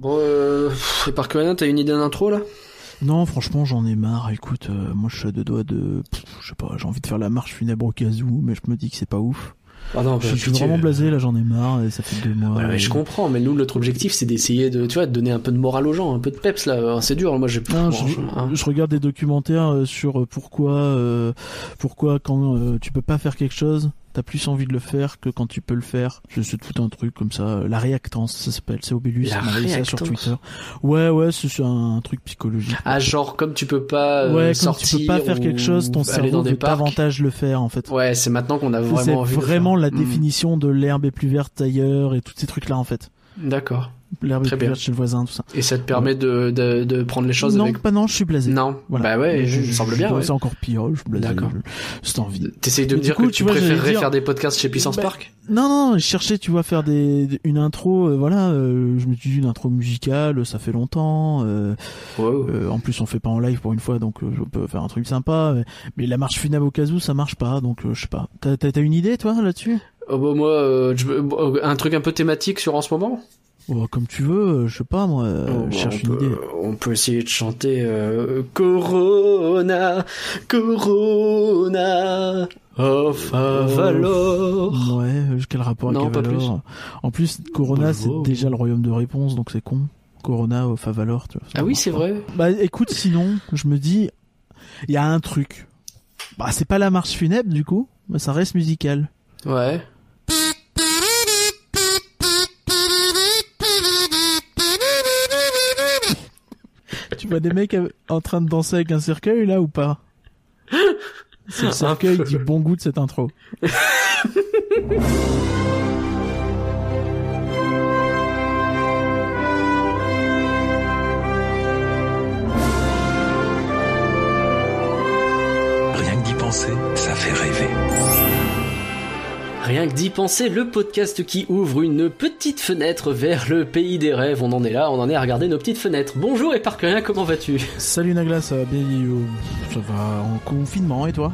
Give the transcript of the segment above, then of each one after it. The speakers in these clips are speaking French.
Bon, euh, et par que t'as une idée d'intro là? Non, franchement, j'en ai marre. Écoute, euh, moi, je suis à deux doigts de, pff, je sais pas, j'ai envie de faire la marche funèbre au casou, mais je me dis que c'est pas ouf. Ah non, je, bah, je suis vraiment blasé, là, j'en ai marre, et ça fait deux mois. Ouais, mais et- je comprends, mais nous, notre objectif, c'est d'essayer de, tu vois, de donner un peu de morale aux gens, un peu de peps là. C'est dur, moi, j'ai. Non, bon, je, hein. regarde des documentaires euh, sur euh, pourquoi, euh, pourquoi quand euh, tu peux pas faire quelque chose, t'as plus envie de le faire que quand tu peux le faire. Je sais tout un truc comme ça. La réactance, ça s'appelle. C'est Obélus qui m'a ça sur Twitter. Ouais, ouais, c'est un truc psychologique. Ah, genre, comme tu peux pas euh, ouais, sortir. tu peux pas faire quelque chose, ton cerveau veut davantage le faire en fait. Ouais, c'est maintenant qu'on a vraiment envie de vraiment faire. la Hmm. définition de l'herbe est plus verte ailleurs et tous ces trucs là en fait. D'accord. L'herbe est plus verte chez le voisin, tout ça. Et ça te permet de, de, de prendre les choses non, avec. pas non, je suis blasé. Non. Voilà. Bah ouais, Je- me semble bien. je- ouais. C'est encore pire, je suis blasé. D'accord. je- J'ai envie. T'essayes de me dire coup, que tu vois, préférerais dire- faire des podcasts chez Puissance Bah, Park Non, non, je cherchais, tu vois, faire des une intro, euh, voilà, euh, je me suis dit une intro musicale, ça fait longtemps. euh, Wow. euh, en plus, on fait pas en live pour une fois, donc euh, je peux faire un truc sympa. Mais, mais la marche funèbre au casou, ça marche pas, donc euh, je sais pas. T'as t'as- t'as une idée, toi, là-dessus? Oh, bah, moi, euh, je un truc un peu thématique sur en ce moment? Oh, Comme tu veux, euh, je sais pas, moi. euh, Oh, je cherche on une peut, idée. On peut essayer de chanter euh, Corona, Corona, of Avalor. Ouais, quel rapport avec Non, Avalor En plus, Corona, Bah, c'est déjà le royaume de réponse, donc c'est con. Corona au Favalor, tu vois. Ah oui, c'est vrai. Bah écoute, sinon, je me dis, il y a un truc. Bah c'est pas la marche funèbre du coup, mais ça reste musical. Ouais. Vois des mecs en train de danser avec un cercueil là ou pas C'est le cercueil du bon goût de cette intro. Rien que d'y penser, le podcast qui ouvre une petite fenêtre vers le pays des rêves. On en est là, on en est à regarder nos petites fenêtres. Bonjour et comment vas-tu? Salut Nagla, ça va bien euh, Ça va en confinement et toi?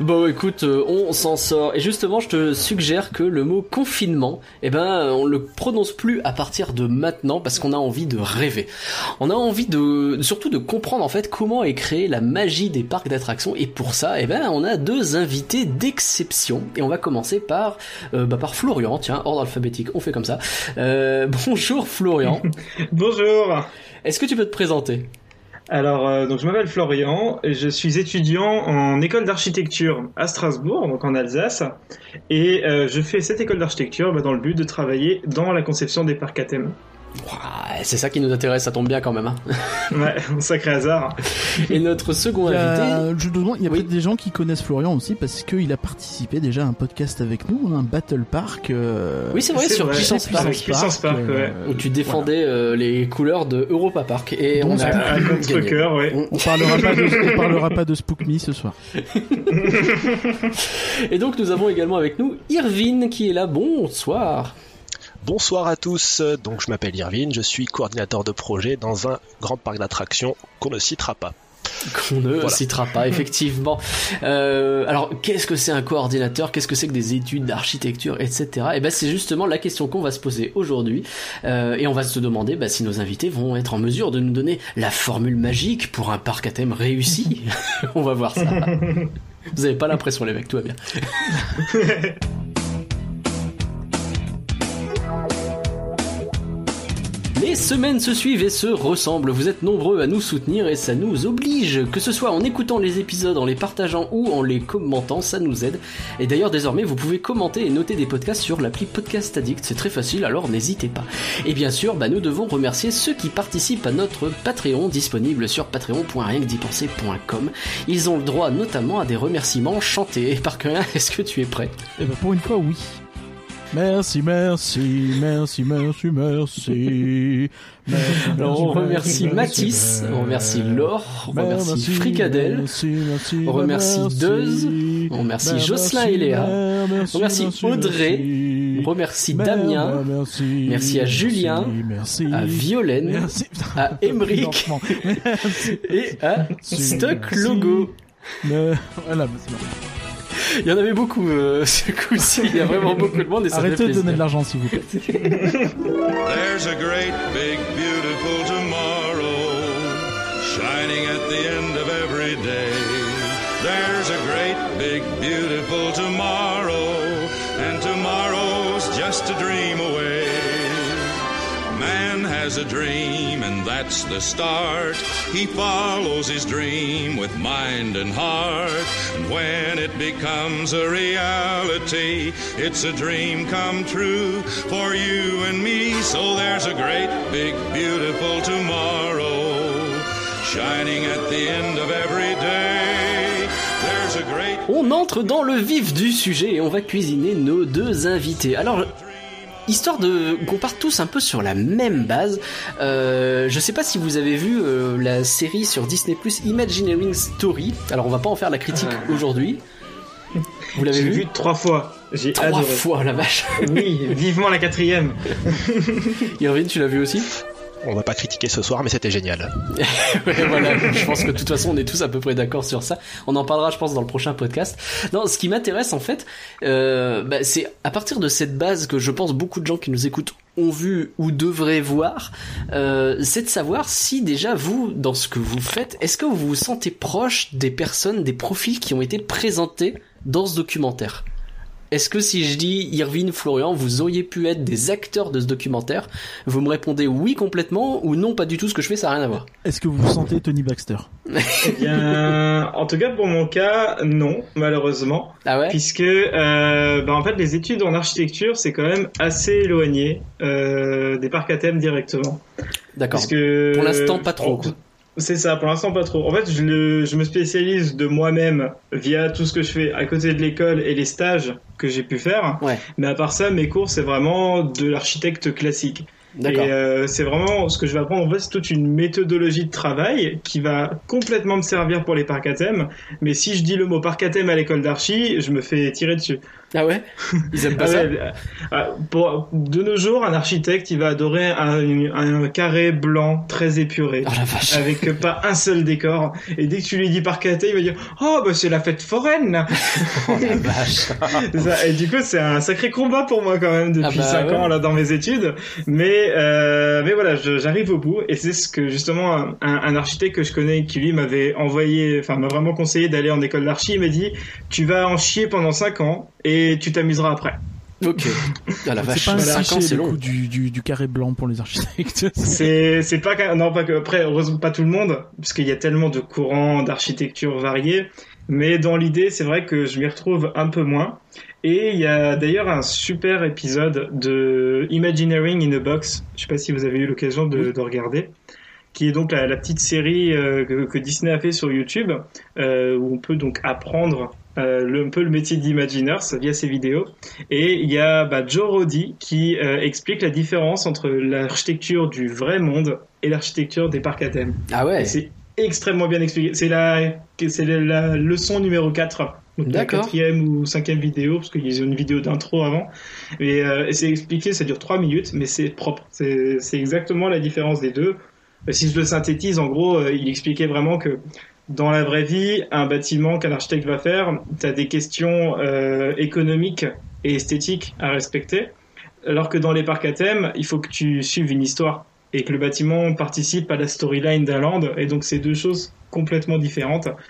Bon, écoute, euh, on s'en sort. Et justement, je te suggère que le mot confinement, eh ben, on le prononce plus à partir de maintenant parce qu'on a envie de rêver. On a envie de, surtout de comprendre en fait comment est créée la magie des parcs d'attractions. Et pour ça, eh ben, on a deux invités d'exception. Et on va commencer par, euh, bah, par Florian. Tiens, ordre alphabétique, on fait comme ça. Euh, bonjour Florian. Bonjour. Est-ce que tu peux te présenter? Alors, euh, donc je m'appelle Florian, je suis étudiant en école d'architecture à Strasbourg, donc en Alsace, et euh, je fais cette école d'architecture bah, dans le but de travailler dans la conception des parcs à thème. C'est ça qui nous intéresse, ça tombe bien quand même. hein. Ouais, un sacré hasard. Et notre second Il y invité. a, je demande, il y a Oui. peut-être des gens qui connaissent Florian aussi parce qu'il a participé déjà à un podcast avec nous, un Battle Park. euh, Oui, c'est vrai, sur vrai. Puissance Park. Puissance Park, ouais. où tu défendais euh, les couleurs de Europa Park et on a notre gagné. cœur, ouais. On- On parlera pas de, on parlera pas de Spook Me ce soir. Et donc nous avons également avec nous Irvine qui est là. Bonsoir. Bonsoir à tous, donc je m'appelle Irvine, je suis coordinateur de projet dans un grand parc d'attractions qu'on ne citera pas. Qu'on ne Voilà. citera pas effectivement. Euh, alors qu'est-ce que c'est un coordinateur? Qu'est-ce que c'est que des études d'architecture, etc. Et ben c'est justement la question qu'on va se poser aujourd'hui Euh, et on va se demander bah, si nos invités vont être en mesure de nous donner la formule magique pour un parc à thème réussi. on va voir ça. Vous avez pas l'impression les mecs, tout va bien. Semaines se suivent et se ressemblent. Vous êtes nombreux à nous soutenir et ça nous oblige. Que ce soit en écoutant les épisodes, en les partageant ou en les commentant, ça nous aide. Et d'ailleurs, désormais, vous pouvez commenter et noter des podcasts sur l'appli Podcast Addict. C'est très facile, alors n'hésitez pas. Et bien sûr, bah, nous devons remercier ceux qui participent à notre Patreon disponible sur patreon.rienquedipenser.com. Ils ont le droit notamment à des remerciements chantés. Par est-ce que tu es prêt? Et ben pour une fois, oui. Merci, merci, merci, merci, merci. Merci, Alors, on merci, remercie merci, Matisse, on remercie Laure, on remercie Merci, Fricadelle, on remercie merci. Deuse, on remercie Jocelyn et Léa, on remercie Audrey, on remercie Damien, merci, à Julien, à Violaine à Emeric. Et à Stock. Logo. Voilà, bon. Il y en avait beaucoup euh, ce coup-ci. Il y a vraiment beaucoup de monde et ça fait Arrêtez de plaisir. donner de l'argent, s'il vous plaît. There's a great big beautiful tomorrow shining at the end of every day. There's a great big beautiful tomorrow and tomorrow's just a dream away. Has a dream and that's the start. He follows his dream with mind and heart. And when it becomes a reality, it's a dream come true for you and me. So there's a great, big, beautiful tomorrow shining at the end of every day. There's a great On entre dans le vif du sujet et on va cuisiner nos deux invités. Alors, histoire de qu'on parte tous un peu sur la même base, euh, je sais pas si vous avez vu euh, la série sur Disney Plus Imagineering Story. Alors, on va pas en faire la critique Ah. aujourd'hui. Vous l'avez J'ai vu, vu trois fois. J'ai Trois adoré. fois la vache. Oui, vivement la quatrième. Irvine, tu l'as vu aussi? On va pas critiquer ce soir, mais c'était génial. Je pense que de toute façon on est tous à peu près d'accord sur ça. On en parlera, je pense, dans le prochain podcast. Non, ce qui m'intéresse en fait, euh, bah, c'est à partir de cette base que je pense beaucoup de gens qui nous écoutent ont vu ou devraient voir, euh, c'est de savoir si déjà vous, dans ce que vous faites, est-ce que vous vous sentez proche des personnes, des profils qui ont été présentés dans ce documentaire? Est-ce que si je dis Irvine, Florian, vous auriez pu être des acteurs de ce documentaire, vous me répondez oui complètement ou non pas du tout, ce que je fais ça n'a rien à voir Est-ce que vous sentez Tony Baxter? Eh bien, en tout cas pour mon cas, non, malheureusement, Ah ouais? Puisque euh, bah, en fait les études en architecture c'est quand même assez éloigné euh, des parcs à thème directement. D'accord. Parce que Pour l'instant, pas trop, en-. C'est ça, pour l'instant pas trop. En fait, je, le, je me spécialise de moi-même via tout ce que je fais à côté de l'école et les stages que j'ai pu faire. Ouais. Mais à part ça, mes cours c'est vraiment de l'architecte classique. D'accord. Et euh, c'est vraiment ce que je vais apprendre. En fait, c'est toute une méthodologie de travail qui va complètement me servir pour les parcs à thème. Mais si je dis le mot parc à thème à l'école d'archi, je me fais tirer dessus. Ah ouais Ils aiment pas Ah ça ouais, euh, euh, pour, de nos jours, un architecte, il va adorer un, un carré blanc très épuré. Oh la vache. Avec pas un seul décor. Et dès que tu lui dis thème, il va dire Oh, bah c'est la fête foraine. Oh la vache. Ça. Et du coup, c'est un sacré combat pour moi quand même depuis Ah bah 5 ouais. ans là dans mes études. Mais euh, mais voilà, j'arrive au bout et c'est ce que justement un, un architecte que je connais qui lui m'avait envoyé, enfin m'a vraiment conseillé d'aller en école d'archi. Il m'a dit tu vas en chier pendant 5 ans et tu t'amuseras après. Ok. Ah la C'est vache. pas un 5 ans, c'est le long. coup du, du, du carré blanc pour les architectes. C'est c'est pas non pas que après heureusement pas tout le monde parce qu'il y a tellement de courants d'architecture variés. Mais dans l'idée, c'est vrai que je m'y retrouve un peu moins. Et il y a d'ailleurs un super épisode de Imagineering in a Box. Je sais pas si vous avez eu l'occasion de, de regarder. Qui est donc la, la petite série euh, que, que Disney a fait sur YouTube, euh, où on peut donc apprendre le, un peu le métier d'imagineurs via ses vidéos. Et il y a bah, Joe Roddy qui euh, explique la différence entre l'architecture du vrai monde et l'architecture des parcs à thème. Ah ouais. C'est extrêmement bien expliqué. C'est la, c'est la, la leçon numéro 4. Donc la quatrième ou cinquième vidéo, parce qu'ils ont une vidéo d'intro avant. Et, euh, et c'est expliqué, ça dure 3 minutes, mais c'est propre. C'est c'est exactement la différence des deux. Euh, Si je le synthétise, en gros, euh, il expliquait vraiment que dans la vraie vie, un bâtiment qu'un architecte va faire, tu as des questions euh, économiques et esthétiques à respecter. Alors que dans les parcs à thème, il faut que tu suives une histoire et que le bâtiment participe à la storyline d'un land. Et donc, c'est deux choses complètement.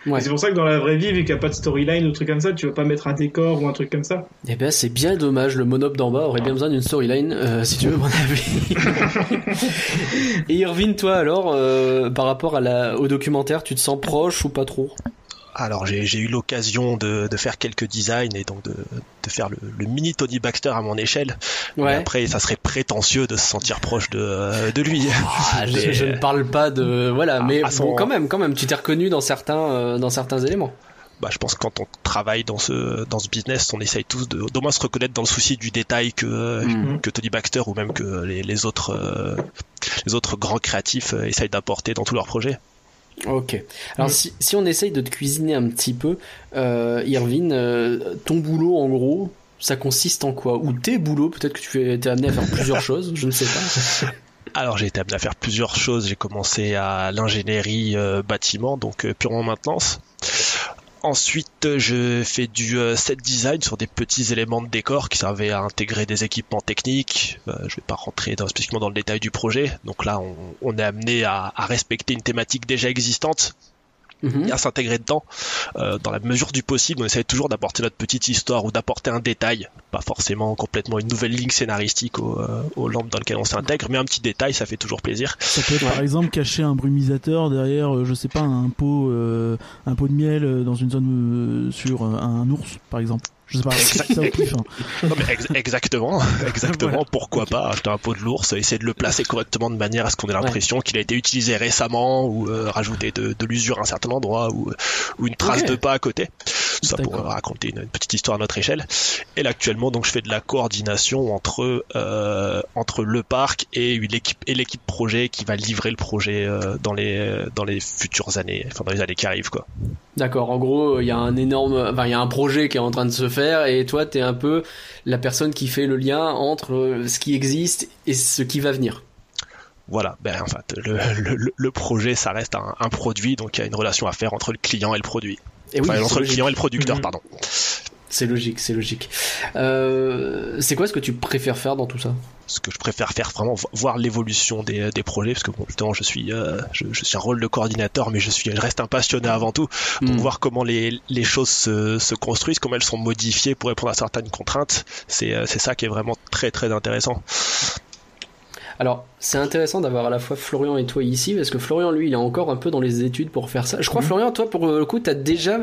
Ouais. Et C'est pour ça que dans la vraie vie, vu qu'il n'y a pas de storyline ou truc comme ça, tu vas pas mettre un décor ou un truc comme ça. Eh ben c'est bien dommage, le monop d'en bas aurait bien besoin d'une storyline, euh, si tu veux mon avis. Et Irvine, toi alors, euh, par rapport à la, au documentaire, tu te sens proche ou pas trop? Alors j'ai eu l'occasion de, de faire quelques designs et donc de, de faire le, le mini Tony Baxter à mon échelle. Mais Ouais. après, ça serait prétentieux de se sentir proche de, euh, de lui. Ah, je, je ne parle pas de voilà, mais son- bon, quand même, quand même, tu t'es reconnu dans certains, euh, dans certains éléments. Bah, je pense que quand on travaille dans ce dans ce business, on essaye tous de d'au moins se reconnaître dans le souci du détail que Mhm. que Tony Baxter ou même que les, les autres euh, les autres grands créatifs essayent d'apporter dans tous leurs projets. Ok. Alors Mm. si, si on essaye de te cuisiner un petit peu, euh, Irvine, euh, ton boulot en gros, ça consiste en quoi? Ou tes boulots, peut-être que tu t'es amené à faire plusieurs choses, je ne sais pas. Alors j'ai été amené à faire plusieurs choses. J'ai commencé à l'ingénierie euh, bâtiment, donc euh, purement maintenance. Ensuite, je fais du euh, set design sur des petits éléments de décor qui servaient à intégrer des équipements techniques. Euh, je vais pas rentrer spécifiquement dans le détail du projet. Donc là, on, est amené à respecter une thématique déjà existante Mhm. et à s'intégrer dedans euh, dans la mesure du possible. On essaie toujours d'apporter notre petite histoire ou d'apporter un détail, pas forcément complètement une nouvelle ligne scénaristique au, euh, aux lampes dans lesquelles on s'intègre, mais un petit détail, ça fait toujours plaisir. Ça peut être par exemple cacher un brumisateur derrière, euh, je sais pas, un pot, euh, un pot de miel euh, dans une zone euh, sur euh, un ours, par exemple. Je sais pas, Exact. ça au pif, hein. Non, mais ex- exactement, exactement. Voilà. Pourquoi pas acheter un pot de l'ours, essayer de le placer correctement de manière à ce qu'on ait l'impression qu'il a été utilisé récemment ou euh, rajouter de, de l'usure à un certain endroit ou, ou une trace de pas à côté. Ça pour raconter une, une petite histoire à notre échelle. Et là actuellement, donc je fais de la coordination entre euh, entre le parc et l'équipe et l'équipe projet qui va livrer le projet euh, dans les dans les futures années, enfin dans les années qui arrivent quoi. D'accord, en gros, il y a un énorme, enfin, il y a un projet qui est en train de se faire et toi, t'es un peu la personne qui fait le lien entre euh, ce qui existe et ce qui va venir. Voilà, ben en fait, le, le, le projet, ça reste un, un produit, donc il y a une relation à faire entre le client et le produit. Et oui, enfin, c'est entre le client et le producteur, Mhm. pardon. C'est logique, c'est logique. Euh, c'est quoi ce que tu préfères faire dans tout ça? Ce que je préfère faire, vraiment vo- voir l'évolution des, des projets, parce que bon, justement, je suis, euh, je, je suis un rôle de coordinateur, mais je suis, je reste un passionné avant tout. Donc Hmm. voir comment les, les choses se, se construisent, comment elles sont modifiées pour répondre à certaines contraintes, c'est, euh, c'est ça qui est vraiment très très intéressant. Alors, c'est intéressant d'avoir à la fois Florian et toi ici, parce que Florian, lui, il est encore un peu dans les études pour faire ça. Je crois, Mhm. Florian, toi, pour le coup, t'as déjà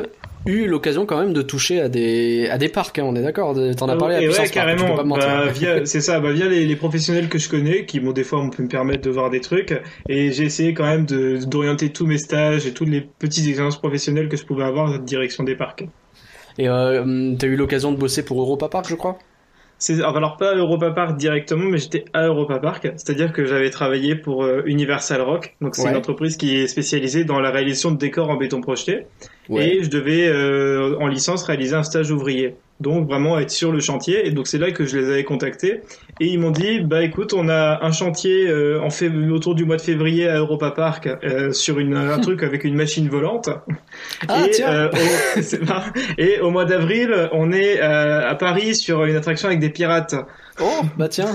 eu l'occasion quand même de toucher à des, à des parcs, hein, on est d'accord T'en as parlé à ouais, carrément. Bah, via, c'est ça, bah, via les, les professionnels que je connais, qui m'ont des fois on peut me permettre de voir des trucs, et j'ai essayé quand même de, d'orienter tous mes stages et toutes les petites expériences professionnelles que je pouvais avoir dans la direction des parcs. Et euh, t'as eu l'occasion de bosser pour Europa Park, je crois? Alors pas à Europa Park directement, mais j'étais à Europa Park, c'est-à-dire que j'avais travaillé pour euh, Universal Rock, donc c'est Ouais. une entreprise qui est spécialisée dans la réalisation de décors en béton projeté, Ouais. et je devais euh, en licence réaliser un stage ouvrier. Donc vraiment être sur le chantier. Et donc c'est là que je les avais contactés. Et ils m'ont dit bah écoute on a un chantier euh, en fév- autour du mois de février à Europa Park euh, sur une, un truc avec une machine volante. Ah, et, tiens. euh, au, et au mois d'avril on est euh, à Paris sur une attraction avec des pirates Oh, bah tiens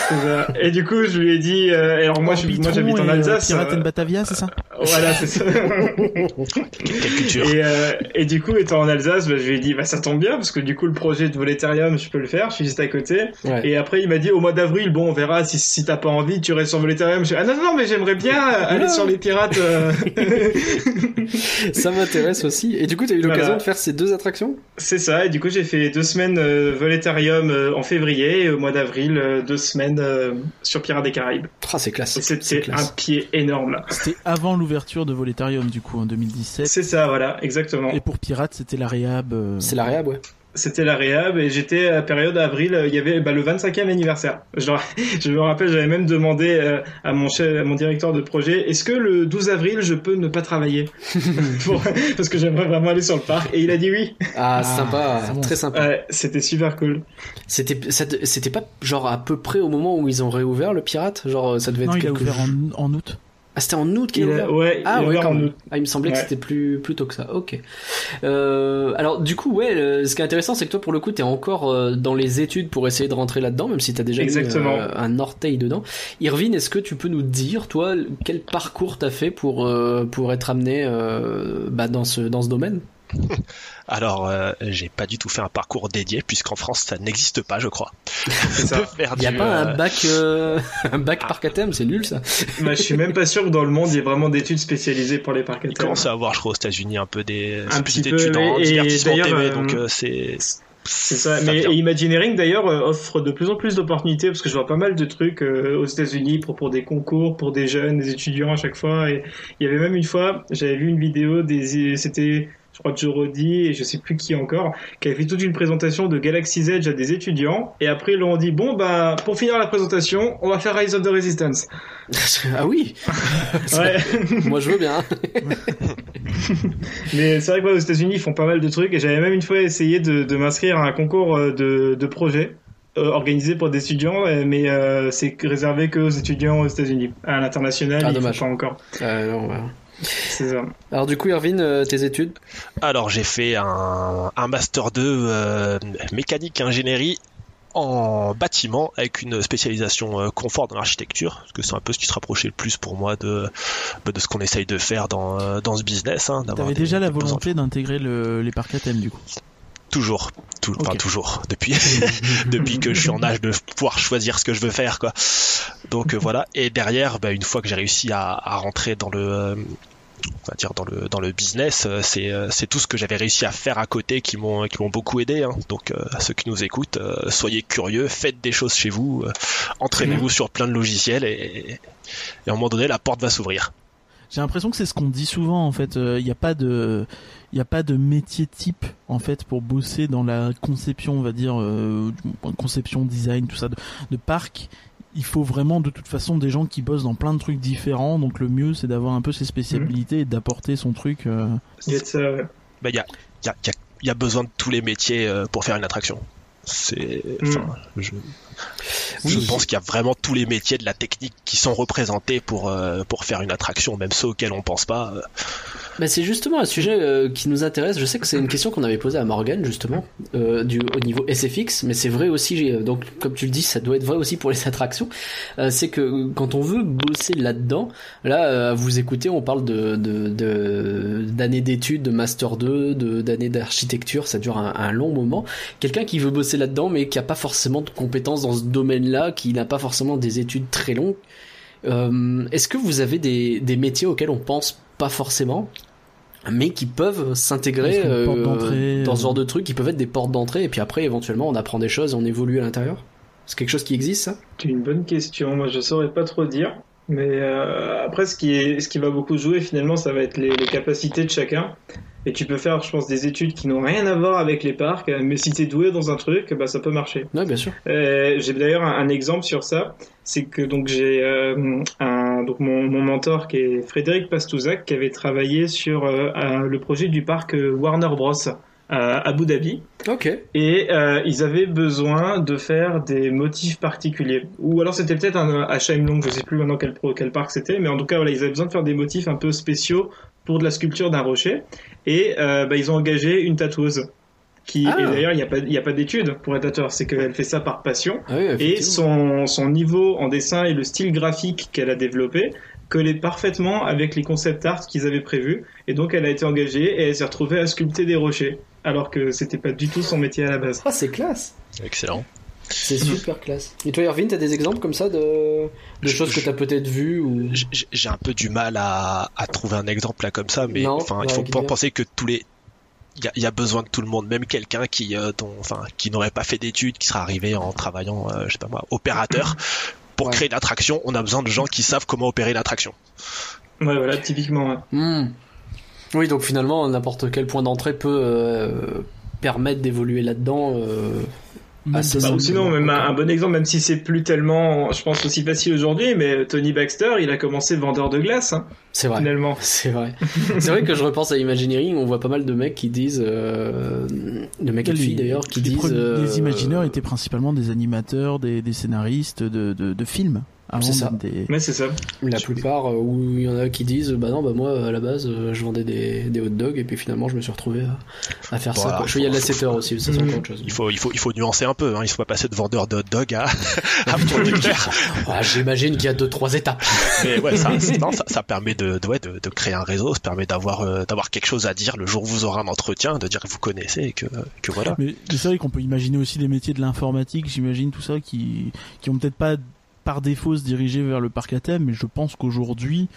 et du coup je lui ai dit euh, alors moi je- moi Orbitron j'habite en euh, Alsace Pirate euh, and Batavia, c'est ça voilà c'est ça Quelle culture Et, euh, et du coup, étant en Alsace, bah, je lui ai dit, bah, ça tombe bien, parce que du coup, le projet de Voletarium, je peux le faire, je suis juste à côté. Ouais. Et après, il m'a dit, au mois d'avril, bon, on verra si, si t'as pas envie, tu restes sur Voletarium. Je dis, ah non, non, mais j'aimerais bien aller sur les pirates. euh. Ça m'intéresse aussi. Et du coup, t'as eu l'occasion Voilà. de faire ces deux attractions? C'est ça, et du coup, j'ai fait deux semaines euh, Voletarium euh, en février, et au mois d'avril, euh, deux semaines euh, sur Pirates des Caraïbes. Ah, c'est classe. Et C'est c'était un pied énorme, là. C'était avant l'ouverture de Voletarium, du coup, en 2017. C'est ça, voilà, exactement. Et pour Pirate, c'était la réhab. euh, C'est la réhab, ouais. C'était la réhab et j'étais à la période avril, euh, il y avait bah, le 25e anniversaire. Je, je me rappelle, j'avais même demandé euh, à mon chef, à mon directeur de projet, est-ce que le 12 avril je peux ne pas travailler? Pour- Parce que j'aimerais vraiment aller sur le parc. Et il a dit oui. Ah, Ah, sympa, bon. très sympa. Ouais, c'était super cool. C'était, c'était pas genre à peu près au moment où ils ont réouvert le pirate, genre ça devait être il a quelques ouvert jours- en, en août. Ah, c'était en août qu'il ouvert. a- ouais, Ah il ouais, quand même. Ah, il me semblait que Ouais. c'était plus plus tôt que ça. Ok. Euh, alors du coup, ouais, le- ce qui est intéressant, c'est que toi, pour le coup, t'es encore euh, dans les études pour essayer de rentrer là-dedans, même si t'as déjà mis Exactement. euh, un orteil dedans. Irvine, est-ce que tu peux nous dire, toi, quel parcours t'as fait pour euh, pour être amené euh, bah, dans ce dans ce domaine? Alors, euh, j'ai pas du tout fait un parcours dédié, puisqu'en France, ça n'existe pas, je crois. Il y a du, pas euh, un bac euh, un bac parc à thème, c'est nul ça. Bah, je suis même pas sûr que dans le monde il y ait vraiment d'études spécialisées pour les parcs à Il commence à avoir, je crois, aux États-Unis un peu des Un petites petit peu, études en et- et divertissement d'ailleurs, TV, euh, donc euh, c'est. C'est ça. Mais et Imagineering d'ailleurs euh, offre de plus en plus d'opportunités parce que je vois pas mal de trucs euh, aux États-Unis pour pour des concours pour des jeunes, des étudiants à chaque fois. Et il y avait même une fois, j'avais vu une vidéo des, c'était je crois Joe Roddy et je sais plus qui encore, qui avait fait toute une présentation de Galaxy's Edge à des étudiants. Et après ils leur ont dit bon bah pour finir la présentation, on va faire Rise of the Resistance. ah oui, Ouais. moi je veux bien. Mais c'est vrai que ouais, aux États-Unis, ils font pas mal de trucs. Et j'avais même une fois essayé de, de m'inscrire à un concours euh, de, de projet euh, organisé pour des étudiants, euh, mais euh, c'est réservé que aux étudiants aux États-Unis. À l'international, Ah, ils dommage. pas encore. Euh, non, ouais. C'est ça. Alors du coup, Irvine, euh, tes études? Alors j'ai fait un, un master 2 euh, mécanique ingénierie en bâtiment avec une spécialisation euh, confort dans l'architecture parce que c'est un peu ce qui se rapprochait le plus pour moi de bah, de ce qu'on essaye de faire dans euh, dans ce business. Hein, d'avoir T'avais déjà la volonté d'intégrer le- les parcs à thème du coup? Toujours, tout, enfin toujours, depuis depuis que je suis en âge de pouvoir choisir ce que je veux faire, quoi. Donc euh, voilà. Et derrière, bah, une fois que j'ai réussi à, à rentrer dans le, euh, on va dire dans le dans le business, euh, c'est c'est tout ce que j'avais réussi à faire à côté qui m'ont qui m'ont beaucoup aidé. hein. Donc euh, à ceux qui nous écoutent, soyez curieux, faites des choses chez vous, entraînez-vous sur plein de logiciels et, et à un moment donné, la porte va s'ouvrir. J'ai l'impression que c'est ce qu'on dit souvent en fait. Il n'y a pas de, il y a pas de métier type en fait pour bosser dans la conception, on va dire euh, conception, design, tout ça de, de parc. Il faut vraiment de toute façon des gens qui bossent dans plein de trucs différents. Donc le mieux c'est d'avoir un peu ses spécialités et d'apporter son truc. euh. Il bah, y a, il y, a, il y a- il y a besoin de tous les métiers euh, pour faire une attraction. C'est, enfin, je, je pense qu'il y a vraiment tous les métiers de la technique qui sont représentés pour euh, pour faire une attraction, même ceux auxquels on pense pas. Euh. Bah, c'est justement un sujet euh, qui nous intéresse. Je sais que c'est une question qu'on avait posée à Morgan justement euh, du au niveau SFX, mais c'est vrai aussi. j'ai- Donc comme tu le dis, ça doit être vrai aussi pour les attractions. Euh, c'est que euh, quand on veut bosser là-dedans, là, euh, vous écouter, on parle de de- de- d'années d'études, de master 2, de d'années d'architecture. Ça dure un, un long moment. Quelqu'un qui veut bosser là-dedans, mais qui a pas forcément de compétences dans ce domaine-là, qui n'a pas forcément des études très longues. Euh, Est-ce que vous avez des, des métiers auxquels on pense pas forcément, mais qui peuvent s'intégrer euh, d'entrée, dans ce euh, genre de trucs, qui peuvent être des portes d'entrée, et puis après éventuellement on apprend des choses et on évolue à l'intérieur C'est quelque chose qui existe ça? C'est une bonne question. Moi, je saurais pas trop dire. Mais euh, après, ce qui, est, ce qui va beaucoup jouer, finalement, ça va être les, les capacités de chacun. Et tu peux faire, je pense, des études qui n'ont rien à voir avec les parcs, mais si t'es doué dans un truc, bah, ça peut marcher. Ouais, bien sûr. Euh, j'ai d'ailleurs un, un exemple sur ça. C'est que donc j'ai euh, un donc mon, mon mentor qui est Frédéric Pastouzac qui avait travaillé sur euh, le projet du parc euh, Warner Bros à Abu Dhabi Ok. et euh, ils avaient besoin de faire des motifs particuliers ou alors c'était peut-être un à Long je sais plus maintenant quel pro, quel parc c'était mais en tout cas voilà ils avaient besoin de faire des motifs un peu spéciaux pour de la sculpture d'un rocher et euh, bah, ils ont engagé une tatoueuse qui Ah. et d'ailleurs il n'y a pas il y a pas d'études pour être tatoueur c'est qu'elle fait ça par passion Ah oui, et son, son niveau en dessin et le style graphique qu'elle a développé collait parfaitement avec les concept art qu'ils avaient prévus. Et donc elle a été engagée et elle s'est retrouvée à sculpter des rochers. Alors que c'était pas du tout son métier à la base. Ah, c'est classe. Excellent. C'est super classe. Et toi, Irvine, t'as des exemples comme ça de, de Je- choses que t'as peut-être vues ou? J'ai un peu du mal à, à trouver un exemple là comme ça, mais Non, enfin, il ouais, faut Guillaume. penser que tous les il y a, il y a besoin de tout le monde, même quelqu'un qui, euh, dont, enfin, qui n'aurait pas fait d'études, qui sera arrivé en travaillant, euh, je sais pas moi, opérateur. Pour Ouais. créer une attraction, on a besoin de gens qui savent comment opérer l'attraction. Ouais, voilà, typiquement. ouais. Hmm. Oui, donc finalement, n'importe quel point d'entrée peut euh, permettre d'évoluer là-dedans. euh. Bah, sinon, même un, un bon exemple, même si c'est plus tellement, je pense, aussi facile aujourd'hui, mais Tony Baxter, il a commencé vendeur de glace, hein, C'est vrai. finalement. C'est vrai. C'est vrai que je repense à Imagineering, on voit pas mal de mecs qui disent, euh, de mecs et de Les- filles d'ailleurs, qui les disent. premiers- euh, Les imagineurs étaient principalement des animateurs, des, des scénaristes de, de, de films. Avant C'est ça. Des... Mais c'est ça. La plupart, euh, où il y en a qui disent, bah non, bah moi à la base, euh, je vendais des, des hot dogs et puis finalement je me suis retrouvé à, à faire ça. Quoi. Je suis il y a de la faut- 7 heures aussi, ça c'est encore autre chose. Il faut, il faut, il faut nuancer un peu. Hein. Il faut pas passer de vendeur de hot dog à, à producteur. Ah, J'imagine qu'il y a deux trois étapes. Mais ouais, ça, c'est- non, ça, ça permet de, de, ouais, de, de créer un réseau, ça permet d'avoir, euh, d'avoir quelque chose à dire le jour où vous aurez un entretien, de dire que vous connaissez et que, que voilà. Mais, mais c'est vrai qu'on peut imaginer aussi des métiers de l'informatique, j'imagine tout ça, qui qui ont peut-être pas par défaut se diriger vers le parc à thème, mais je pense qu'aujourd'hui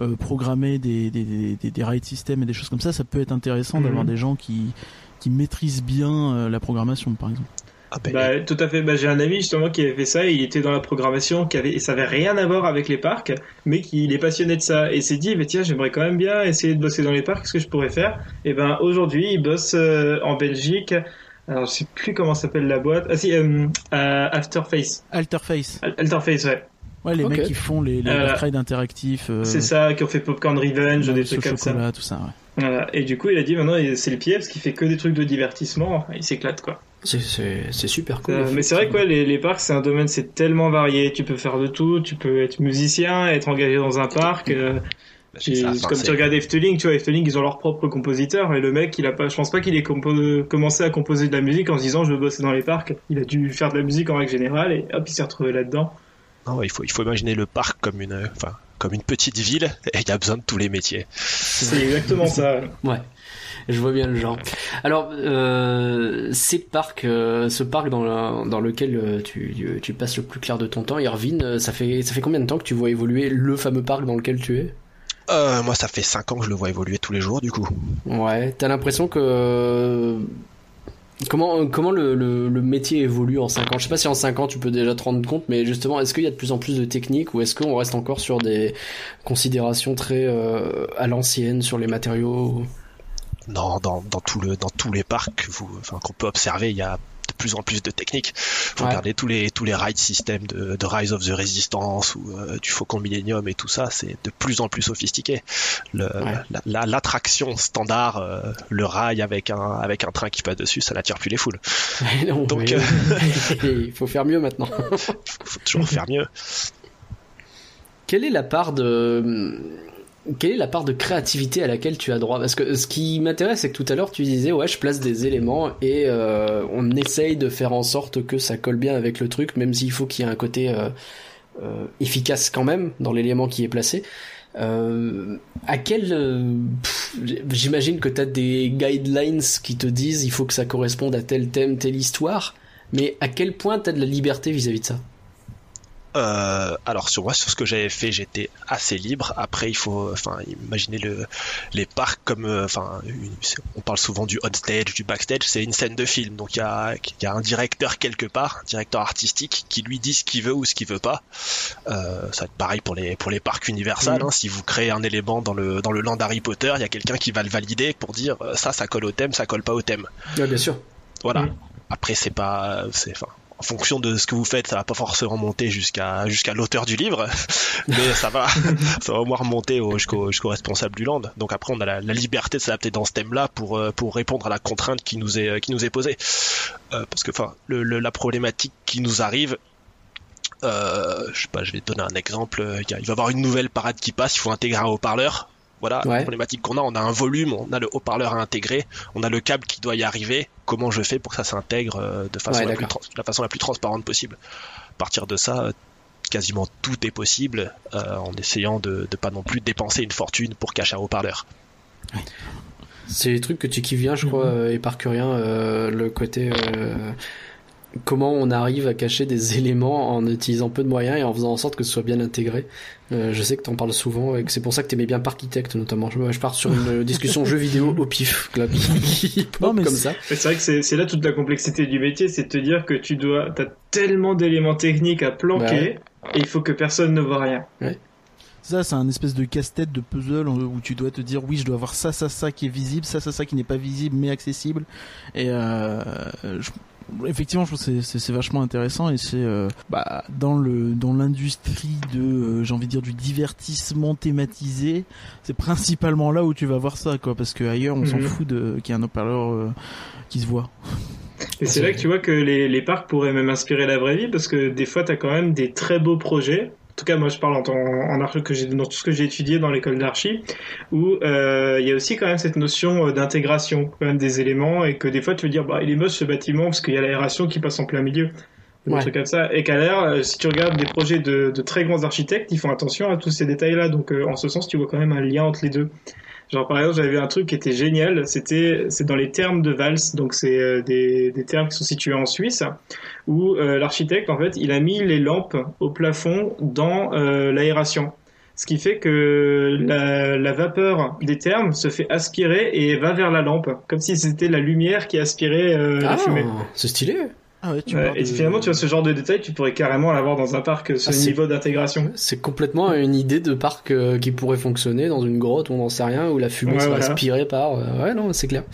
euh, programmer des des, des, ride systems et des choses comme ça, ça peut être intéressant Mhm. d'avoir des gens qui qui maîtrisent bien euh, la programmation, par exemple. Ah ben, Bah, tout à fait. Bah, j'ai un ami justement qui avait fait ça. Il était dans la programmation, qui avait, et ça avait rien à voir avec les parcs, mais qu'il est passionné de ça. Et s'est dit, mais tiens, j'aimerais quand même bien essayer de bosser dans les parcs. Qu'est-ce que je pourrais faire? Et ben aujourd'hui, il bosse euh, en Belgique. Alors, je sais plus comment s'appelle la boîte. Ah si, euh, euh, Afterface. Alterface. Al- Alterface, ouais. Ouais, les mecs qui font les, les Euh, Dark Ride interactifs. euh, C'est ça, qui ont fait Popcorn Revenge, des trucs comme ça. tout ça. Ouais. Voilà. Et du coup, il a dit maintenant, c'est le pied parce qu'il fait que des trucs de divertissement. Il s'éclate, quoi. C'est- C'est c'est super cool. Euh, mais c'est vrai que ouais, les, les parcs, c'est un domaine, c'est tellement varié. Tu peux faire de tout. Tu peux être musicien, être engagé dans un parc. Bah, c'est comme tu regardes Efteling, tu vois, Efteling, ils ont leur propre compositeur, et le mec, il a pas, je pense pas qu'il ait compo- commencé à composer de la musique en se disant je veux bosser dans les parcs. Il a dû faire de la musique en règle générale, et hop, il s'est retrouvé là-dedans. Non, il faut, il faut imaginer le parc comme une, enfin, comme une petite ville, et il y a besoin de tous les métiers. C'est exactement ça. Ouais, je vois bien le genre. Alors, euh, ces parcs, euh, ce parc dans, le- dans lequel euh, tu, tu passes le plus clair de ton temps, Irvine, ça fait, ça fait combien de temps que tu vois évoluer le fameux parc dans lequel tu es? Euh, moi, ça fait 5 ans que je le vois évoluer tous les jours, du coup. Ouais, t'as l'impression que... Comment, comment le, le, le métier évolue en 5 ans? Je sais pas si en 5 ans tu peux déjà te rendre compte, mais justement, est-ce qu'il y a de plus en plus de techniques ou est-ce qu'on reste encore sur des considérations très euh, à l'ancienne sur les matériaux Non, dans, dans, tout le, dans tous les parcs vous, enfin, qu'on peut observer, il y a plus en plus de techniques. Faut Ouais. regarder tous les, tous les ride systems de, de Rise of the Resistance ou euh, du Faucon Millennium et tout ça, c'est de plus en plus sophistiqué. Le, Ouais. la- la- L'attraction standard, euh, le rail avec un, avec un train qui passe dessus, ça n'attire plus les foules. Non, Donc, euh, il faut faire mieux maintenant. Faut, faut toujours faire mieux. Quelle est la part de quelle est la part de créativité à laquelle tu as droit? Parce que ce qui m'intéresse, c'est que tout à l'heure tu disais ouais, je place des éléments et euh, on essaye de faire en sorte que ça colle bien avec le truc, même s'il faut qu'il y ait un côté euh, euh, efficace quand même dans l'élément qui est placé. Euh, à quel euh, j'imagine que tu as des guidelines qui te disent il faut que ça corresponde à tel thème, telle histoire, mais à quel point tu as de la liberté vis-à-vis de ça? Euh, alors sur moi, sur ce que j'avais fait, j'étais assez libre. Après, il faut, enfin, imaginer le, les parcs comme, euh, enfin, une- on parle souvent du on stage, du backstage, c'est une scène de film. Donc il y a, y a un directeur quelque part, un directeur artistique, qui lui dit ce qu'il veut ou ce qu'il veut pas. Euh, ça va être pareil pour les pour les parcs Universal. Mhm. hein. Si vous créez un élément dans le dans le land Harry Potter, il y a quelqu'un qui va le valider pour dire euh, ça, ça colle au thème, ça colle pas au thème. Ouais, bien sûr. Voilà. Mhm. Après, c'est pas, c'est, enfin, en fonction de ce que vous faites, ça va pas forcément monter jusqu'à jusqu'à l'auteur du livre, mais ça va, ça va au moins remonter au- jusqu'au jusqu'au responsable du land. Donc après, on a la, la liberté de s'adapter dans ce thème-là pour euh, pour répondre à la contrainte qui nous est euh, qui nous est posée. Euh, parce que, enfin, le, le- la problématique qui nous arrive. Euh, je sais pas, je vais te donner un exemple. Il va y avoir une nouvelle parade qui passe, il faut intégrer un haut-parleur. Voilà, Ouais. la problématique qu'on a, on a un volume, on a le haut-parleur à intégrer, on a le câble qui doit y arriver. Comment je fais pour que ça s'intègre euh, de façon Ouais, la, plus d'accord. trans- la façon la plus transparente possible? À partir de ça, quasiment tout est possible euh, en essayant de ne pas non plus dépenser une fortune pour cacher un haut-parleur. C'est les trucs que tu kiffes bien, je crois, Mhm. euh, éparcurien, euh, le côté euh, comment on arrive à cacher des éléments en utilisant peu de moyens et en faisant en sorte que ce soit bien intégré. Euh, je sais que t'en parles souvent et que c'est pour ça que t'aimais bien Parkitect notamment. Je, je pars sur une discussion jeu vidéo au pif, là, qui pop Non, mais comme c'est- ça. C'est vrai que c'est c'est là toute la complexité du métier, c'est de te dire que tu dois, t'as tellement d'éléments techniques à planquer, et il faut que personne ne voit rien. Ça, c'est un espèce de casse-tête de puzzle en- où tu dois te dire oui, je dois avoir ça, ça, ça qui est visible, ça, ça, ça qui n'est pas visible mais accessible. Et euh, je- effectivement, je trouve que c'est- vachement intéressant et c'est euh, bah, dans le dans l'industrie de euh, j'ai envie de dire du divertissement thématisé, c'est principalement là où tu vas voir ça quoi, parce que ailleurs on s'en Mhm. fout de qu'il y ait un haut-parleur euh, qui se voit. Et c'est là que tu vois que les, les parcs pourraient même inspirer la vraie vie, parce que des fois, t'as quand même des très beaux projets. En tout cas, moi, je parle en, en archi que j'ai dans tout ce que j'ai étudié dans l'école d'archi, où euh, il y a aussi quand même cette notion euh, d'intégration, quand même des éléments, et que des fois, tu veux dire, bah, il est moche ce bâtiment parce qu'il y a l'aération qui passe en plein milieu, ou Ouais. des trucs comme ça. Et qu'à l'air, euh, si tu regardes des projets de, de très grands architectes, ils font attention à tous ces détails-là. Donc, euh, en ce sens, tu vois quand même un lien entre les deux. Genre par exemple, j'avais vu un truc qui était génial, c'était c'est dans les termes de Vals, donc c'est euh, des, des termes qui sont situés en Suisse, où euh, l'architecte en fait il a mis les lampes au plafond dans euh, l'aération, ce qui fait que la, la vapeur des termes se fait aspirer et va vers la lampe, comme si c'était la lumière qui aspirait euh, la Ah, fumée. c'est stylé. Ah ouais, tu parles et de- finalement, tu vois ce genre de détail, tu pourrais carrément l'avoir dans un parc, ce Ah, niveau d'intégration. C'est complètement une idée de parc euh, qui pourrait fonctionner dans une grotte, on n'en sait rien, où la fumée Ouais, serait voilà. aspirée par. euh, Ouais, non, c'est clair.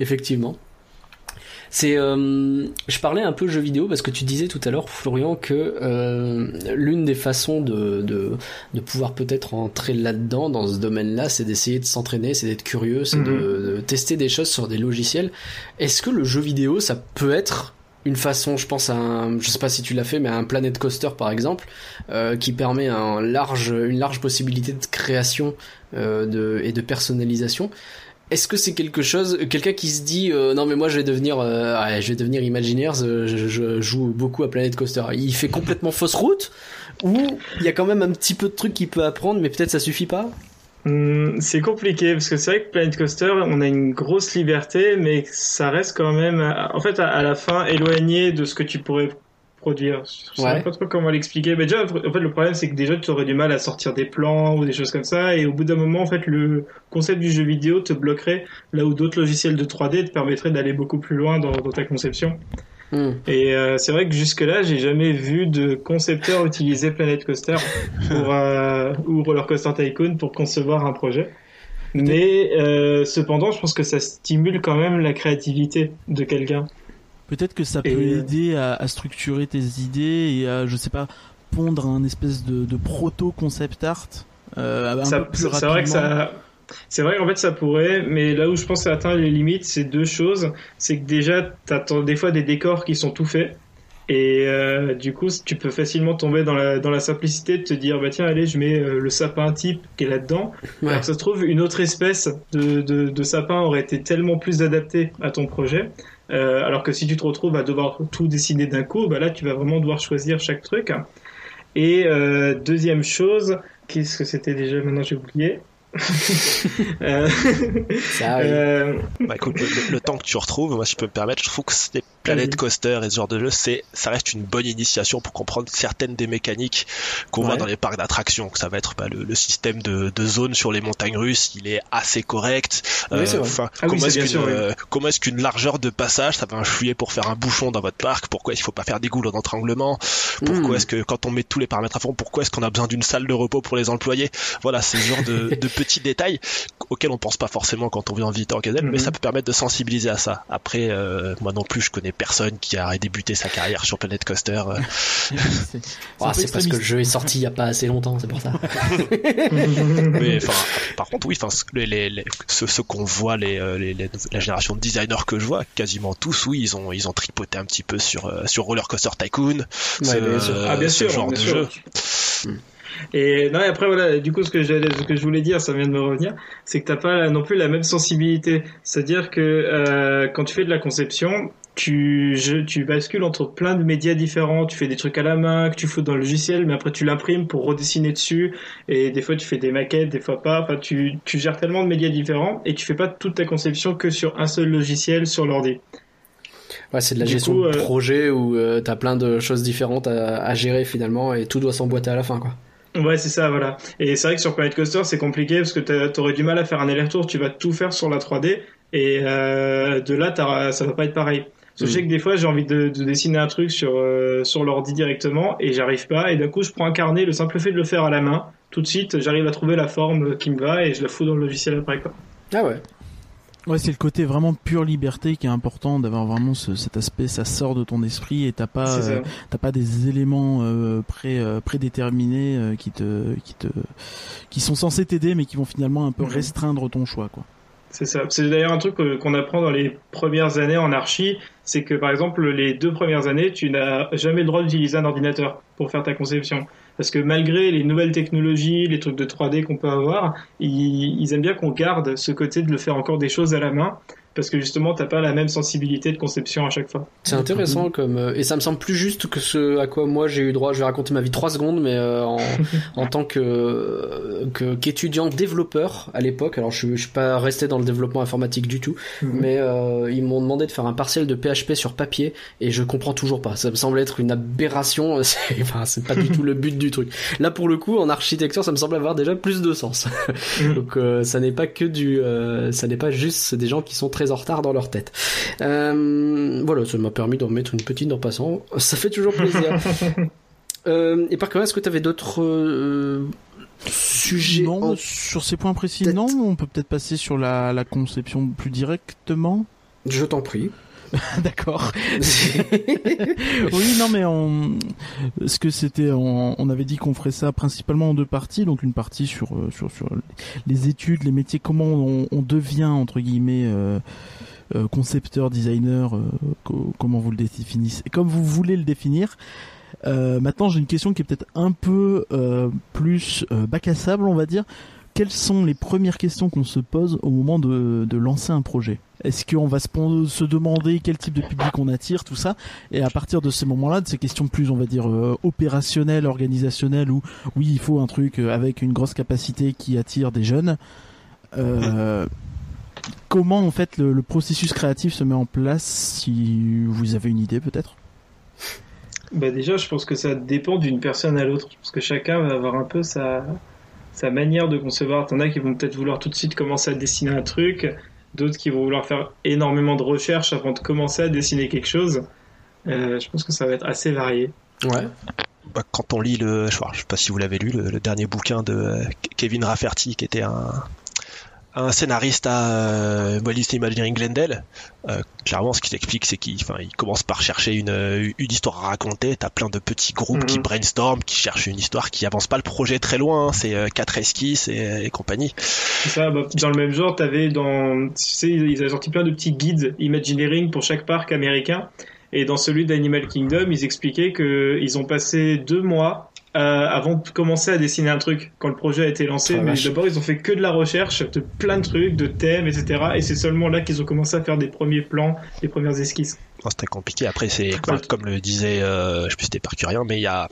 Effectivement. C'est, euh, je parlais un peu jeux vidéo parce que tu disais tout à l'heure, Florian, que euh, l'une des façons de, de, de pouvoir peut-être entrer là-dedans, dans ce domaine-là, c'est d'essayer de s'entraîner, c'est d'être curieux, c'est Mhm. de, de tester des choses sur des logiciels. Est-ce que le jeu vidéo, ça peut être une façon, je pense à un, je sais pas si tu l'as fait, mais à un Planet Coaster par exemple, euh, qui permet un large, une large possibilité de création euh, de, et de personnalisation. Est-ce que c'est quelque chose, quelqu'un qui se dit euh, non mais moi je vais devenir, euh, ah, je vais devenir Imagineers, euh, je, je joue beaucoup à Planet Coaster. Il fait complètement fausse route? Ou il y a quand même un petit peu de trucs qu'il peut apprendre, mais peut-être ça suffit pas? Hum, c'est compliqué parce que c'est vrai que Planet Coaster, on a une grosse liberté, mais ça reste quand même, en fait, à, à la fin, éloigné de ce que tu pourrais produire. Je sais Ouais. pas trop comment l'expliquer. Mais déjà, en fait, le problème, c'est que déjà, tu aurais du mal à sortir des plans ou des choses comme ça, et au bout d'un moment, en fait, le concept du jeu vidéo te bloquerait là où d'autres logiciels de 3D te permettraient d'aller beaucoup plus loin dans, dans ta conception. Hmm. Et euh, c'est vrai que jusque-là, j'ai jamais vu de concepteur utiliser Planet Coaster pour, euh, ou Roller Coaster Tycoon pour concevoir un projet. Mais euh, cependant, je pense que ça stimule quand même la créativité de quelqu'un. Peut-être que ça peut Et- aider à, à structurer tes idées et à, je sais pas, pondre un espèce de, de proto-concept art. Euh, un Ça- peu plus C'est vrai que rapidement. ça. C'est vrai qu'en fait ça pourrait, mais là où je pense que ça atteint les limites, c'est deux choses. C'est que déjà, t'attends des fois des décors qui sont tout faits. Et euh, du coup, tu peux facilement tomber dans la, dans la simplicité de te dire, bah tiens, allez, je mets euh, le sapin type qui est là-dedans. Ouais. Alors que ça se trouve, une autre espèce de, de, de sapin aurait été tellement plus adaptée à ton projet. Euh, alors que si tu te retrouves à devoir tout dessiner d'un coup, bah là, tu vas vraiment devoir choisir chaque truc. Et deuxième chose, qu'est-ce que c'était déjà? Maintenant, j'ai oublié. Euh, Ça euh, Bah écoute, le, temps que tu retrouves, moi si je peux me permettre, je trouve que les Planet. Coaster et ce genre de jeu, c'est, ça reste une bonne initiation pour comprendre certaines des mécaniques qu'on voit dans les parcs d'attractions. Ça va être bah, le, le système de, de zone sur les montagnes russes, il est assez correct. Oui, enfin, Ah comment est-ce qu'une oui. euh, comment est-ce qu'une largeur de passage, ça va influer pour faire un bouchon dans votre parc? Pourquoi qu'il faut pas faire des goulots d'entranglement? Pourquoi Hmm. est-ce que quand on met tous les paramètres à fond, pourquoi est-ce qu'on a besoin d'une salle de repos pour les employés? Voilà, c'est ce genre de, de petits détails auxquels on pense pas forcément quand on vient en visite en Gazelle, mais Mhm. ça peut permettre de sensibiliser à ça. Après, euh, moi non plus, je connais personne qui a débuté sa carrière sur Planet Coaster. euh. C'est- Ah, c'est parce que le jeu est sorti il y a pas assez longtemps, c'est pour ça. mais enfin, par contre, oui, enfin, ce- les, les, les- ceux, ceux qu'on voit, les, euh, les, les- la génération de designers que je vois, quasiment tous, oui, ils ont, ils ont tripoté un petit peu sur, euh, sur Roller Coaster Tycoon, ce, bien sûr. Ah bien ce sûr, genre bien de sûr. jeu. Et non, et après voilà, du coup ce que j'allais- ce que je voulais dire, ça vient de me revenir, c'est que t'as pas non plus la même sensibilité. C'est-à-dire que euh, quand tu fais de la conception, tu je, tu bascules entre plein de médias différents. Tu fais des trucs à la main que tu fous dans le logiciel, mais après tu l'imprimes pour redessiner dessus. Et des fois tu fais des maquettes, des fois pas. Enfin, tu tu gères tellement de médias différents et tu fais pas toute ta conception que sur un seul logiciel sur l'ordi. Ouais, c'est de la Du gestion coup, de euh, projet où euh, t'as plein de choses différentes à, à gérer finalement et tout doit s'emboîter à la fin, quoi. Ouais, c'est ça, voilà. Et c'est vrai que sur Planet Coaster, c'est compliqué parce que t'aurais du mal à faire un aller-retour. Tu vas tout faire sur la 3D et euh, de là, ça va pas être pareil. Parce que Je Mm. sais que des fois, j'ai envie de, de dessiner un truc sur euh, sur l'ordi directement et j'arrive pas. Et d'un coup, je prends un carnet. Le simple fait de le faire à la main, tout de suite, j'arrive à trouver la forme qui me va et je la fous dans le logiciel après. Quoi. Ah ouais. Ouais, c'est le côté vraiment pure liberté qui est important d'avoir vraiment ce- cet aspect, ça sort de ton esprit et t'as pas, euh, t'as pas des éléments euh, pré, euh, prédéterminés euh, qui te, qui te, qui sont censés t'aider mais qui vont finalement un peu Mhm. restreindre ton choix, quoi. C'est ça. C'est d'ailleurs un truc euh, qu'on apprend dans les premières années en archi, c'est que par exemple les deux premières années, tu n'as jamais le droit d'utiliser un ordinateur pour faire ta conception. Parce que malgré les nouvelles technologies, les trucs de 3D qu'on peut avoir, ils, ils aiment bien qu'on garde ce côté de le faire encore des choses à la main, parce que justement t'as pas la même sensibilité de conception à chaque fois. C'est intéressant comme euh, et ça me semble plus juste que ce à quoi moi j'ai eu droit. Je vais raconter ma vie trois secondes, mais euh, en, en tant que que qu'étudiant développeur à l'époque. Alors je, suis- je suis pas resté dans le développement informatique du tout, mais euh, ils m'ont demandé de faire un partiel de PHP sur papier et je comprends toujours pas. Ça me semble être une aberration. C'est enfin c'est pas du tout le but du truc. Là pour le coup en architecture ça me semble avoir déjà plus de sens. Mhm. Donc euh, ça n'est pas que du, euh, ça n'est pas juste des gens qui sont très en retard dans leur tête. Euh, voilà, ça m'a permis d'en mettre une petite en passant. Ça fait toujours plaisir. euh, et par contre, est-ce que tu avais d'autres euh, sujets Non, en- sur ces points précis, non. On peut peut-être passer sur la, la conception plus directement. Je t'en prie. D'accord. oui, non, mais on, ce que c'était, on, avait dit qu'on ferait ça principalement en deux parties, donc une partie sur euh, sur sur les études, les métiers, comment on, devient entre guillemets euh, euh, concepteur, designer, euh, co- comment vous le définissez, comme vous voulez le définir. Euh, maintenant, j'ai une question qui est peut-être un peu euh, plus bac à sable, on va dire. Quelles sont les premières questions qu'on se pose au moment de, lancer un projet Est-ce qu'on va se, demander quel type de public on attire, tout ça Et à partir de ces moments-là, de ces questions plus, on va dire, euh, opérationnelles, organisationnelles, où oui, il faut un truc euh, avec une grosse capacité qui attire des jeunes. Euh, comment en fait le, le processus créatif se met en place Si vous avez une idée, peut-être? Bah déjà, je pense que ça dépend d'une personne à l'autre. Parce que chacun va avoir un peu sa, sa manière de concevoir. T'en as qui vont peut-être vouloir tout de suite commencer à dessiner un truc, d'autres qui vont vouloir faire énormément de recherches avant de commencer à dessiner quelque chose. Euh, je pense que ça va être assez varié. Ouais. Bah, quand on lit le, je sais pas- je sais pas si vous l'avez lu, le, le dernier bouquin de euh, Kevin Rafferty, qui était un, un scénariste à euh, Wallis Imagineering Glendale, euh, clairement, ce qu'il explique, c'est qu'il il commence par chercher une, euh, une histoire à raconter. T'as plein de petits groupes Mhm. qui brainstorment, qui cherchent une histoire, qui avance pas le projet très loin. hein. c'est euh, quatre esquisses et, et compagnie. C'est ça, bah, dans le même genre, t'avais dans, tu sais, ils avaient sorti plein de petits guides Imagineering pour chaque parc américain. Et dans celui d'Animal Kingdom, ils expliquaient que ils ont passé deux mois euh, avant de commencer à dessiner un truc quand le projet a été lancé. Ah, mais d'abord, ils ont fait que de la recherche de plein de trucs, de thèmes, etc. Et c'est seulement là qu'ils ont commencé à faire des premiers plans, les premières esquisses. Non, C'était compliqué. Après, c'est comme le disait, euh, je sais plus si c'était Parcurien, mais il y a.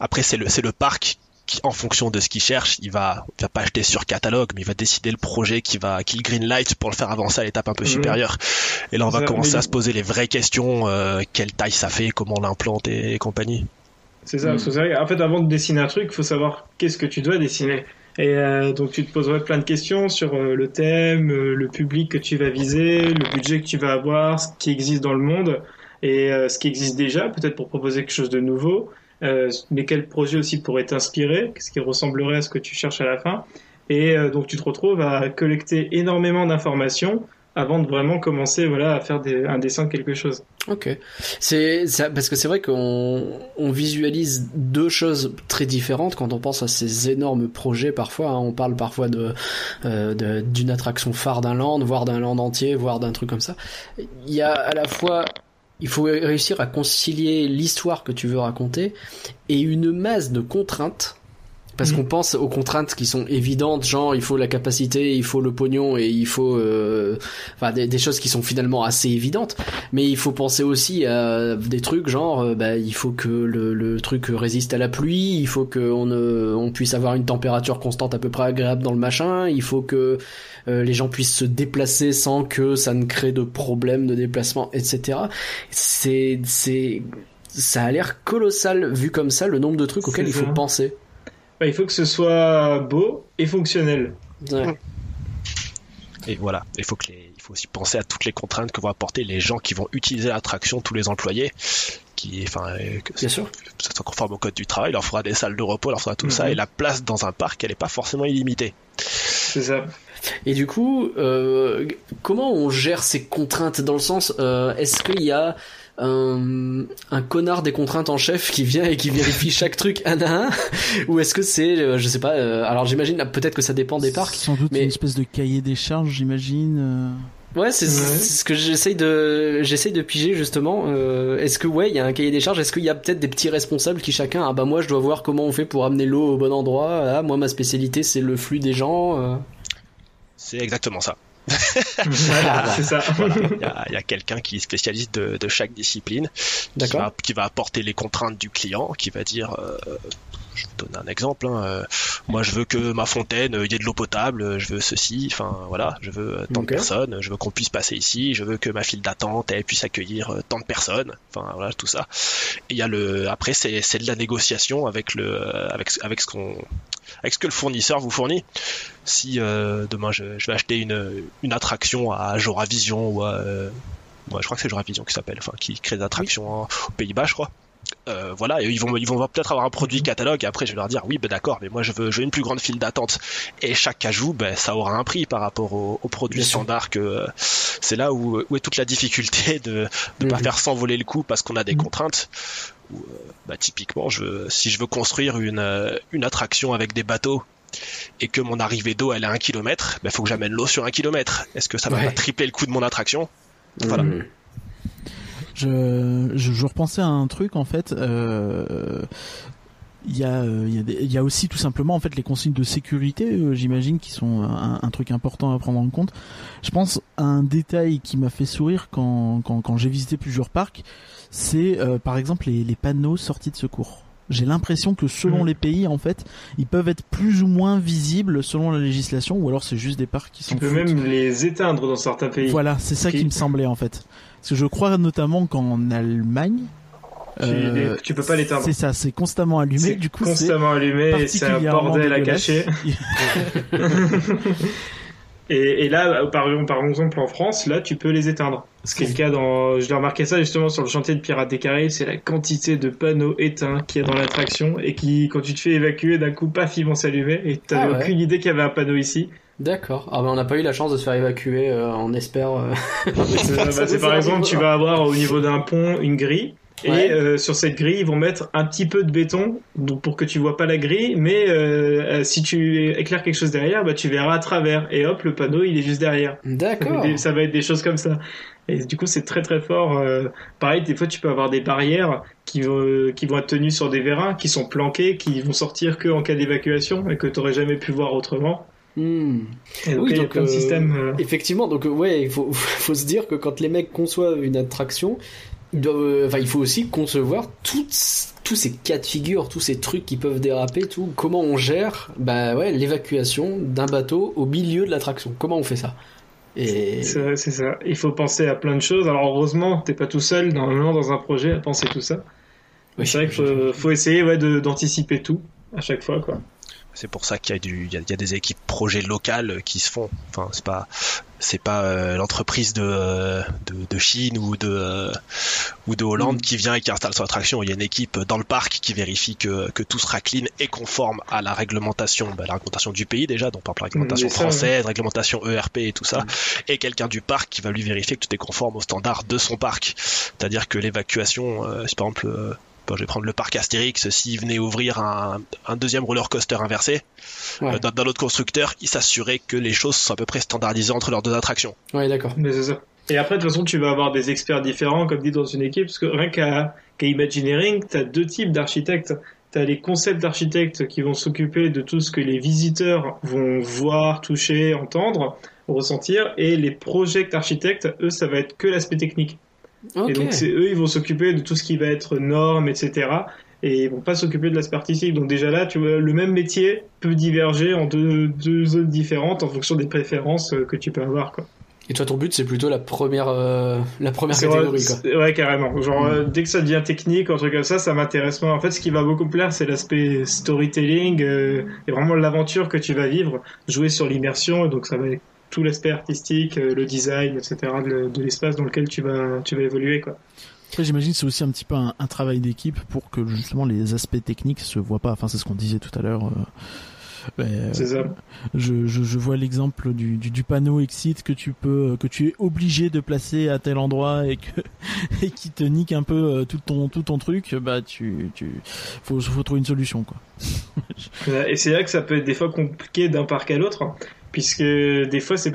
Après, c'est le c'est le parc qui, en fonction de ce qu'il cherche, il va il va pas acheter sur catalogue, mais il va décider le projet qui va qui le greenlight pour le faire avancer à l'étape un peu Mhm. supérieure. Et là, on va Ça, commencer mais- à se poser les vraies questions euh, quelle taille ça fait, comment on l'implante et, compagnie. C'est ça. Mm. que c'est vrai, en fait, avant de dessiner un truc, il faut savoir qu'est-ce que tu dois dessiner. Et euh, donc, tu te poserais plein de questions sur euh, le thème, euh, le public que tu vas viser, le budget que tu vas avoir, ce qui existe dans le monde et ce qui existe déjà, peut-être pour proposer quelque chose de nouveau. Mais quel projet aussi pourrait t'inspirer, qu'est-ce qui ressemblerait à ce que tu cherches à la fin? Et donc, tu te retrouves à collecter énormément d'informations avant de vraiment commencer, voilà, à faire des- un dessin de quelque chose. Ok. C'est parce que c'est vrai qu'on on visualise deux choses très différentes quand on pense à ces énormes projets. Parfois, hein. on parle parfois de euh, d'une attraction phare d'un land, voire d'un land entier, voire d'un truc comme ça. Il y a à la fois il faut réussir à concilier l'histoire que tu veux raconter et une masse de contraintes. Parce Mhm. qu'on pense aux contraintes qui sont évidentes, genre il faut la capacité, il faut le pognon et il faut, euh, enfin des, des choses qui sont finalement assez évidentes. Mais il faut penser aussi à des trucs genre, euh, bah, il faut que le, le truc résiste à la pluie, il faut qu'on euh, on puisse avoir une température constante à peu près agréable dans le machin, il faut que euh, les gens puissent se déplacer sans que ça ne crée de problèmes de déplacement, etc. C'est, c'est, ça a l'air colossal vu comme ça le nombre de trucs auxquels il faut ça. penser. Bah, il faut que ce soit beau et fonctionnel. Ouais. Et voilà, il faut que les, il faut aussi penser à toutes les contraintes que vont apporter les gens qui vont utiliser l'attraction, tous les employés, qui, enfin, euh, que Bien sûr. ça soit conforme au code du travail, il leur faudra des salles de repos, il leur faudra tout ça, Mhm. et la place dans un parc, elle est pas forcément illimitée. C'est ça. Et du coup, euh, comment on gère ces contraintes dans le sens, euh, est-ce qu'il y a un, un connard des contraintes en chef qui vient et qui vérifie chaque truc un à un, ou est-ce que c'est, euh, je sais pas, euh, alors j'imagine peut-être que ça dépend des parcs. Sans doute mais- une espèce de cahier des charges, j'imagine. euh. Ouais, c'est Ouais. ce que j'essaye de j'essaye de piger justement. Euh, est-ce que ouais, il y a un cahier des charges Est-ce qu'il y a peut-être des petits responsables qui chacun ah bah moi je dois voir comment on fait pour amener l'eau au bon endroit. Ah moi ma spécialité c'est le flux des gens. euh. C'est exactement ça. Voilà, c'est ça. Voilà. Il y a, quelqu'un qui est spécialiste de, de chaque discipline, qui D'accord. va, qui va apporter les contraintes du client, qui va dire, euh, je vais donner un exemple, hein, euh, moi je veux que ma fontaine, euh, il y ait de l'eau potable, euh, je veux ceci, enfin voilà, je veux tant de personnes, je veux qu'on puisse passer ici, je veux que ma file d'attente elle puisse accueillir tant de personnes, enfin voilà tout ça. Et il y a le, après c'est c'est de la négociation avec le, avec avec ce qu'on, avec ce que le fournisseur vous fournit. Si euh, demain je, je vais acheter une une attraction à Joravision ou à euh, ouais, je crois que c'est Joravision qui s'appelle, enfin qui crée des attractions aux Pays-Bas, je crois. Euh, voilà, et ils vont ils vont peut-être avoir un produit catalogue. Et après, je vais leur dire oui, ben d'accord, mais moi je veux je veux une plus grande file d'attente. Et chaque ajout, ben ça aura un prix par rapport au, au produit standard. Que euh, c'est là où, où est toute la difficulté de ne pas Mhm. faire s'envoler le coup parce qu'on a des Mhm. contraintes. Euh, bah, typiquement, je, si je veux construire une, euh, une attraction avec des bateaux et que mon arrivée d'eau elle est à un kilomètre, il faut que j'amène l'eau sur un kilomètre. Est-ce que ça va Ouais. pas tripler le coût de mon attraction? Voilà. Mhm. Je, je, je repensais à un truc en fait. euh, Il y, a, euh, il y, a des- il y a aussi tout simplement en fait les consignes de sécurité, euh, j'imagine, qui sont un, truc important à prendre en compte. Je pense à un détail qui m'a fait sourire quand, quand, quand j'ai visité plusieurs parcs, c'est euh, par exemple les, les panneaux sortis de secours. J'ai l'impression que selon Mhm. les pays, en fait, ils peuvent être plus ou moins visibles selon la législation, ou alors c'est juste des parcs qui Tu sont peux même les éteindre dans certains pays. voilà, c'est ça Qui- qui me semblait en fait. Parce que je crois notamment qu'en Allemagne, Tu, euh, tu peux pas l'éteindre. c'est ça, c'est constamment allumé. Du coup, constamment allumé, et c'est un bordel à cacher. Et, et là, par exemple, par exemple, en France, là, tu peux les éteindre. Ce qui est le cas dans, je l'ai remarqué ça justement sur le chantier de Pirates des Caraïbes, c'est la quantité de panneaux éteints qu'il y a dans l'attraction et qui, quand tu te fais évacuer, d'un coup, paf, ils vont s'allumer et t'avais Ah ouais. aucune idée qu'il y avait un panneau ici. D'accord. Ah ben on n'a pas eu la chance de se faire évacuer, euh, on espère. euh, C'est bah, c'est par exemple, tu vas avoir au niveau d'un pont une grille. Ouais. Et euh, sur cette grille, ils vont mettre un petit peu de béton, donc pour que tu vois pas la grille, mais euh, euh, si tu éclaires quelque chose derrière, bah tu verras à travers. Et hop, le panneau, il est juste derrière. D'accord. Ça va être des choses comme ça. Et du coup, c'est très très fort. euh, pareil, des fois, tu peux avoir des barrières qui vont, qui vont être tenues sur des vérins, qui sont planquées, qui vont sortir que en cas d'évacuation et que tu aurais jamais pu voir autrement. Et donc, Oui, donc, euh, systèmes. euh, Effectivement, donc euh, ouais, il faut, faut se dire que quand les mecs conçoivent une attraction, euh, enfin, il faut aussi concevoir toutes, tous ces cas de figure, tous ces trucs qui peuvent déraper, tout. Comment on gère, bah ouais, l'évacuation d'un bateau au milieu de l'attraction. Comment on fait ça? Et C'est ça. Il faut penser à plein de choses. Alors heureusement, t'es pas tout seul normalement dans un projet à penser tout ça. Oui, c'est vrai qu'il faut, faut essayer ouais, d'anticiper tout à chaque fois. Quoi. C'est pour ça qu'il y a du, il y a, il y a des équipes projets locales qui se font. Enfin, c'est pas, c'est pas euh, l'entreprise de, euh, de, de Chine ou de, euh, ou de Hollande qui vient et qui installe son attraction. Il y a une équipe dans le parc qui vérifie que, que tout sera clean et conforme à la réglementation, bah, la réglementation du pays déjà, donc par exemple la réglementation ça, française, réglementation ERP et tout ça, et quelqu'un du parc qui va lui vérifier que tout est conforme aux standards de son parc. C'est-à-dire que l'évacuation, euh, par exemple, euh, je vais prendre le parc Astérix, s'il venait ouvrir un, un deuxième roller coaster inversé, Ouais. euh, d'un autre constructeur, il s'assurait que les choses sont à peu près standardisées entre leurs deux attractions. ouais, d'accord. Mais c'est ça. Et après, de toute façon, tu vas avoir des experts différents, comme dit dans une équipe, parce que rien qu'à qu'à Imagineering, tu as deux types d'architectes. Tu as les concepts d'architectes qui vont s'occuper de tout ce que les visiteurs vont voir, toucher, entendre, ressentir, et les project architectes, eux, ça va être que l'aspect technique. Et donc, c'est eux, ils vont s'occuper de tout ce qui va être normes, etc. Et ils vont pas s'occuper de l'aspect artistique. Donc déjà là, tu vois, le même métier peut diverger en deux, deux zones différentes en fonction des préférences euh, que tu peux avoir, quoi. Et toi, ton but, c'est plutôt la première, euh, la première catégorie, vrai, quoi. Ouais, carrément. Genre, euh, dès que ça devient technique, un truc comme ça, ça m'intéresse moins. En fait, ce qui va beaucoup plaire, c'est l'aspect storytelling euh, et vraiment l'aventure que tu vas vivre, jouer sur l'immersion. Donc, ça va être tout l'aspect artistique, euh, le design, etc. de, de l'espace dans lequel tu vas, tu vas évoluer, quoi. Après, j'imagine que c'est aussi un petit peu un, un travail d'équipe pour que justement les aspects techniques se voient pas. Enfin, c'est ce qu'on disait tout à l'heure. euh, mais, euh, C'est ça. je, je, je vois l'exemple du, du, du panneau exit que tu peux, que tu es obligé de placer à tel endroit et que et qui te nique un peu tout ton tout ton truc. Bah, tu, tu, faut, faut trouver une solution quoi. Et c'est vrai que ça peut être des fois compliqué d'un parc à l'autre, puisque des fois c'est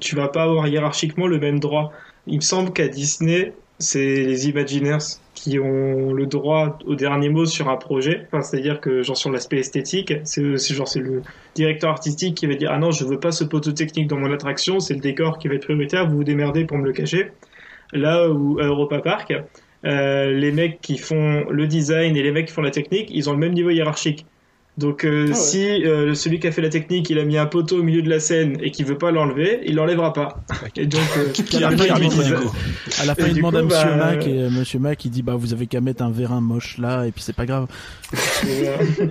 tu vas pas avoir hiérarchiquement le même droit. Il me semble qu'à Disney, c'est les Imagineers qui ont le droit au dernier mot sur un projet. C'est-à-dire que genre sur l'aspect esthétique, c'est c'est genre c'est le directeur artistique qui va dire ah non je veux pas ce poteau technique dans mon attraction, c'est le décor qui va être prioritaire, vous vous démerdez pour me le cacher. Là où à Europa Park, euh, les mecs qui font le design et les mecs qui font la technique, ils ont le même niveau hiérarchique. Donc euh, Ah ouais. si euh, celui qui a fait la technique, il a mis un poteau au milieu de la scène et qu'il veut pas l'enlever, il l'enlèvera pas. Et donc euh, Qui à la a fin, le permis, il demande- du coup À la fin, Et il demande coup, à Monsieur bah, Mac et euh, Monsieur Mac il dit bah vous avez qu'à mettre un vérin moche là et puis c'est pas grave. Euh,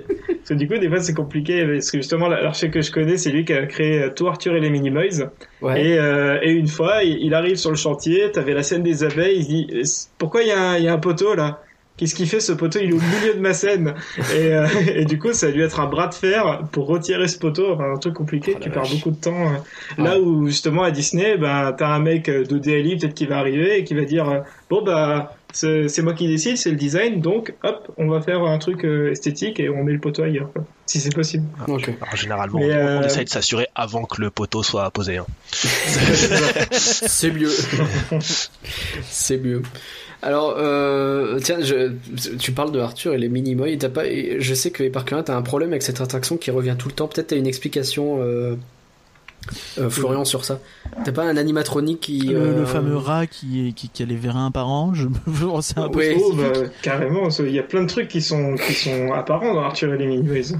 Parce que du coup, des fois, c'est compliqué parce que justement, l'archer que je connais, c'est lui qui a créé euh, tout Arthur et les Minimoys. Ouais. Et, euh, et une fois, il, il arrive sur le chantier, t'avais la scène des abeilles, il se dit, pourquoi il y, a un- il y a un poteau là? Qu'est-ce qu'il fait ce poteau? Il est au milieu de ma scène. Et, euh, et du coup, ça a dû être un bras de fer pour retirer ce poteau. Enfin, un truc compliqué, Oh tu perds vache. beaucoup de temps. euh. Là où justement à Disney, ben t'as un mec de DLI peut-être qui va arriver et qui va dire, euh, bon bah c'est moi qui décide, c'est le design, donc hop, on va faire un truc euh, esthétique et on met le poteau ailleurs, quoi. si c'est possible. Ok. Alors, généralement, on, on euh, essaye de s'assurer avant que le poteau soit posé. hein. C'est mieux. c'est mieux. Alors, euh, tiens, je, tu parles de Arthur et les Minimoy. T'as pas, et je sais que Parker, t'as un problème avec cette attraction qui revient tout le temps. Peut-être t'as une explication, euh, euh, Florian, sur ça. T'as pas un animatronique qui. Le, euh, le fameux rat qui, est- qui, qui a les vérins apparents, je me c'est un peu Oui. Oh, bah, carrément, il y a plein de trucs qui sont, qui sont apparents dans Arthur et les Minimoys.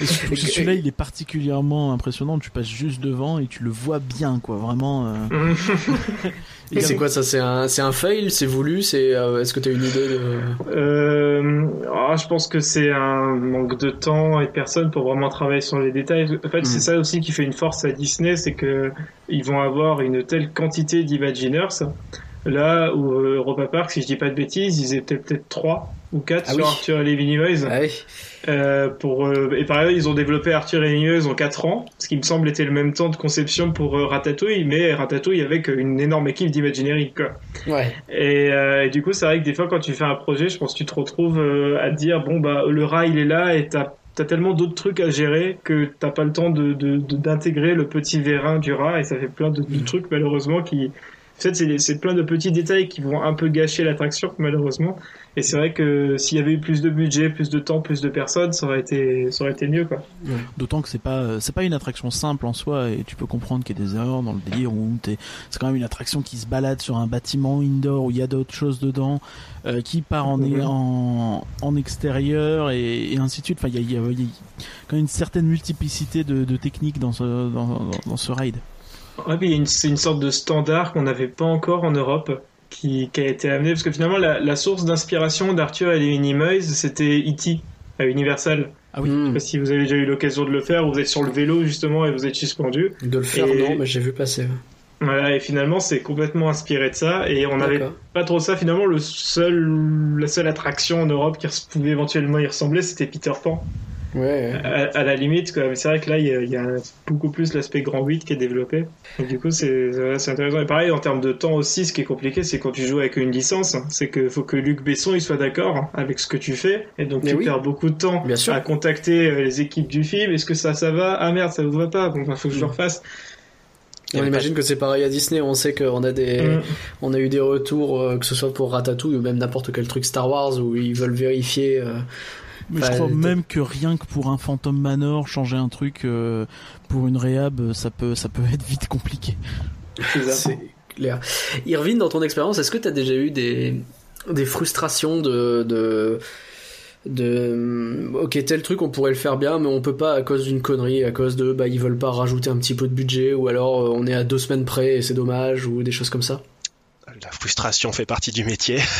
Et Celui-là, il est particulièrement impressionnant. Tu passes juste devant et tu le vois bien, quoi. Vraiment. euh, Et a- c'est quoi ça C'est un, c'est un fail? C'est voulu? C'est euh, Est-ce que t'as une idée de Euh, ah, je pense que c'est un manque de temps et de personnes pour vraiment travailler sur les détails. En fait, Mm. c'est ça aussi qui fait une force à Disney, c'est que ils vont avoir une telle quantité d'Imagineers. Là où Europa Park, si je dis pas de bêtises, ils étaient peut-être trois ou quatre Ah sur oui. Arthur et les Minimoys. Ah oui. Euh, pour euh, et par ailleurs, ils ont développé Arthur et les Minimoys en quatre ans, ce qui me semble était le même temps de conception pour euh, Ratatouille, mais Ratatouille avec une énorme équipe d'Imagineering quoi. Ouais. Et, euh, et du coup, c'est vrai que des fois, quand tu fais un projet, je pense que tu te retrouves euh, à te dire bon bah le rat il est là et t'as t'as tellement d'autres trucs à gérer que t'as pas le temps de de- d'intégrer le petit vérin du rat et ça fait plein de, de trucs malheureusement qui fait, c'est plein de petits détails qui vont un peu gâcher l'attraction, malheureusement. Et c'est vrai que s'il y avait eu plus de budget, plus de temps, plus de personnes, ça aurait été, ça aurait été mieux, quoi. D'autant que c'est pas euh, c'est pas une attraction simple en soi et tu peux comprendre qu'il y a des erreurs dans le délire où c'est quand même une attraction qui se balade sur un bâtiment indoor où il y a d'autres choses dedans euh, qui part en, en en extérieur et, et ainsi de suite. Enfin il y a, il y a- il y a quand même une certaine multiplicité de, de techniques dans ce dans, dans- dans ce ride. Ouais, puis c'est une sorte de standard qu'on n'avait pas encore en Europe, qui, qui a été amené, parce que finalement, la, la source d'inspiration d'Arthur et les Minimoys, c'était E.T. à Universal. Ah oui. Je sais Hmm. pas si vous avez déjà eu l'occasion de le faire, vous êtes sur le vélo, justement, et vous êtes suspendu. De le faire, Et- non, mais j'ai vu passer. Voilà, et finalement, c'est complètement inspiré de ça, et on n'avait pas trop ça. Finalement, le seul, la seule attraction en Europe qui pouvait éventuellement y ressembler, c'était Peter Pan. Ouais. À, à la limite, quoi. Mais c'est vrai que là, il y a, il y a beaucoup plus l'aspect grand 8 qui est développé. Donc, du coup, c'est intéressant. Et pareil, en termes de temps aussi, ce qui est compliqué, c'est quand tu joues avec une licence, c'est qu'il faut que Luc Besson il soit d'accord avec ce que tu fais. Et donc, Mais tu oui. perds beaucoup de temps Bien sûr. à contacter euh, les équipes du film. Est-ce que ça, ça va? Ah merde, ça vous va pas Bon, bah, faut que je le refasse. On imagine que c'est pareil à Disney. On sait qu'on a des, Mm. on a eu des retours, euh, que ce soit pour Ratatouille ou même n'importe quel truc Star Wars où ils veulent vérifier. euh, Mais je crois même que rien que pour un Phantom Manor changer un truc euh, pour une réhab ça peut ça peut être vite compliqué. C'est clair. Irvine, dans ton expérience, est-ce que tu as déjà eu des, des frustrations de, de, de, ok, tel truc, on pourrait le faire bien, mais on peut pas à cause d'une connerie, à cause de, bah, ils veulent pas rajouter un petit peu de budget, ou alors euh, on est à deux semaines près et c'est dommage, ou des choses comme ça? La frustration fait partie du métier.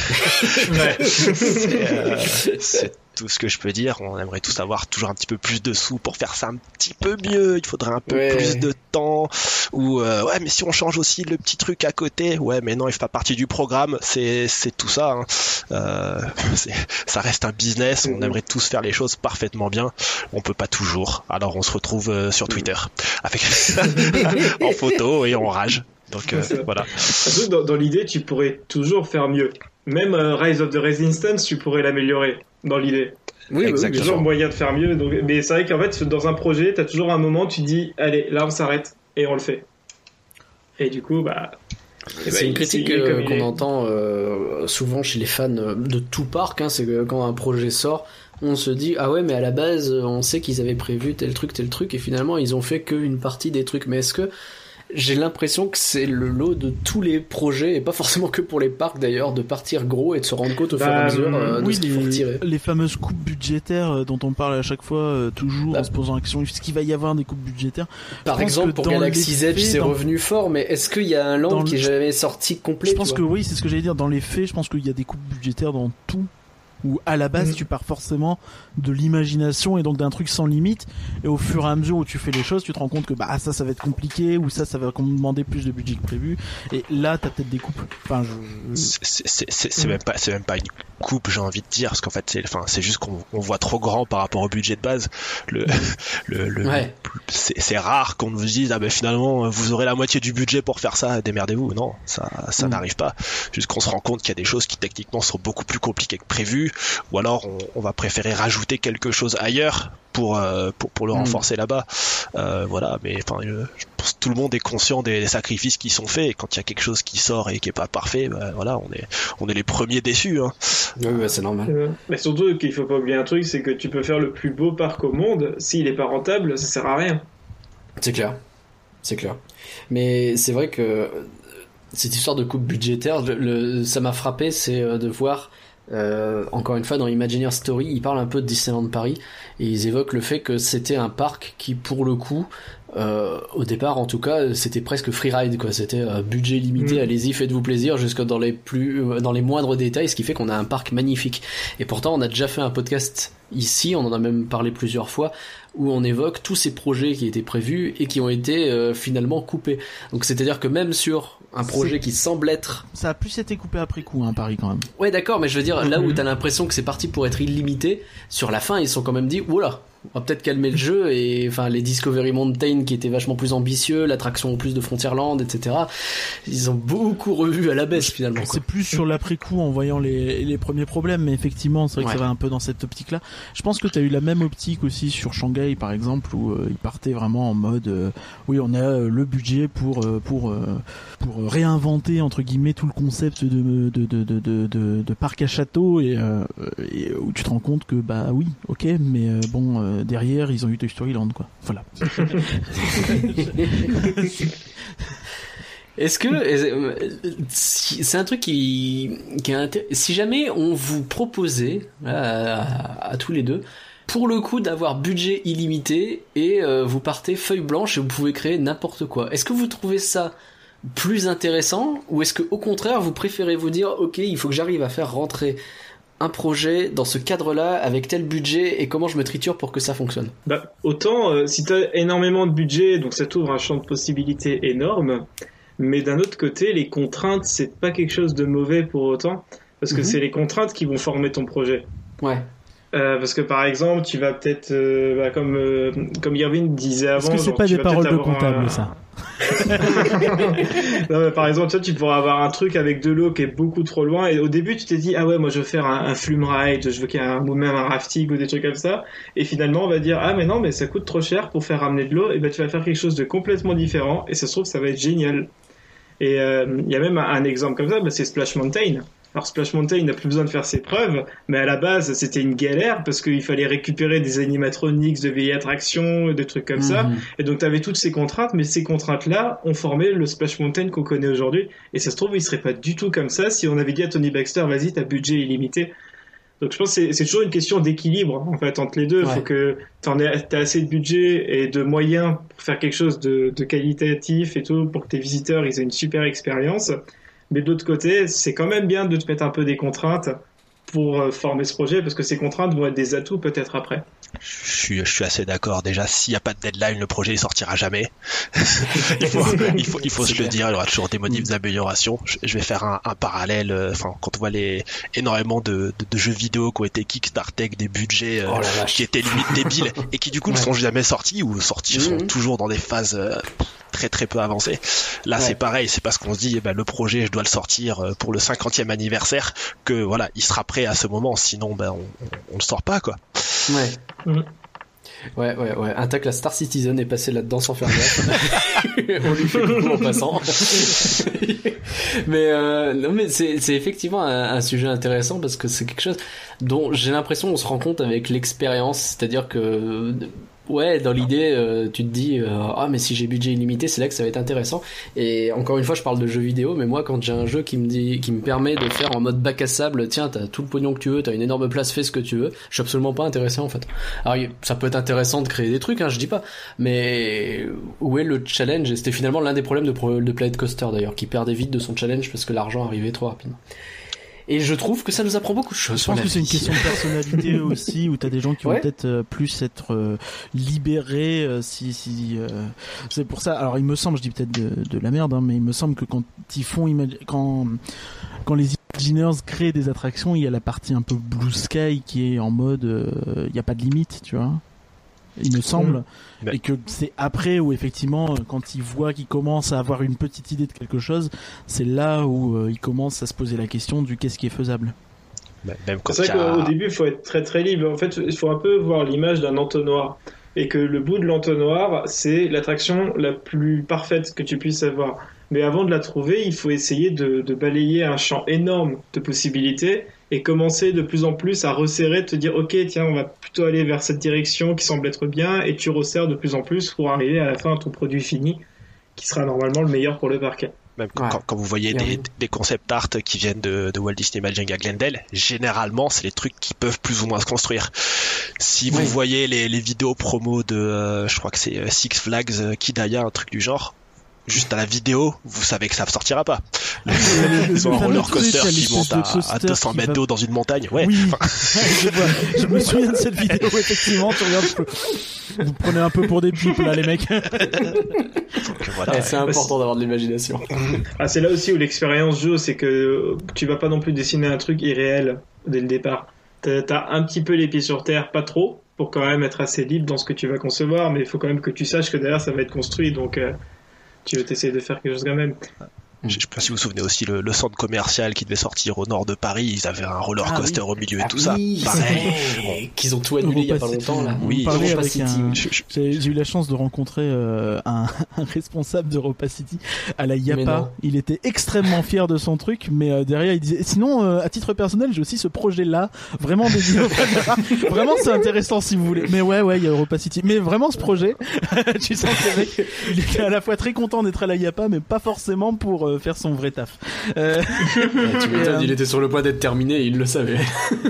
Ouais. C'est euh, c'est tout ce que je peux dire. On aimerait tous avoir toujours un petit peu plus de sous pour faire ça un petit peu mieux. Il faudrait un peu Ouais. plus de temps. Ou euh, ouais, mais si on change aussi le petit truc à côté, ouais, mais non, il fait pas partie du programme. C'est c'est tout ça. hein. Euh, ça reste un business. On Mhm. aimerait tous faire les choses parfaitement bien. On peut pas toujours. Alors on se retrouve sur Twitter avec en photo et on rage. Donc euh, voilà. Dans, dans l'idée, tu pourrais toujours faire mieux. Même euh, Rise of the Resistance, tu pourrais l'améliorer dans l'idée. Oui, Exactement. toujours moyen de faire mieux. Donc, mais c'est vrai qu'en fait, dans un projet, t'as toujours un moment, tu dis, allez, là, on s'arrête et on le fait. Et du coup, bah. eh ben, C'est une il- critique euh, qu'on entend euh, souvent chez les fans de tout parc, hein, c'est que quand un projet sort, on se dit ah ouais mais à la base on sait qu'ils avaient prévu tel truc tel truc et finalement ils ont fait qu'une partie des trucs. Mais est-ce que j'ai l'impression que c'est le lot de tous les projets et pas forcément que pour les parcs d'ailleurs de partir gros et de se rendre compte au fur et à Bah, mesure euh, de oui, ce qu'il faut les, retirer. les fameuses coupes budgétaires euh, dont on parle à chaque fois, euh, toujours Bah. en se posant la question est-ce qu'il va y avoir des coupes budgétaires? Par exemple pour Galaxy Z c'est dans- revenu fort mais est-ce qu'il y a un land qui est jamais sorti complet Je pense que oui, c'est ce que j'allais dire. Dans les faits, je pense qu'il y a des coupes budgétaires dans tout. Où à la base Mhm. tu pars forcément de l'imagination et donc d'un truc sans limite et au fur et à mesure où tu fais les choses tu te rends compte que bah ça ça va être compliqué ou ça ça va demander plus de budget que prévu et là t'as peut-être des coupes enfin je... C'est- Mm. même pas c'est même pas une coupe j'ai envie de dire parce qu'en fait c'est enfin c'est juste qu'on on voit trop grand par rapport au budget de base le le, le- Ouais. c'est c'est rare qu'on nous dise ah ben finalement vous aurez la moitié du budget pour faire ça démerdez-vous non ça ça Mm. n'arrive pas juste qu'on se rend compte qu'il y a des choses qui techniquement sont beaucoup plus compliquées que prévu ou alors on, on va préférer rajouter quelque chose ailleurs pour euh, pour, pour le Mm. renforcer là-bas Euh, voilà mais enfin euh, je pense que tout le monde est conscient des sacrifices qui sont faits et quand il y a quelque chose qui sort et qui est pas parfait bah, voilà on est on est les premiers déçus hein. Oui, c'est normal. Mais surtout qu'il faut pas oublier un truc, c'est que tu peux faire le plus beau parc au monde, s'il est pas rentable, ça sert à rien. C'est clair. C'est clair. Mais c'est vrai que cette histoire de coupe budgétaire, le, le- ça m'a frappé, c'est de voir, euh, encore une fois, dans Imagineer Story, ils parlent un peu de Disneyland Paris, et ils évoquent le fait que c'était un parc qui, pour le coup, euh, au départ en tout cas, c'était presque freeride, quoi. C'était euh, budget limité, Mm. allez-y, faites-vous plaisir, jusque dans les plus, euh, dans les moindres détails, ce qui fait qu'on a un parc magnifique. Et pourtant, on a déjà fait un podcast ici, on en a même parlé plusieurs fois, où on évoque tous ces projets qui étaient prévus et qui ont été euh, finalement coupés. Donc c'est-à-dire que même sur un projet qui semble être... ça a plus été coupé après coup hein Paris quand même Ouais d'accord, mais je veux dire, là où Mhm. t'as l'impression que c'est parti pour être illimité, sur la fin ils sont quand même dit, oula, on va peut-être calmer le jeu, et enfin les Discovery Mountain qui étaient vachement plus ambitieux, l'attraction plus de Frontierland, etc. Ils ont beaucoup revu à la baisse finalement. C'est plus sur l'après coup en voyant les, les premiers problèmes, mais effectivement, c'est vrai Ouais. que ça va un peu dans cette optique-là. Je pense que tu as eu la même optique aussi sur Shanghai, par exemple, où euh, ils partaient vraiment en mode, euh, oui, on a euh, le budget pour pour pour réinventer entre guillemets tout le concept de de de de de, parc à château et, et où tu te rends compte que bah oui, ok, mais bon euh, derrière ils ont eu Toy Story Land quoi. Voilà. Est-ce que euh, c'est un truc qui, qui est si jamais on vous proposait à, à- à tous les deux pour le coup d'avoir budget illimité et euh, vous partez feuille blanche et vous pouvez créer n'importe quoi. Est-ce que vous trouvez ça plus intéressant ou est-ce que au contraire vous préférez vous dire ok il faut que j'arrive à faire rentrer un projet dans ce cadre-là avec tel budget et comment je me triture pour que ça fonctionne Bah, autant euh, si tu as énormément de budget, donc ça t'ouvre un champ de possibilités énorme, mais d'un autre côté, les contraintes, c'est pas quelque chose de mauvais pour autant, parce que Mhm. c'est les contraintes qui vont former ton projet. Ouais. Euh, parce que par exemple, tu vas peut-être, euh, bah, comme euh, comme Irvine disait avant, Est-ce que c'est genre, pas tu des vas paroles de comptable un- ça par exemple, toi, tu pourras avoir un truc avec de l'eau qui est beaucoup trop loin. Et au début, tu t'es dit, ah ouais, moi, je veux faire un, flume ride, je veux qu'il y ait un, ou même un rafting ou des trucs comme ça. Et finalement, on va dire, ah mais non, mais ça coûte trop cher pour faire ramener de l'eau. Et ben, tu vas faire quelque chose de complètement différent. Et ça se trouve, ça va être génial. Et euh, il y a même un, exemple comme ça, c'est Splash Mountain. Alors Splash Mountain n'a plus besoin de faire ses preuves, mais à la base c'était une galère parce qu'il fallait récupérer des animatronics de vieilles attractions, des trucs comme ça. Mhm. Et donc tu avais toutes ces contraintes, mais ces contraintes-là ont formé le Splash Mountain qu'on connaît aujourd'hui. Et ça se trouve, il serait pas du tout comme ça si on avait dit à Tony Baxter, vas-y, t'as budget illimité. Donc je pense que c'est- toujours une question d'équilibre en fait entre les deux. Il Ouais. faut que t'en aies t'as assez de budget et de moyens pour faire quelque chose de, de qualitatif et tout pour que tes visiteurs ils aient une super expérience. Mais de l'autre côté, c'est quand même bien de te mettre un peu des contraintes pour euh, former ce projet parce que ces contraintes vont être des atouts peut-être après. Je suis, je suis assez d'accord. Déjà, s'il n'y a pas de deadline, le projet ne sortira jamais. il faut, il faut, il faut se le dire. Il y aura toujours des modifs Mm. d'amélioration. Je, je vais faire un, un parallèle. euh, Enfin, quand on voit les énormément de, de, de jeux vidéo qui ont été kickstartés avec des budgets euh, Oh qui étaient limite débiles et qui du coup ne sont jamais sortis ou sortis sont Mhm. toujours dans des phases euh, très très peu avancées. Là, Ouais. c'est pareil. C'est parce qu'on se dit, eh ben, le projet, je dois le sortir euh, pour le 50e anniversaire que voilà, il sera prêt à ce moment. Sinon, ben, on, on, on le sort pas quoi. Ouais. Mhm. Ouais, ouais, ouais. Un tac, la Star Citizen est passé là-dedans sans faire gaffe. On lui fait coucou en passant. mais euh, non, mais c'est c'est effectivement un, un sujet intéressant parce que c'est quelque chose dont j'ai l'impression on se rend compte avec l'expérience. C'est-à-dire que ouais, dans l'idée, euh, tu te dis euh, ah mais si j'ai budget illimité, c'est là que ça va être intéressant. Et encore une fois, je parle de jeux vidéo, mais moi quand j'ai un jeu qui me dit, qui me permet de faire en mode bac à sable, tiens, t'as tout le pognon que tu veux, t'as une énorme place, fais ce que tu veux. Je suis absolument pas intéressé en fait. Alors ça peut être intéressant de créer des trucs, hein, je dis pas, mais où est le challenge? Et c'était finalement l'un des problèmes de, de Planet Coaster d'ailleurs, qui perdait vite de son challenge parce que l'argent arrivait trop rapidement. Et je trouve que ça nous apprend beaucoup de choses. Je pense que c'est une question de personnalité aussi, où t'as des gens qui vont peut-être euh, plus être euh, libérés euh, si si. euh, C'est pour ça. Alors il me semble, je dis peut-être de, de la merde, hein, mais il me semble que quand ils font quand quand les Imagineers créent des attractions, il y a la partie un peu blue sky qui est en mode euh, il n'y a pas de limite, tu vois. Il me semble. Ouais. Et que c'est après où effectivement, quand ils voient qu'ils commencent à avoir une petite idée de quelque chose, c'est là où euh, ils commencent à se poser la question du qu'est-ce qui est faisable. Même même quand C'est il vrai qu'au début, il faut être très très libre. En fait, il faut un peu voir l'image d'un entonnoir. Et que le bout de l'entonnoir, c'est l'attraction la plus parfaite que tu puisses avoir. Mais avant de la trouver, il faut essayer de, de balayer un champ énorme de possibilités et commencer de plus en plus à resserrer, te dire, ok, tiens, on va plutôt aller vers cette direction qui semble être bien, et tu resserres de plus en plus pour arriver à la fin à ton produit fini, qui sera normalement le meilleur pour le parquet. Même quand, Ouais. quand- quand vous voyez des, des concept art qui viennent de, de Walt Disney Imagining à Glendale, généralement c'est les trucs qui peuvent plus ou moins se construire. Si vous Oui. voyez les, les vidéos promo de, euh, je crois que c'est euh, Six Flags euh, Kidaya, un truc du genre, juste à la vidéo, vous savez que ça ne sortira pas. le- Ils ont le un roller coaster truc, qui monte à, à 200 qui mètres va- d'eau dans une montagne. Ouais. Oui, Enfin, je, vois. je me souviens de cette vidéo, effectivement, tu regardes, je- vous prenez un peu pour des pipes là les mecs. voilà. Eh, c'est important d'avoir de l'imagination. Ah, c'est là aussi où l'expérience joue, c'est que tu vas pas non plus dessiner un truc irréel dès le départ. T'as t'as un petit peu les pieds sur terre, pas trop, pour quand même être assez libre dans ce que tu vas concevoir, mais il faut quand même que tu saches que derrière ça va être construit, donc euh, tu vas t'essayer de faire quelque chose quand même. Je sais pas si vous vous souvenez aussi le, le centre commercial qui devait sortir au nord de Paris, ils avaient un roller Ah coaster oui. au milieu et Ah tout ça. Pareil. vrai. Qu'ils ont tout annulé il y a pas Europa longtemps là. City, Oui, un- Je- je- J'ai eu la chance de rencontrer euh, un, un responsable d'Europa City à la Yapa. Il était extrêmement fier de son truc, mais euh, derrière il disait sinon euh, à titre personnel j'ai aussi ce projet là, vraiment dédié. Vraiment c'est intéressant si vous voulez. Mais ouais ouais il y a Europa City. Mais vraiment ce projet, tu sens que le mec il était à la fois très content d'être à la Yapa, mais pas forcément pour euh, faire son vrai taf. Euh, Ouais, tu m'étonnes, euh, il était sur le point d'être terminé, il le savait.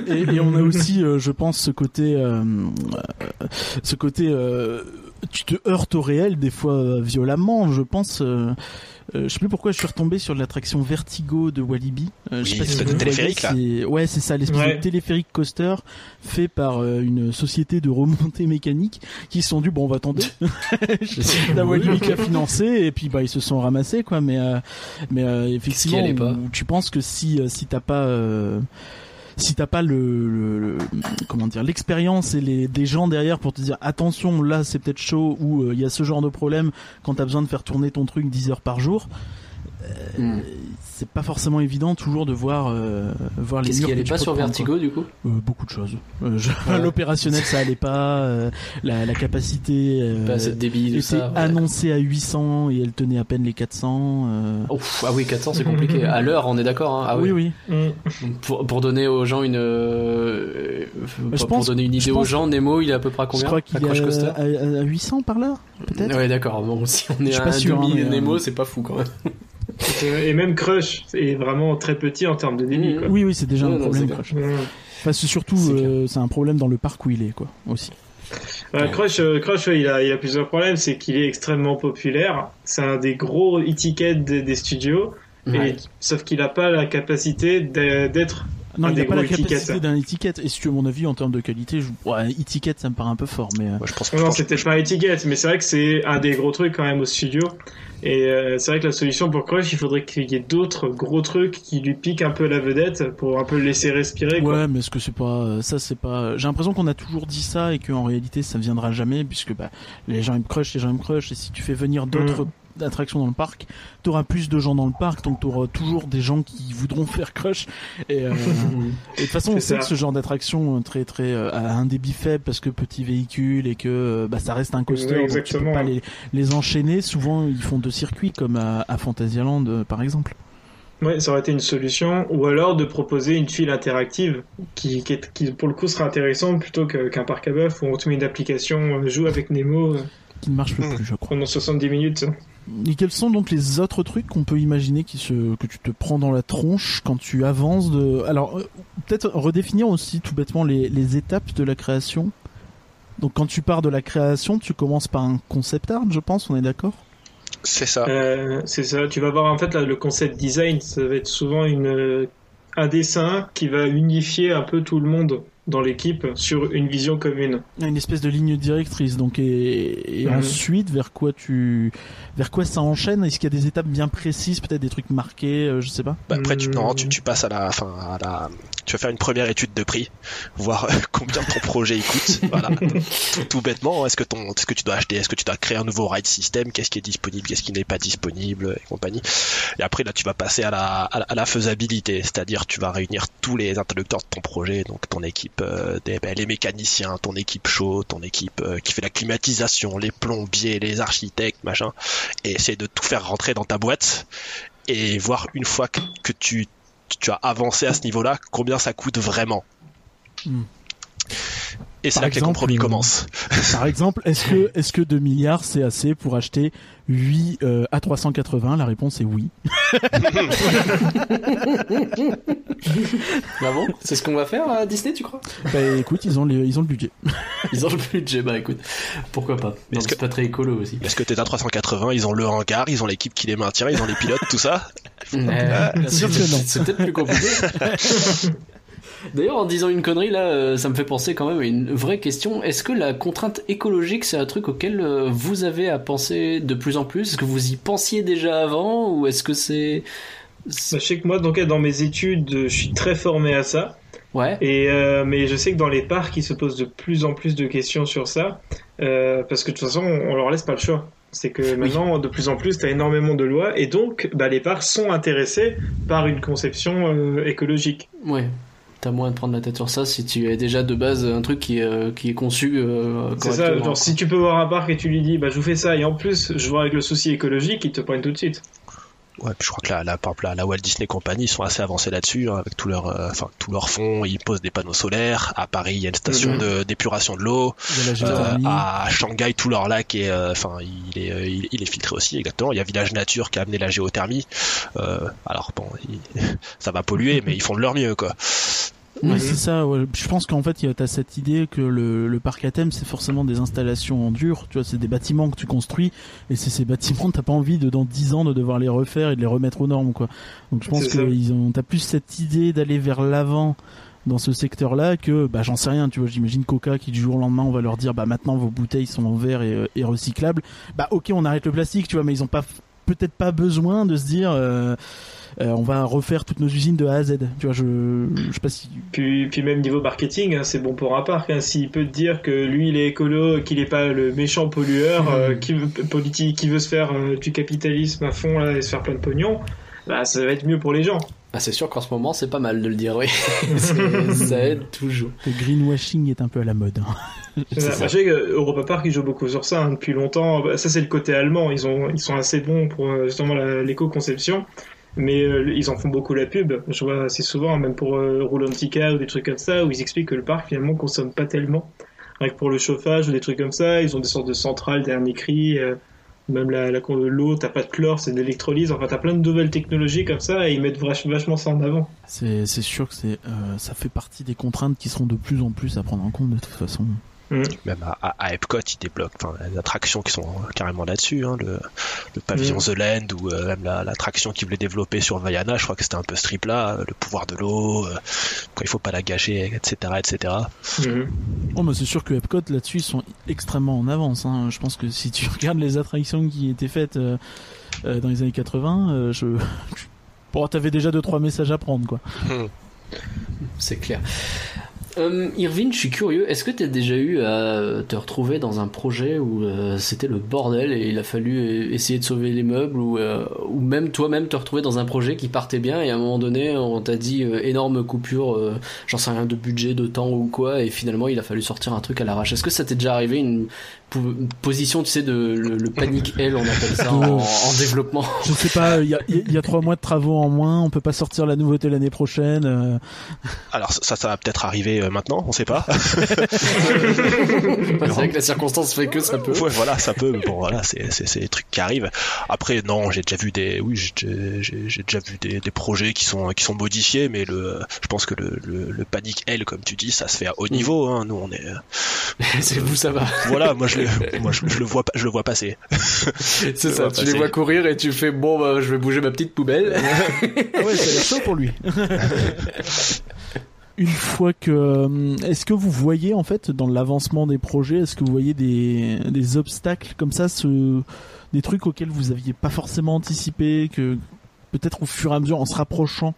et, et on a aussi, euh, je pense, ce côté, euh, euh, ce côté, euh, tu te heurtes au réel des fois euh, violemment. Je pense, euh, euh, je sais plus pourquoi je suis retombé sur l'attraction Vertigo de Walibi. Euh, je sais Oui, pas si c'est vous voyez, téléphérique, là. c'est- Ouais, c'est ça, l'espèce Ouais. de téléphérique coaster fait par euh, une société de remontée mécanique qui se sont dit bon, on va tenter. La Walibi qui a financé et puis bah ils se sont ramassés quoi. Mais euh, mais euh, effectivement, où tu penses que si euh, si t'as pas euh, si t'as pas le, le- le- comment dire l'expérience et les des gens derrière pour te dire attention là c'est peut-être chaud ou euh, il y a ce genre de problème quand t'as besoin de faire tourner ton truc 10 heures par jour Hmm. C'est pas forcément évident toujours de voir euh, voir les Qu'est-ce qui allait pas sur prendre, Vertigo du coup? Euh, beaucoup de choses Euh, je- Ouais. l'opérationnel ça allait pas euh, la, la capacité euh, Pas assez de débit, tout était ça. ouais. annoncée à 800 et elle tenait à peine les 400 euh. Ouf, ah oui, 400 c'est compliqué. À l'heure, on est d'accord. Hein ah oui oui. oui Mm. Pour, pour donner aux gens une, euh, je pour pense- donner une je idée aux gens, Nemo, il est à peu près à je combien crois qu'il à est à, à- à 800 par là peut-être Ouais, d'accord. Bon, si on Je est suis à pas un sûr, demi hein, Nemo, c'est pas fou quand même. Et même Crush est vraiment très petit en termes de débit. Mm. Quoi. oui oui c'est déjà Non, un non, problème c'est Crush. Enfin, c'est surtout C'est euh, c'est un problème dans le parc où il est quoi aussi Ouais, Crush, euh, Crush ouais, il, a, il a plusieurs problèmes. C'est qu'il est extrêmement populaire. C'est un des gros étiquettes des, des studios. Ouais. Et, sauf qu'il n'a pas la capacité d'être. Non Un il n'a pas la capacité d'un étiquette et si tu veux mon avis en termes de qualité je... ouais, étiquette ça me paraît un peu fort mais euh, Moi, je pense que Non, peut-être pas étiquette, mais c'est vrai que c'est un des gros trucs quand même au studio. Et euh, c'est vrai que la solution pour Crush, il faudrait qu'il y ait d'autres gros trucs qui lui piquent un peu la vedette pour un peu le laisser respirer. Quoi. Ouais, mais est-ce que c'est pas euh, ça c'est pas j'ai l'impression qu'on a toujours dit ça et qu'en réalité ça viendra jamais puisque bah les gens aiment crush, les gens aiment crush et si tu fais venir d'autres attractions dans le parc, t'auras plus de gens dans le parc donc t'auras toujours des gens qui voudront faire crush et, euh, et de toute façon on C'est sait que ce genre d'attraction euh, très très euh, a un débit faible parce que petit véhicule et que bah ça reste un coaster Oui, donc tu peux pas les, les enchaîner souvent ils font deux circuits comme à, à Fantasyland par exemple. Ouais, ça aurait été une solution. Ou alors de proposer une file interactive qui, qui, est- qui, pour le coup sera intéressante plutôt qu'un parc à bœuf où on te met une application, euh, joue avec Nemo qui ne marche Hmm. plus je crois. pendant 70 minutes. Et quels sont donc les autres trucs qu'on peut imaginer qui se, que tu te prends dans la tronche quand tu avances de... Alors, euh, peut-être redéfinir aussi tout bêtement les, les étapes de la création. Donc quand tu pars de la création, tu commences par un concept art, je pense, on est d'accord? C'est ça. Euh, c'est ça. Tu vas voir en fait là, le concept design, ça va être souvent une euh, un dessin qui va unifier un peu tout le monde dans l'équipe sur une vision commune. Une espèce de ligne directrice, donc et, et Mhm. ensuite vers quoi tu, vers quoi ça enchaîne? Est-ce qu'il y a des étapes bien précises, peut-être des trucs marqués, euh, je sais pas? Bah, après, tu, Hmm. non, tu, tu passes à la, enfin, à la, tu vas faire une première étude de prix, voir euh, combien ton projet il coûte. Voilà, tout, tout bêtement. Est-ce que ton, est-ce que tu dois acheter, est-ce que tu dois créer un nouveau ride system, qu'est-ce qui est disponible, qu'est-ce qui n'est pas disponible et compagnie. Et après là, tu vas passer à la, à la, à la faisabilité, c'est-à-dire tu vas réunir tous les interlocuteurs de ton projet, donc ton équipe, euh, des, ben, les mécaniciens, ton équipe chaud, ton équipe euh, qui fait la climatisation, les plombiers, les architectes, machin, et essayer de tout faire rentrer dans ta boîte et voir une fois que, tu as avancé à ce niveau-là, combien ça coûte vraiment. Hmm. Et c'est Par là que les exemple, compromis euh, commencent. Par exemple, est-ce que, que 2 milliards c'est assez pour acheter 8 euh, A380 La réponse est oui. Ah bon C'est ce qu'on va faire à Disney, tu crois? Bah écoute, ils ont, les, ils ont le budget. Ils ont le budget, bah écoute, pourquoi pas. Non, est-ce c'est pas très écolo aussi. Est-ce que t'es à 380 Ils ont le hangar, ils ont l'équipe qui les maintient, ils ont les pilotes, tout ça? Euh, Bien sûr que non. C'est peut-être plus compliqué. D'ailleurs, en disant une connerie, là, euh, ça me fait penser quand même à une vraie question. Est-ce que la contrainte écologique, c'est un truc auquel euh, vous avez à penser de plus en plus? Est-ce que vous y pensiez déjà avant Ou est-ce que c'est... Bah, sais que moi, donc, dans mes études, je suis très formé à ça. Ouais. Et euh, mais je sais que dans les parcs, ils se posent de plus en plus de questions sur ça, euh, parce que de toute façon, on leur laisse pas le choix. C'est que maintenant, de plus en plus, tu as énormément de lois, et donc, bah, les parcs sont intéressés par une conception euh, écologique. Ouais. T'as moins de prendre la tête sur ça si tu as déjà de base un truc qui est, euh, qui est conçu euh, C'est ça, genre si tu peux voir un parc et tu lui dis, bah, je vous fais ça, et en plus, je vois avec le souci écologique, ils te prennent tout de suite. Ouais, puis je crois que la, la, par exemple, la, la Walt Disney Company, ils sont assez avancés là-dessus, hein, avec tout leur, euh, enfin, tout leur fonds. Ils posent des panneaux solaires. À Paris, il y a une station Mhm. d'épuration de l'eau. Euh, à Shanghai, tout leur lac est, euh, enfin, il est, euh, il, il est filtré aussi, exactement. Il y a Village Nature qui a amené la géothermie. Euh, alors bon, il- ça va polluer, mais ils font de leur mieux, quoi. Oui, c'est ça. ouais. Je pense qu'en fait, tu as cette idée que le, le parc à thème, c'est forcément des installations en dur. Tu vois, c'est des bâtiments que tu construis, et c'est ces bâtiments, t'as pas envie de dans 10 ans de devoir les refaire et de les remettre aux normes, quoi. Donc je pense que ça. ils ont, t'as plus cette idée d'aller vers l'avant dans ce secteur-là que, bah, j'en sais rien. Tu vois, j'imagine Coca qui du jour au lendemain, on va leur dire, bah, maintenant vos bouteilles sont en verre et, euh, et recyclables. Bah, ok, on arrête le plastique, tu vois, mais ils ont pas peut-être pas besoin de se dire. euh, on va refaire toutes nos usines de A à Z. Tu vois, je, je sais pas si Puis, puis même niveau marketing, hein, c'est bon pour un parc. Hein. S'il peut te dire que lui il est écolo, qu'il est pas le méchant pollueur, euh, qui veut politique, qui veut se faire euh, du capitalisme à fond là, et se faire plein de pognon, bah ça va être mieux pour les gens. Ah, c'est sûr qu'en ce moment, c'est pas mal de le dire, oui. C'est- ça aide toujours. le greenwashing est un peu à la mode. hein. Ça. Bah, sais que Europa Park ils jouent beaucoup sur ça hein, depuis longtemps. Bah, ça c'est le côté allemand. Ils ont ils sont assez bons pour euh, justement l'éco-conception. Mais euh, ils en font beaucoup la pub. Je vois assez souvent, même pour euh, Roulantica ou des trucs comme ça, où ils expliquent que le parc finalement consomme pas tellement. Rien que pour le chauffage ou des trucs comme ça, ils ont des sortes de centrales dernier cri. euh, même la, la l'eau, t'as pas de chlore, c'est de l'électrolyse. Enfin, t'as plein de nouvelles technologies comme ça et ils mettent vach- vachement ça en avant. C'est c'est sûr que c'est euh, ça fait partie des contraintes qui seront de plus en plus à prendre en compte de toute façon. Même à, à, à Epcot, ils débloquent enfin, les attractions qui sont carrément là-dessus. Hein, le, le pavillon Mm. The Land ou euh, même la- l'attraction qu'ils voulaient développer sur Vaiana, je crois que c'était un peu ce trip-là, euh, le pouvoir de l'eau, euh, quand il faut pas la gâcher, etc. etc. Mhm. Oh, mais c'est sûr que Epcot là-dessus ils sont extrêmement en avance. Hein. Je pense que si tu regardes les attractions qui étaient faites euh, euh, dans les années 80, euh, je bon, t'avais déjà deux trois messages à prendre quoi. C'est clair. Euh, Irvine, je suis curieux, est-ce que tu as déjà eu à te retrouver dans un projet où euh, c'était le bordel et il a fallu essayer de sauver les meubles ou, euh, ou même toi-même te retrouver dans un projet qui partait bien et à un moment donné on t'a dit euh, énorme coupure, euh, j'en sais rien de budget, de temps ou quoi et finalement il a fallu sortir un truc à l'arrache. Est-ce que ça t'est déjà arrivé une, po- une position, tu sais, de le, le panic L, on appelle ça en, en développement? Je sais pas, il y a, y a trois mois de travaux en moins, on peut pas sortir la nouveauté l'année prochaine. euh, Alors ça, ça va peut-être arriver, maintenant, on sait pas. c'est vrai que la circonstance fait que ça peut. Ouais, voilà, ça peut. mais Bon, voilà, c'est c'est c'est des trucs qui arrivent. Après, non, j'ai déjà vu des, oui, j'ai j'ai- j'ai déjà vu des, des projets qui sont qui sont modifiés, mais le, je pense que le le, le panic L, comme tu dis, ça se fait à haut niveau. Hein. Nous, on est, c'est vous, ça va. voilà, moi je le, moi je, je le vois pas, je le vois passer. C'est Je ça. Tu les passer. vois courir et tu fais bon, bah, je vais bouger ma petite poubelle. Ah ouais, ça a l'air chaud pour lui. Une fois que, euh, est-ce que vous voyez en fait dans l'avancement des projets, est-ce que vous voyez des, obstacles comme ça, des trucs auxquels vous aviez pas forcément anticipé, que peut-être au fur et à mesure, en se rapprochant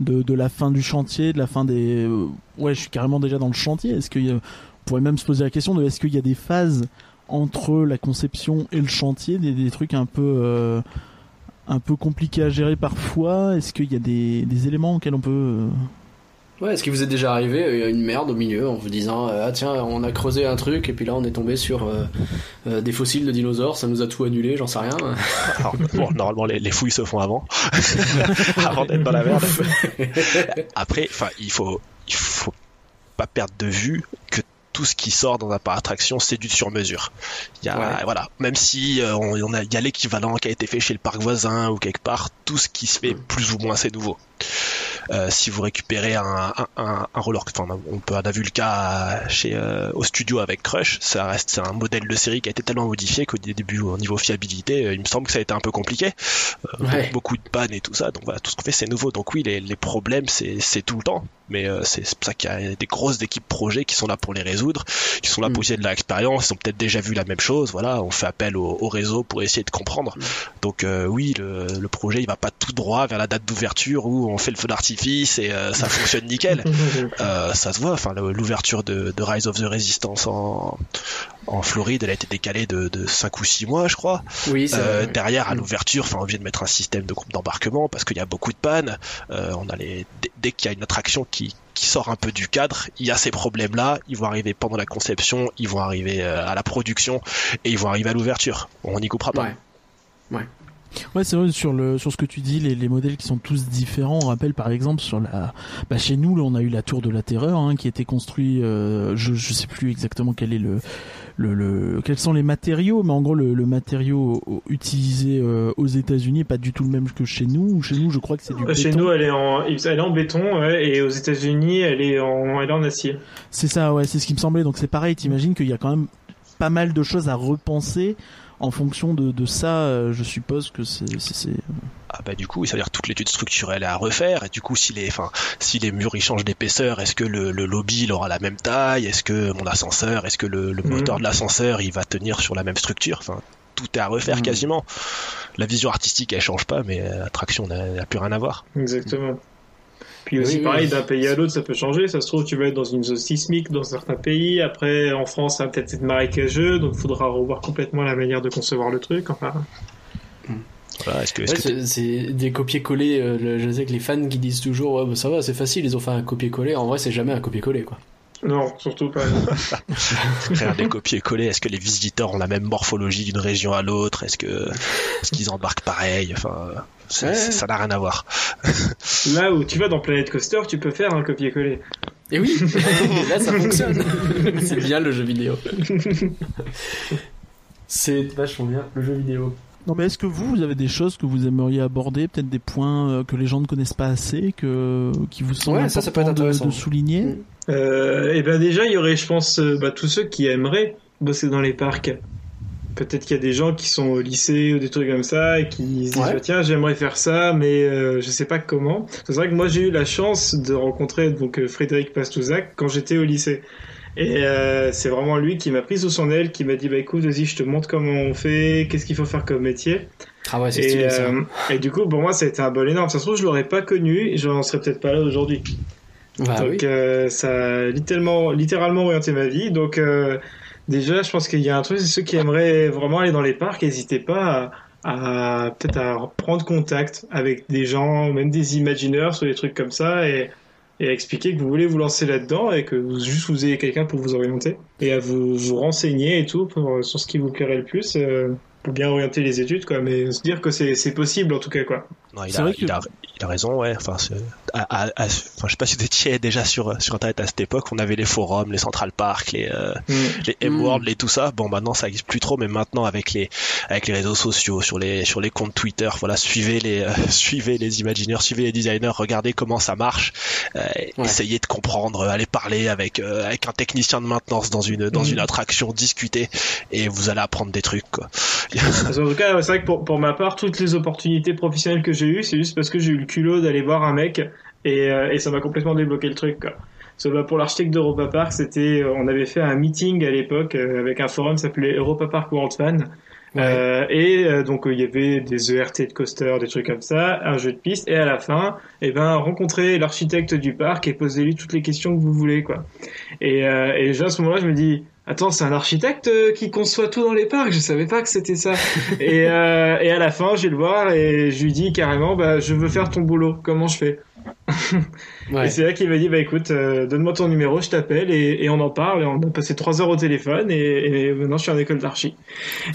de, la fin du chantier, de la fin des, euh, ouais, je suis carrément déjà dans le chantier. Est-ce qu'il y a- on pourrait même se poser la question de est-ce qu'il y a des phases entre la conception et le chantier, des, trucs un peu euh, un peu compliqués à gérer parfois? Est-ce qu'il y a des, éléments auxquels on peut Ouais, est-ce qu'il vous est déjà arrivé euh, une merde au milieu en vous disant euh, ah tiens on a creusé un truc et puis là on est tombé sur euh, euh, des fossiles de dinosaures, ça nous a tout annulé, j'en sais rien. Alors, bon, normalement, les, les fouilles se font avant, avant d'être dans la merde. Après, enfin, il faut, il faut pas perdre de vue que tout ce qui sort dans un parc d'attraction, c'est du sur-mesure. Il y a, Ouais. voilà, même si euh, on, on a, il y a l'équivalent qui a été fait chez le parc voisin ou quelque part, tout ce qui se fait plus ou moins c'est nouveau. Euh, si vous récupérez un, un, un, un roller, enfin, on peut, on a vu le cas chez euh, au studio avec Crush, ça reste c'est un modèle de série qui a été tellement modifié qu'au début au niveau fiabilité, euh, il me semble que ça a été un peu compliqué, Euh, Ouais. beaucoup de pannes et tout ça. Donc voilà, tout ce qu'on fait c'est nouveau. Donc oui, les, les problèmes c'est c'est tout le temps, mais euh, c'est pour ça qu'il y a des grosses équipes projets qui sont là pour les résoudre, qui sont là Mm. pour essayer de l'expérience, ils ont peut-être déjà vu la même chose. Voilà, on fait appel au, au réseau pour essayer de comprendre. Donc euh, oui, le, le projet il va pas tout droit vers la date d'ouverture où on fait le feu d'artifice et euh, ça fonctionne nickel. Euh, ça se voit. Enfin, l'ouverture de, de Rise of the Resistance en, en Floride, elle a été décalée de, de 5 ou 6 mois, je crois. Oui, c'est Euh, derrière, à l'ouverture, enfin, on vient de mettre un système de groupe d'embarquement parce qu'il y a beaucoup de pannes. Euh, on a les, dès, qu'il y a une attraction qui, qui sort un peu du cadre, il y a ces problèmes-là. Ils vont arriver pendant la conception, ils vont arriver euh, à la production et ils vont arriver à l'ouverture. On n'y coupera pas. Ouais. Ouais, c'est vrai sur le sur ce que tu dis, les, les modèles qui sont tous différents. On rappelle par exemple sur la, bah chez nous, là, on a eu la tour de la terreur hein, qui a été construit. Euh, je je sais plus exactement quel est le le, le quels sont les matériaux, mais en gros le, le matériau au- utilisé euh, aux États-Unis est pas du tout le même que chez nous. Chez nous, je crois que c'est du Euh, Chez béton. nous, elle est en, elle est en béton, ouais, et aux États-Unis, elle est en, elle est en acier. C'est ça, ouais, c'est ce qui me semblait. Donc c'est pareil. T'imagines qu'il y a quand même pas mal de choses à repenser en fonction de, de ça. euh, je suppose que c'est Ah bah du coup, ça veut dire toute l'étude structurelle est à refaire. Et du coup, si les, enfin, si les murs ils changent d'épaisseur, est-ce que le, le lobby il aura la même taille? Est-ce que mon ascenseur, est-ce que le, le Mhm. moteur de l'ascenseur il va tenir sur la même structure? Enfin, tout est à refaire Mhm. quasiment. La vision artistique elle change pas, mais euh, l'attraction n'a n'a plus rien à voir. Exactement. Puis aussi, Oui, pareil, d'un pays à l'autre, ça peut changer. Ça se trouve, tu vas être dans une zone sismique dans certains pays. Après, en France, ça va peut-être être marécageux, donc il faudra revoir complètement la manière de concevoir le truc. Enfin, Voilà, est-ce que, est-ce Ouais, que c'est c'est des copier-coller. euh, le- je sais que les fans qui disent toujours ouais, bah, ça va, c'est facile, ils ont fait un copier-coller. En vrai, c'est jamais un copier-coller quoi. non, surtout pas. faire des copier-coller Est-ce que les visiteurs ont la même morphologie d'une région à l'autre? Est-ce que, est-ce qu'ils embarquent pareil? Enfin, c'est- Ouais. ça n'a rien à voir. Là où tu vas dans Planet Coaster, tu peux faire un copier-coller. Et oui, là ça fonctionne. c'est bien le jeu vidéo. C'est vachement bien le jeu vidéo. Non mais est-ce que vous, vous avez des choses que vous aimeriez aborder, peut-être des points euh, que les gens ne connaissent pas assez, que qui vous semblent Ouais, ça, ça peut être de- intéressant. de, souligner? Euh, et ben déjà, il y aurait, je pense, euh, bah, tous ceux qui aimeraient bosser dans les parcs. Peut-être qu'il y a des gens qui sont au lycée ou des trucs comme ça et qui se disent Ouais. tiens j'aimerais faire ça mais euh, je sais pas comment. C'est vrai que moi j'ai eu la chance de rencontrer donc euh, Frédéric Pastouzac quand j'étais au lycée. Et euh, c'est vraiment lui qui m'a pris sous son aile, qui m'a dit bah écoute vas-y je te montre comment on fait, qu'est-ce qu'il faut faire comme métier. Ah ouais, c'est Et, stylé ça. euh, et du coup pour moi ça a été un bol énorme. Ça se trouve je l'aurais pas connu, j'en serais peut-être pas là aujourd'hui. Bah Donc oui. ça a littéralement, littéralement orienté ma vie. Donc déjà, je pense qu'il y a un truc, c'est ceux qui aimeraient vraiment aller dans les parcs, n'hésitez pas à, peut-être à prendre contact avec des gens, même des imagineurs sur des trucs comme ça, et, expliquer que vous voulez vous lancer là-dedans et que vous, juste vous ayez quelqu'un pour vous orienter et à vous, renseigner et tout pour, sur ce qui vous plairait le plus. euh, pour bien orienter les études, quoi, mais se dire que c'est c'est possible en tout cas, quoi. Non, il a, vrai que- il, a, il a raison, ouais. Enfin, c'est- à- à- à- enfin, je sais pas si vous étiez déjà sur, sur Internet à cette époque. On avait les forums, les Central Park, les, euh, Mm. les M-World, les tout ça. Bon, maintenant, ça existe plus trop, mais maintenant, avec les, avec les réseaux sociaux, sur les, sur les comptes Twitter, voilà, suivez les, euh, suivez les imagineurs, suivez les designers, regardez comment ça marche, euh, essayez de comprendre, allez parler avec, euh, avec un technicien de maintenance dans une, dans Mhm. une attraction, discuter, et vous allez apprendre des trucs, quoi. Qu'en tout cas, c'est vrai que pour, pour ma part, toutes les opportunités professionnelles que j'ai eues, c'est juste parce que j'ai eu le culot d'aller voir un mec et, euh, et ça m'a complètement débloqué le truc. Quoi. Que, bah, pour l'architecte d'Europa Park, c'était, euh, on avait fait un meeting à l'époque euh, avec un forum qui s'appelait Europa Park World Fan. Euh, et euh, donc euh, il y avait des ERT de coaster, des trucs comme ça, un jeu de piste, et à la fin, eh ben rencontrer l'architecte du parc et poser-lui toutes les questions que vous voulez, quoi. Et, et déjà à ce moment-là, je me dis, attends, c'est un architecte euh, qui conçoit tout dans les parcs, je savais pas que c'était ça. et, euh, et à la fin, je vais le voir et je lui dis carrément, bah je veux faire ton boulot, comment je fais? Ouais. Et c'est là qu'il m'a dit, bah écoute, euh, donne-moi ton numéro, je t'appelle et, et on en parle. Et on a passé trois heures au téléphone et, et maintenant je suis en école d'archi.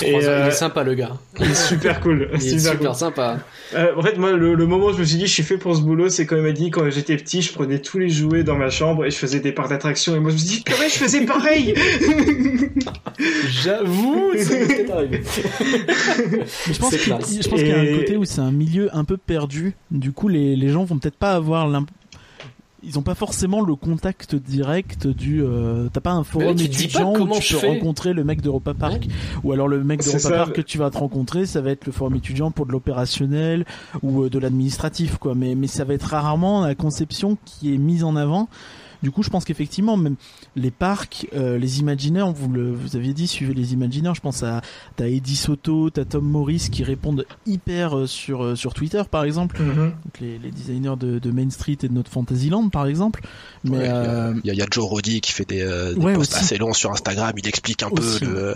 Et euh, Il est sympa le gars. il est super cool. Il est super super cool. sympa. Euh, en fait, moi, le, le moment où je me suis dit, je suis fait pour ce boulot, c'est quand il m'a dit, quand j'étais petit, je prenais tous les jouets dans ma chambre et je faisais des parcs d'attraction. Et moi, je me suis dit, je faisais pareil J'avoue, c'est arrivé. Mais je pense qu'il y a un côté où c'est un milieu un peu perdu. Du coup, les, les gens vont peut-être pas avoir ils ont pas forcément le contact direct du euh, t'as pas un forum tu étudiant où tu peux fais. rencontrer le mec d'Europa Park ou alors le mec d'Europa. Park que tu vas te rencontrer ça va être le forum étudiant pour de l'opérationnel ou euh, de l'administratif quoi mais mais ça va être rarement la conception qui est mise en avant du coup, je pense qu'effectivement, même les parcs, euh, les Imagineers, vous le, vous aviez dit, suivez les Imagineers. Je pense à t'as Eddie Soto, t'as Tom Morris qui répondent hyper euh, sur euh, sur Twitter, par exemple. Mhm. Donc les, les designers de, de Main Street et de notre Fantasyland, par exemple. Mais Ouais, il y a- euh, Il y, a- il y a Joe Roddy qui fait des, euh, des Ouais, posts aussi. assez longs sur Instagram. Il explique un Aussi, peu le-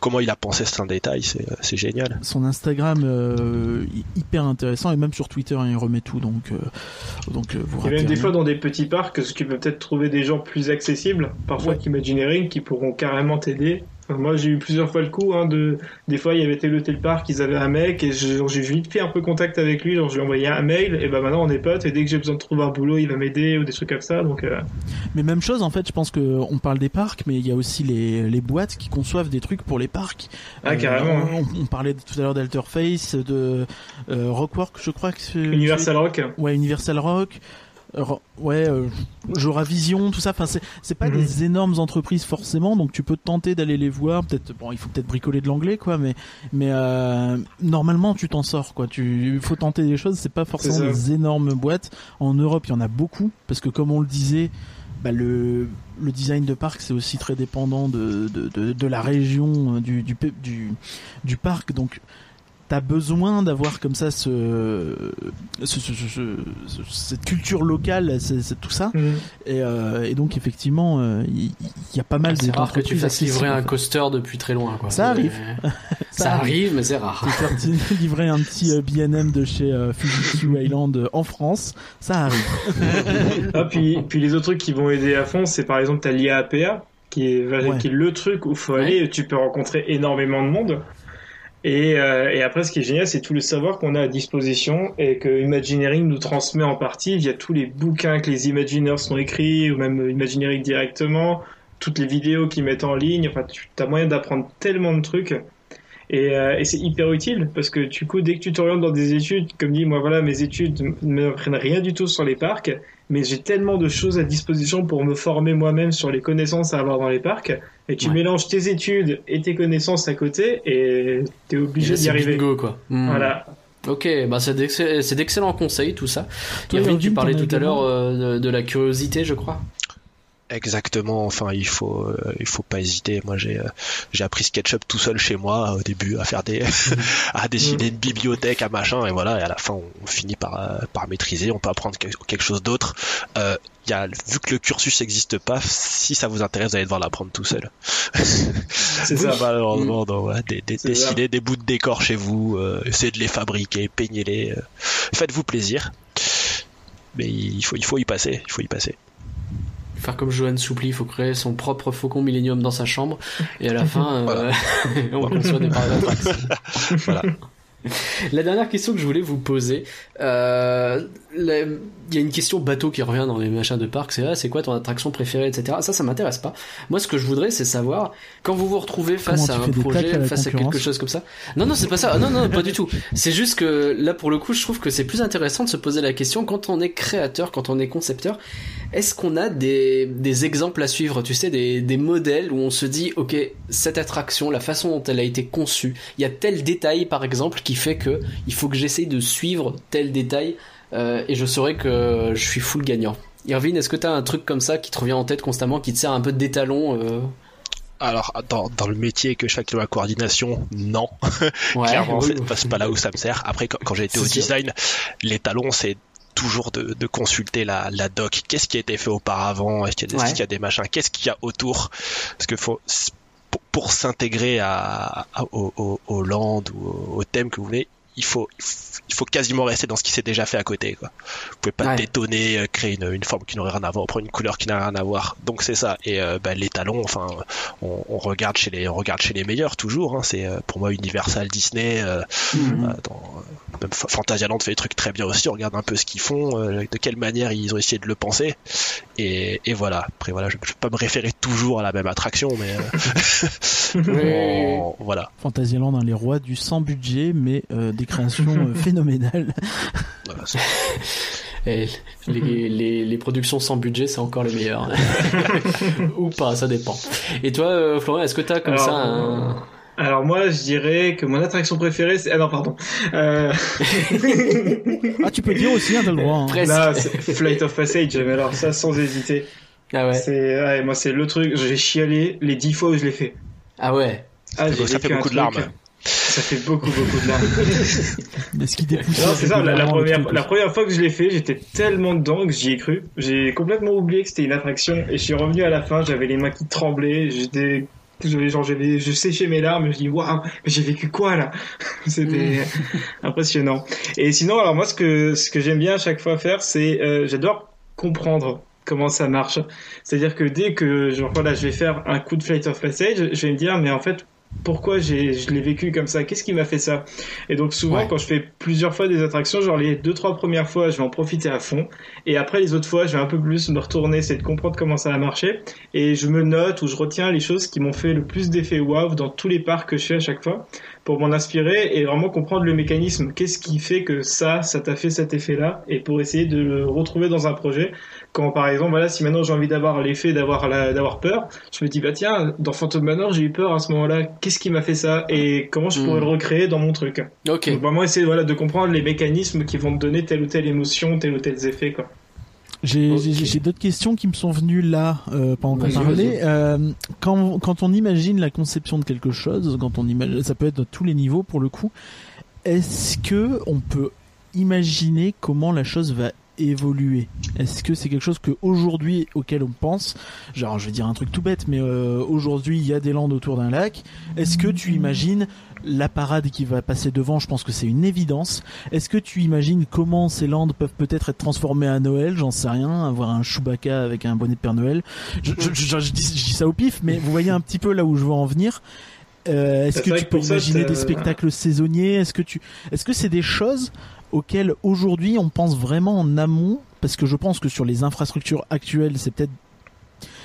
comment il a pensé certains détails. C'est euh, c'est génial. son Instagram euh, hy- hyper intéressant et même sur Twitter hein, il remet tout donc euh, donc euh, vous Et même des fois dans des petits parcs, que tu peux peut-être trouver des gens plus accessibles, parfois Ouais. qu'Imagineering, qui pourront carrément t'aider. Enfin, moi, j'ai eu plusieurs fois le coup, hein, de, des fois, il y avait tel tel parc, ils avaient un mec, et j'ai vite fait un peu contact avec lui, genre, je lui ai envoyé un mail, et ben maintenant, on est potes, et dès que j'ai besoin de trouver un boulot, il va m'aider, ou des trucs comme ça, donc, euh, Mais même chose en fait, je pense que on parle des parcs, mais il y a aussi les, les boîtes qui conçoivent des trucs pour les parcs. Euh, Ah, carrément, hein. On, on parlait tout à l'heure d'Alterface, de euh, Rockwork, je crois que c'est Universal Rock. Ouais, Universal Rock. Ouais, euh, Jura Vision, tout ça. Enfin, c'est c'est pas Mhm. des énormes entreprises forcément, donc tu peux te tenter d'aller les voir. Peut-être, bon, il faut peut-être bricoler de l'anglais, quoi, mais mais euh, normalement tu t'en sors, quoi. Tu faut tenter des choses. C'est pas forcément des énormes boîtes. En Europe, il y en a beaucoup parce que comme on le disait. Bah le, le design de parc c'est aussi très dépendant de, de, de, de la région euh, du, du, pe- du, du parc donc t'as besoin d'avoir comme ça ce, ce, ce- ce- ce- cette culture locale, c'est tout ça. Et, euh, et donc effectivement, euh, il il y, a pas mal C'est rare que tu fasses livrer un coaster depuis très loin. Quoi. Ça arrive. Ça arrive, mais c'est rare. Te faire t- livrer un petit euh, B&M de chez euh, Fujitsu Island euh, en France, ça arrive. Ah, puis, puis les autres trucs qui vont aider à fond, c'est par exemple, t'as l'IAPA, qui est, Ouais. qui est le truc où faut aller, tu peux rencontrer énormément de monde. Et, euh, et après, ce qui est génial, c'est tout le savoir qu'on a à disposition et que Imagineering nous transmet en partie via tous les bouquins que les Imagineers sont écrits ou même Imagineering directement, toutes les vidéos qu'ils mettent en ligne. Enfin, tu as moyen d'apprendre tellement de trucs. Et, euh, et c'est hyper utile parce que du coup, dès que tu t'orientes dans des études, comme dit, moi voilà, mes études ne m'apprennent rien du tout sur les parcs, mais j'ai tellement de choses à disposition pour me former moi-même sur les connaissances à avoir dans les parcs. Et tu Ouais. mélanges tes études et tes connaissances à côté et t'es obligé d'y c'est arriver. bingo, quoi. Hmm. Voilà. Ok, bah c'est d'excell- c'est d'excellents conseils tout ça. Toi, Irvine, tu parlais tout à l'heure euh, de, de la curiosité, je crois. Exactement. Enfin, il faut, euh, il faut pas hésiter. Moi, j'ai, euh, j'ai appris SketchUp tout seul chez moi au début à faire des, à dessiner une bibliothèque, à machin, et voilà. Et à la fin, on finit par, euh, par maîtriser. On peut apprendre quel- quelque chose d'autre. Euh, y a, vu que le cursus n'existe pas, si ça vous intéresse, vous allez devoir l'apprendre tout seul. C'est ça. Malheureusement, donc, des, dessiner des bouts de décor chez vous, essayez de les fabriquer, peignez-les, faites-vous plaisir. Mais il faut, il faut y passer, il faut y passer. Faire comme Johan Soupli, il faut créer son propre faucon Millennium dans sa chambre et à la fin, euh, on conçoit des parcs d'attraction. Voilà. La dernière question que je voulais vous poser, euh, la- il y a une question bateau qui revient dans les machins de parc, c'est ah, c'est quoi ton attraction préférée, etc. Ça, ça m'intéresse pas. Moi, ce que je voudrais, c'est savoir quand vous vous retrouvez face Comment à un à projet, face à quelque chose comme ça. Non, non, c'est pas ça. Non, non, pas du tout. C'est juste que là, pour le coup, je trouve que c'est plus intéressant de se poser la question quand on est créateur, quand on est concepteur. Est-ce qu'on a des, des exemples à suivre, tu sais, des, des modèles où on se dit, ok, cette attraction, la façon dont elle a été conçue, il y a tel détail, par exemple, qui fait que il faut que j'essaye de suivre tel détail euh, et je saurai que je suis full gagnant. Irvine, est-ce que t'as un truc comme ça qui te revient en tête constamment, qui te sert un peu d'étalon euh... Alors, dans, dans le métier que je fais avec la coordination, non. Ouais, Clairement, oui, c'est oui. pas, c'est pas là où ça me sert. Après, quand, quand j'ai été au sûr. design, les talons, c'est toujours de, de consulter la, la doc. Qu'est-ce qui a été fait auparavant? Est-ce qu'il y, Ouais. qu'il y a des machins? Qu'est-ce qu'il y a autour? Parce que faut, pour, pour s'intégrer à, à- au, au, au land ou au, au thème que vous voulez, il faut, il faut quasiment rester dans ce qui s'est déjà fait à côté. Quoi. Vous pouvez pas Ouais. détonner, euh, créer une, une forme qui n'aurait rien à voir, prendre une couleur qui n'a rien à voir. Donc c'est ça. Et euh, bah, les talons, enfin, on, on regarde chez les, on regarde chez les meilleurs toujours. Hein. C'est euh, pour moi Universal, Disney. euh, dans, même Fa- Fantasyland fait des trucs très bien aussi. On regarde un peu ce qu'ils font, euh, de quelle manière ils ont essayé de le penser. Et, et voilà. Après voilà, je, je peux pas me référer toujours à la même attraction, mais euh, Oui. on- voilà. Fantasyland, hein, les rois du sans budget, mais euh, des créations euh, phénoménales. Voilà, c'est- Et les, les, les productions sans budget, c'est encore les meilleures. Ou pas, ça dépend. Et toi, euh, Florian, est-ce que t'as comme Alors, ça un... Alors moi, je dirais que mon attraction préférée, c'est... Ah non, pardon. Euh... Ah, tu peux le dire aussi, hein, t'as le droit. hein. Là, c'est Flight of Passage, mais alors ça, sans hésiter. Ah ouais. C'est... Ouais, moi, c'est le truc, j'ai chialé les dix fois où je l'ai fait. Ah ouais. Ah, Ça j'ai fait beaucoup de truc- larmes. Ça fait beaucoup, beaucoup de larmes. Est-ce qu'il c'est ça, la, première, truc la première fois que je l'ai fait, j'étais tellement dedans que j'y ai cru. J'ai complètement oublié que c'était une attraction et je suis revenu à la fin, j'avais les mains qui tremblaient, j'étais, genre, j'avais, je séchais mes larmes, je dis, waouh, j'ai vécu quoi là? C'était impressionnant. Et sinon, alors moi, ce que, ce que j'aime bien à chaque fois faire, c'est, euh, j'adore comprendre comment ça marche. C'est-à-dire que dès que, genre, voilà, je vais faire un coup de Flight of Passage, je vais me dire, mais en fait, pourquoi j'ai, je l'ai vécu comme ça? Qu'est-ce qui m'a fait ça? Et donc souvent, Ouais. quand je fais plusieurs fois des attractions, genre les deux trois premières fois, je vais en profiter à fond, et après les autres fois, je vais un peu plus me retourner, c'est de comprendre comment ça a marché, et je me note ou je retiens les choses qui m'ont fait le plus d'effet wow dans tous les parcs que je fais à chaque fois, pour m'en inspirer et vraiment comprendre le mécanisme. Qu'est-ce qui fait que ça, ça t'a fait cet effet-là, et pour essayer de le retrouver dans un projet. Quand par exemple, voilà, si maintenant j'ai envie d'avoir l'effet d'avoir la- d'avoir peur, je me dis bah tiens, dans Phantom Manor, j'ai eu peur à ce moment-là. Qu'est-ce qui m'a fait ça et comment je pourrais Hmm. le recréer dans mon truc? Ok. Donc vraiment essayer voilà de comprendre les mécanismes qui vont te donner telle ou telle émotion, tel ou tel effet quoi. J'ai Ok. j'ai- j'ai d'autres questions qui me sont venues là euh, pendant qu'on parlait. Euh, quand, quand on imagine la conception de quelque chose, quand on imagine, ça peut être à tous les niveaux pour le coup. Est-ce que on peut imaginer comment la chose va évoluer Est-ce que c'est quelque chose que aujourd'hui auquel on pense Genre, je vais dire un truc tout bête, mais euh, aujourd'hui il y a des landes autour d'un lac. Est-ce que tu imagines la parade qui va passer devant? Je pense que c'est une évidence. Est-ce que tu imagines comment ces landes peuvent peut-être être transformées à Noël? J'en sais rien. Avoir un Chewbacca avec un bonnet de Père Noël. Je, je- je- je dis, ça au pif, mais vous voyez un petit peu là où je veux en venir. Euh, est-ce C'est que tu peux ça, imaginer des spectacles saisonniers? Est-ce que tu, est-ce que c'est des choses auxquelles aujourd'hui on pense vraiment en amont Parce que je pense que sur les infrastructures actuelles, c'est peut-être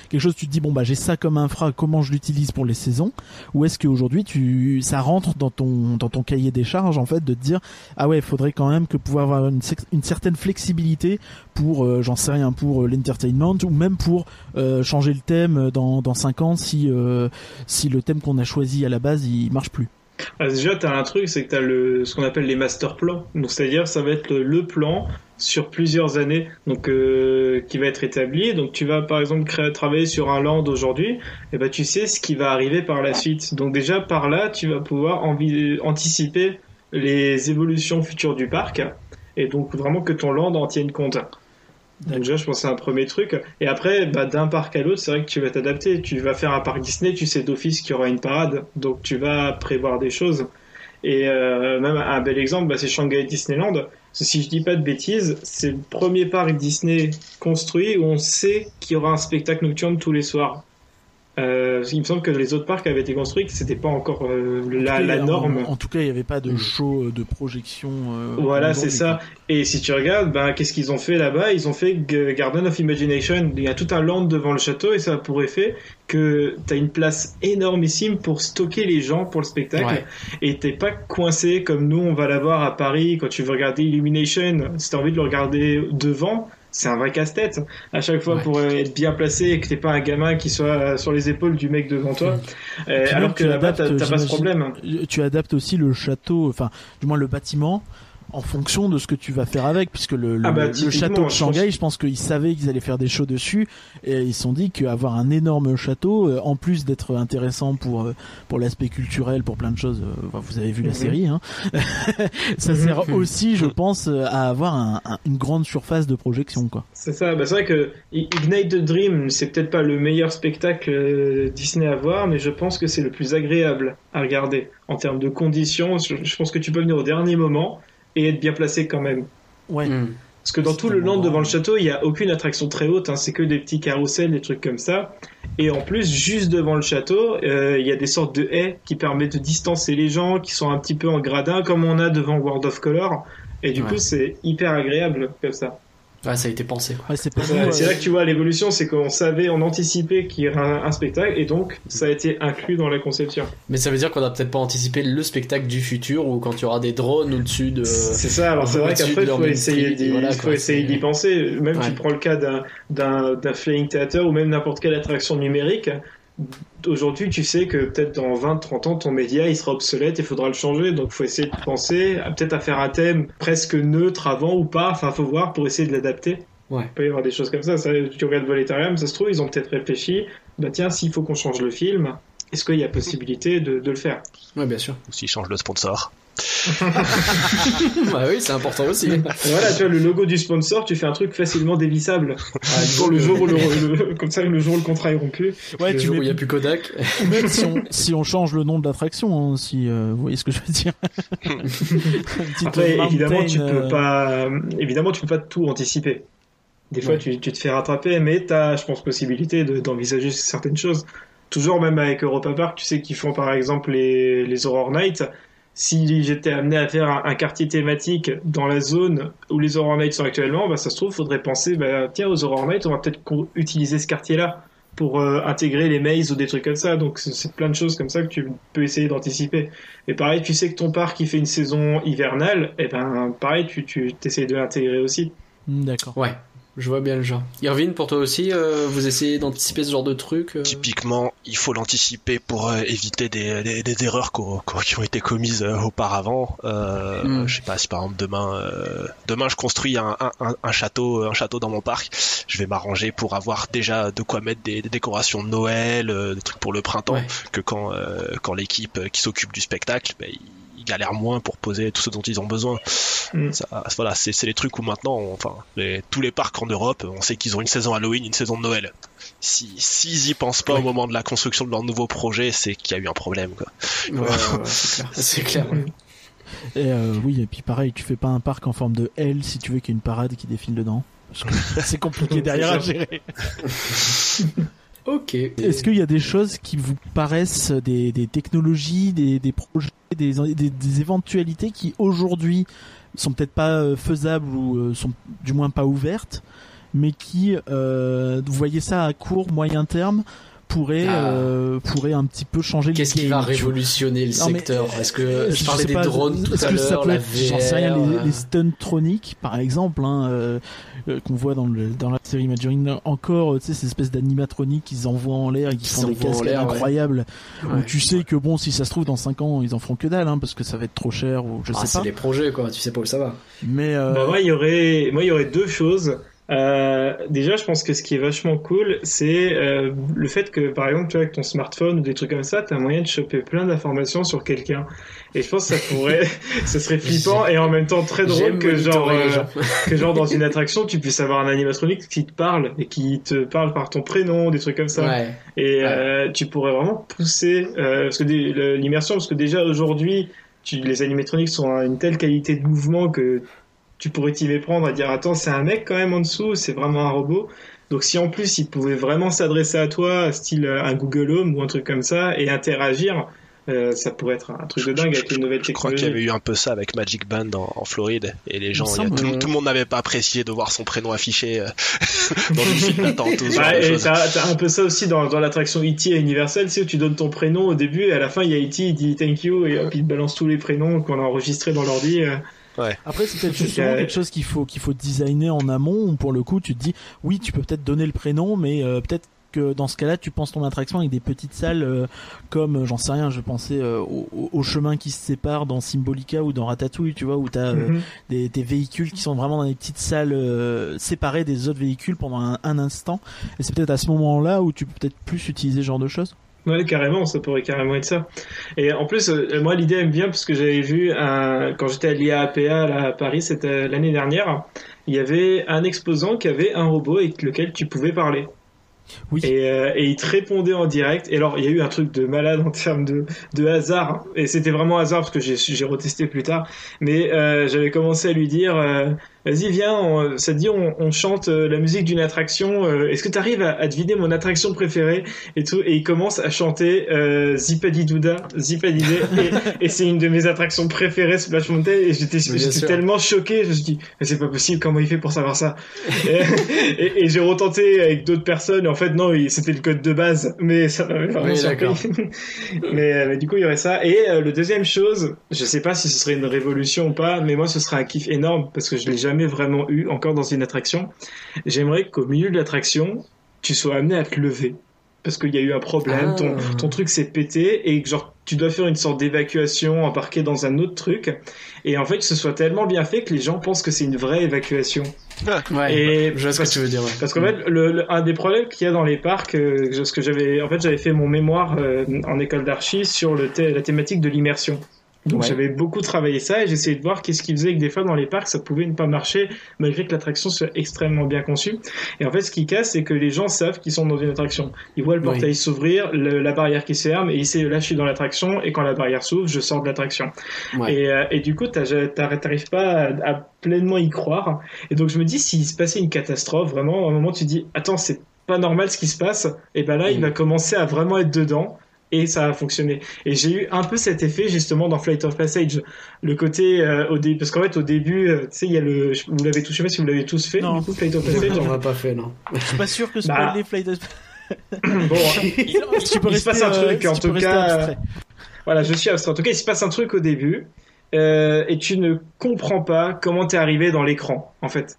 quelque chose tu te dis bon bah j'ai ça comme infra comment je l'utilise pour les saisons? Ou est-ce qu'aujourd'hui tu ça rentre dans ton dans ton cahier des charges en fait de te dire ah ouais il faudrait quand même que pouvoir avoir une, une certaine flexibilité pour euh, j'en sais rien pour euh, l'entertainment ou même pour euh, changer le thème dans dans 5 ans si euh, si le thème qu'on a choisi à la base il marche plus Ah, déjà t'as un truc, c'est que t'as le ce qu'on appelle les master plans. Donc c'est-à-dire ça va être le, plan sur plusieurs années, donc euh, qui va être établi. Donc tu vas par exemple travailler sur un land aujourd'hui, et ben tu sais ce qui va arriver par la suite. Donc déjà par là tu vas pouvoir anticiper les évolutions futures du parc et donc vraiment que ton land en tienne compte. Donc déjà, je pense que c'est un premier truc. Et après, bah, d'un parc à l'autre, c'est vrai que tu vas t'adapter. Tu vas faire un parc Disney, tu sais d'office qu'il y aura une parade, donc tu vas prévoir des choses. Et euh, même un bel exemple, bah, c'est Shanghai Disneyland. Si je dis pas de bêtises, c'est le premier parc Disney construit où on sait qu'il y aura un spectacle nocturne tous les soirs. Euh, il me semble que les autres parcs avaient été construits, que c'était pas encore euh, la, cas, la norme. En, tout cas, il n'y avait pas de Mm. show euh, de projection. euh, Voilà, c'est ça. Et si tu regardes, ben, qu'est-ce qu'ils ont fait là-bas? Ils ont fait Garden of Imagination. Il y a tout un land devant le château et ça a pour effet que tu as une place énormissime pour stocker les gens pour le spectacle. Ouais. Et t'es pas coincé comme nous, on va l'avoir à Paris quand tu veux regarder Illumination. Si t'as envie de le regarder devant, c'est un vrai casse-tête. À chaque fois Ouais. pour euh, être bien placé et que t'es pas un gamin qui soit euh, sur les épaules du mec devant toi. Euh, Puis alors que là-bas, t'as pas ce problème. Euh, Tu adaptes aussi le château, enfin, du moins le bâtiment, en fonction de ce que tu vas faire avec, puisque le, le, Ah bah, le château de je Shanghai, je pense qu'ils savaient qu'ils allaient faire des shows dessus, et ils se sont dit qu'avoir un énorme château, euh, en plus d'être intéressant pour euh, pour l'aspect culturel, pour plein de choses, euh, enfin, vous avez vu la Mhm. série, hein, ça Mhm. sert aussi, je pense, à avoir un- un- une grande surface de projection, quoi. C'est ça, bah c'est vrai que Ignite the Dream, c'est peut-être pas le meilleur spectacle Disney à voir, mais je pense que c'est le plus agréable à regarder. En termes de conditions, je, je pense que tu peux venir au dernier moment et être bien placé quand même. Ouais. Hmm. Parce que dans tout le land devant le château, il n'y a aucune attraction très haute, hein, c'est que des petits carrousels, des trucs comme ça. Et en plus, juste devant le château, euh, il y a des sortes de haies qui permettent de distancer les gens, qui sont un petit peu en gradin, comme on a devant World of Color. Et du Ouais. coup, c'est hyper agréable comme ça. Ouais, ça a été pensé. Ouais, c'est Ouais, euh, là que tu vois l'évolution, c'est qu'on savait, on anticipait qu'il y aurait un, un spectacle, et donc ça a été inclus dans la conception. Mais ça veut dire qu'on a peut-être pas anticipé le spectacle du futur ou quand il y aura des drones au-dessus de. c'est ça, alors c'est vrai qu'après il faut essayer d'y voilà, penser. Même Ouais. tu prends le cas d'un- d'un d'un Flying Theater ou même n'importe quelle attraction numérique. Aujourd'hui, tu sais que peut-être dans 20-30 ans, ton média il sera obsolète et il faudra le changer. Donc, faut essayer de penser à peut-être à faire un thème presque neutre avant ou pas. Enfin, faut voir pour essayer de l'adapter. Ouais. Il peut y avoir des choses comme ça. ça tu regardes Voletarium, ça se trouve, ils ont peut-être réfléchi. Bah tiens, s'il faut qu'on change le film, est-ce qu'il y a possibilité de, de le faire Ouais, bien sûr. Ou s'ils changent le sponsor. bah oui, c'est important aussi. Et Voilà, tu vois, le logo du sponsor, tu fais un truc facilement dévissable. Ah, Pour le jour où le, le- comme ça, le jour où le contrat est rompu. ouais, le tu jour mets où il n'y a plus Kodak. Ou même si on, si on change le nom de l'attraction, hein, si euh, vous voyez ce que je veux dire. Après, mountain, évidemment, tu euh, peux pas, évidemment, tu peux pas tout anticiper. Des fois, Ouais. tu, tu te fais rattraper, mais t'as, je pense, possibilité de- d'envisager certaines choses. Toujours, même avec Europa Park, tu sais qu'ils font par exemple les, les Horror Nights. Si j'étais amené à faire un, un quartier thématique dans la zone où les Horror Nights sont actuellement, bah, ça se trouve, faudrait penser, bah, tiens, aux Horror Nights, on va peut-être utiliser ce quartier-là pour euh, intégrer les mazes ou des trucs comme ça. Donc, c'est- plein de choses comme ça que tu peux essayer d'anticiper. Et pareil, tu sais que ton parc, il fait une saison hivernale, et ben, pareil, tu, tu essayes de l'intégrer aussi. hmm, D'accord. Ouais, je vois bien le genre. Irvine, pour toi aussi, euh, vous essayez d'anticiper ce genre de truc euh Typiquement, il faut l'anticiper pour euh, éviter des, des- des erreurs qui ont été commises euh, auparavant. Euh, Mm. Je sais pas si par exemple demain, euh, demain je construis un, un- château, un château dans mon parc. Je vais m'arranger pour avoir déjà de quoi mettre des, des décorations de Noël, euh, des trucs pour le printemps, Ouais. que quand euh, quand l'équipe qui s'occupe du spectacle, ils galèrent moins pour poser tout ce dont ils ont besoin. Mm. Ça, voilà, c'est les trucs où maintenant, on- enfin, les- tous les parcs en Europe, on sait qu'ils ont une saison Halloween, une saison de Noël. Si s'ils y pensent pas au moment de la construction de leur nouveau projet, c'est qu'il y a eu un problème. Quoi. Ouais, c'est clair. Et euh, oui, et puis pareil, tu fais pas un parc en forme de L si tu veux qu'il y ait une parade qui défile dedans. C'est compliqué derrière à gérer. Ok. Est-ce qu'il y a des choses qui vous paraissent des, des technologies, des, des projets, des, éventualités qui aujourd'hui sont peut-être pas euh, faisables ou euh, sont du moins pas ouvertes, mais qui, euh, vous voyez ça à court, moyen terme, pourraient, Ah. euh, pourraient un petit peu changer Qu'est-ce qui va révolutionner le secteur? Est-ce que je parlais des drones tout à l'heure, j'en sais rien, les, les stuntroniques, par exemple, hein, euh, euh, qu'on voit dans, le, dans la série Imagineering, encore, tu sais, ces espèces d'animatroniques qu'ils envoient en l'air et qui font des cascades l'air, ouais. incroyables, où ouais. tu sais que bon, si ça se trouve dans 5 ans, ils en feront que dalle, hein, parce que ça va être trop cher ou je Ah, sais c'est pas. les projets, quoi. Tu sais pas où ça va. Mais euh, Bah, moi, il y aurait, moi, il y aurait deux choses. Euh, déjà, je pense que ce qui est vachement cool, c'est euh, le fait que, par exemple, tu vois, avec ton smartphone ou des trucs comme ça, t'as moyen de choper plein d'informations sur quelqu'un. Et je pense que ça pourrait, ça serait flippant et en même temps très drôle que genre, euh, que genre dans une attraction, tu puisses avoir un animatronique qui te parle et qui te parle par ton prénom, des trucs comme ça. Ouais. Et Ouais. euh, tu pourrais vraiment pousser euh, parce que l'immersion, parce que déjà aujourd'hui, tu, les animatroniques sont à une telle qualité de mouvement que tu pourrais t'y méprendre et dire attends c'est un mec quand même en dessous, c'est vraiment un robot. Donc si en plus il pouvait vraiment s'adresser à toi, style euh, un Google Home ou un truc comme ça, et interagir, euh, ça pourrait être un truc de dingue avec une nouvelle Je crois qu'il y avait eu un peu ça avec Magic Band en, en Floride et les gens, Il y a- tout, euh, tout le monde n'avait pas apprécié de voir son prénom affiché euh, dans une file d'attente Ouais, de et t'as un peu ça aussi dans, dans l'attraction E.T. à Universal, tu sais, où tu donnes ton prénom au début et à la fin il y a E.T. il dit thank you et hop il te balance tous les prénoms qu'on a enregistrés dans l'ordi. euh. Après, c'est peut-être justement euh, quelque chose qu'il faut qu'il faut designer en amont. Où pour le coup, tu te dis, oui, tu peux peut-être donner le prénom, mais euh, peut-être que dans ce cas-là, tu penses ton attraction avec des petites salles euh, comme, euh, j'en sais rien, je pensais euh, au, au- chemin qui se sépare dans Symbolica ou dans Ratatouille, tu vois, où t'as euh, Mhm. des, des véhicules qui sont vraiment dans des petites salles euh, séparées des autres véhicules pendant un, un instant. Et c'est peut-être à ce moment-là où tu peux peut-être plus utiliser ce genre de choses. Ouais, carrément, ça pourrait carrément être ça. Et en plus, euh, moi, l'idée elle me vient parce que j'avais vu un, quand j'étais à l'IAAPA là, à Paris, c'était l'année dernière, il y avait un exposant qui avait un robot avec lequel tu pouvais parler. Oui. Et, euh, et il te répondait en direct. Et alors, il y a eu un truc de malade en termes de, de hasard. Et c'était vraiment hasard parce que j'ai j'ai retesté plus tard. Mais euh, j'avais commencé à lui dire, euh, vas-y, viens, on- ça te dit, on, on chante euh, la musique d'une attraction. euh, Est-ce que tu arrives à, à deviner mon attraction préférée et tout Et il commence à chanter euh, Zipadidouda, Zipadidé. et et c'est une de mes attractions préférées, Splash Mountain. Et j'étais tellement choqué. Je me suis dit, mais c'est pas possible, comment il fait pour savoir ça? Et, et- et j'ai retenté avec d'autres personnes. Et en fait, non, c'était le code de base. Mais ça m'avait vraiment Oui, mais, euh, mais du coup, il y aurait ça. Et euh, le deuxième chose, je sais pas si ce serait une révolution ou pas, mais moi, ce serait un kiff énorme parce que je l'ai jamais vraiment eu encore dans une attraction. J'aimerais qu'au milieu de l'attraction, tu sois amené à te lever. Parce qu'il y a eu un problème, Ah. ton, ton truc s'est pété et que genre tu dois faire une sorte d'évacuation embarqué dans un autre truc. Et en fait, que ce soit tellement bien fait que les gens pensent que c'est une vraie évacuation. Ouais, Et je vois ce que tu veux dire. ouais. Parce qu'en fait, le, le- un des problèmes qu'il y a dans les parcs, euh, ce que j'avais, en fait, j'avais fait mon mémoire euh, en école d'archi sur le la thématique de l'immersion. Donc Ouais. j'avais beaucoup travaillé ça et j'essayais de voir qu'est-ce qui faisait que des fois dans les parcs ça pouvait ne pas marcher malgré que l'attraction soit extrêmement bien conçue. Et en fait ce qui casse c'est que les gens savent qu'ils sont dans une attraction. Ils voient le Oui. portail s'ouvrir, la barrière qui se ferme et ils savent là je suis dans l'attraction et quand la barrière s'ouvre je sors de l'attraction. Ouais. Et, euh, et du coup, t'arrives pas à, à pleinement y croire. Et donc, je me dis, s'il se passait une catastrophe, vraiment, à un moment, tu dis, attends, c'est pas normal ce qui se passe. Et ben là, il Mm. va commencer à vraiment être dedans. Et ça a fonctionné. Et j'ai eu un peu cet effet justement dans Flight of Passage, le côté euh, au début, parce qu'en fait au début, euh, tu sais, il y a le, vous l'avez tous, je sais pas si vous l'avez tous fait, Non. du coup Flight of Passage. On l'a pas fait, non. Je suis pas sûr que Bah. spoiler Flight of- bon, tu peux il se passe un euh, truc, en tout cas. Voilà, je suis abstrait. En tout cas, il se passe un truc au début euh, et tu ne comprends pas comment t'es arrivé dans l'écran, en fait.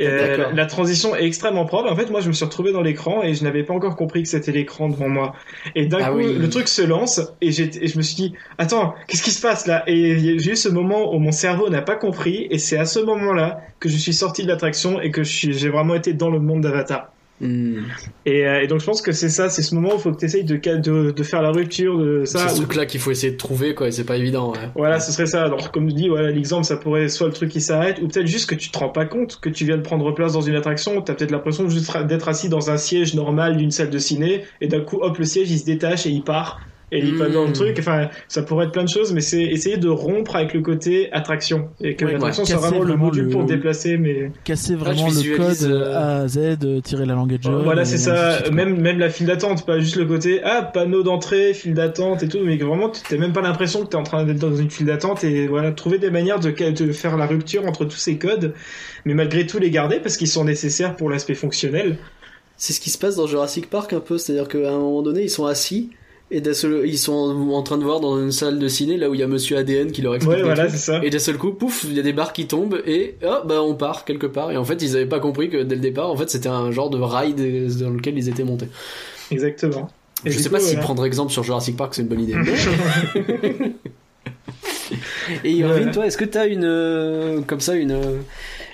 Euh, la, transition est extrêmement propre. En fait, moi, je me suis retrouvé dans l'écran et je n'avais pas encore compris que c'était l'écran devant moi. Et d'un Ah coup, oui. le truc se lance et, et je me suis dit, attends, qu'est-ce qui se passe là? Et j'ai eu ce moment où mon cerveau n'a pas compris et c'est à ce moment-là que je suis sorti de l'attraction et que j'ai vraiment été dans le monde d'Avatar. Et, euh, et donc, je pense que c'est ça, c'est ce moment où il faut que tu essayes de, de, de faire la rupture de C'est ça. ce où- truc-là qu'il faut essayer de trouver, quoi, et c'est pas évident. Ouais. Voilà, ce serait ça. Alors, comme je dis, voilà, l'exemple, ça pourrait soit le truc qui s'arrête, ou peut-être juste que tu te rends pas compte que tu viens de prendre place dans une attraction. T'as peut-être l'impression juste d'être assis dans un siège normal d'une salle de ciné, et d'un coup, hop, le siège, il se détache et il part. Et il passe dans le Mm. truc. Enfin, ça pourrait être plein de choses, mais c'est essayer de rompre avec le côté attraction. Et que Ouais, l'attraction ouais. soit vraiment le module le- pour déplacer, mais Casser vraiment je le code euh, A à Z, euh, tirer la langue John. voilà, c'est ça. de. Même, même la file d'attente, pas juste le côté, ah, panneau d'entrée, file d'attente et tout, mais que vraiment, tu t'as même pas l'impression que t'es en train d'être dans une file d'attente et voilà, trouver des manières de, de faire la rupture entre tous ces codes, mais malgré tout les garder parce qu'ils sont nécessaires pour l'aspect fonctionnel. C'est ce qui se passe dans Jurassic Park un peu, c'est-à-dire qu'à un moment donné, ils sont assis et d'un seul- ils sont en, train de voir dans une salle de ciné là où il y a Monsieur ADN qui leur explique. Ouais, des voilà, trucs. c'est ça. Et d'un seul coup, pouf, il y a des barres qui tombent et oh, bah on part quelque part. Et en fait, ils avaient pas compris que dès le départ, en fait, c'était un genre de ride dans lequel ils étaient montés. Exactement. Et je sais coup, pas si voilà. prendre exemple sur Jurassic Park c'est une bonne idée. Et Irvine, toi, est-ce que t'as une euh, comme ça une euh,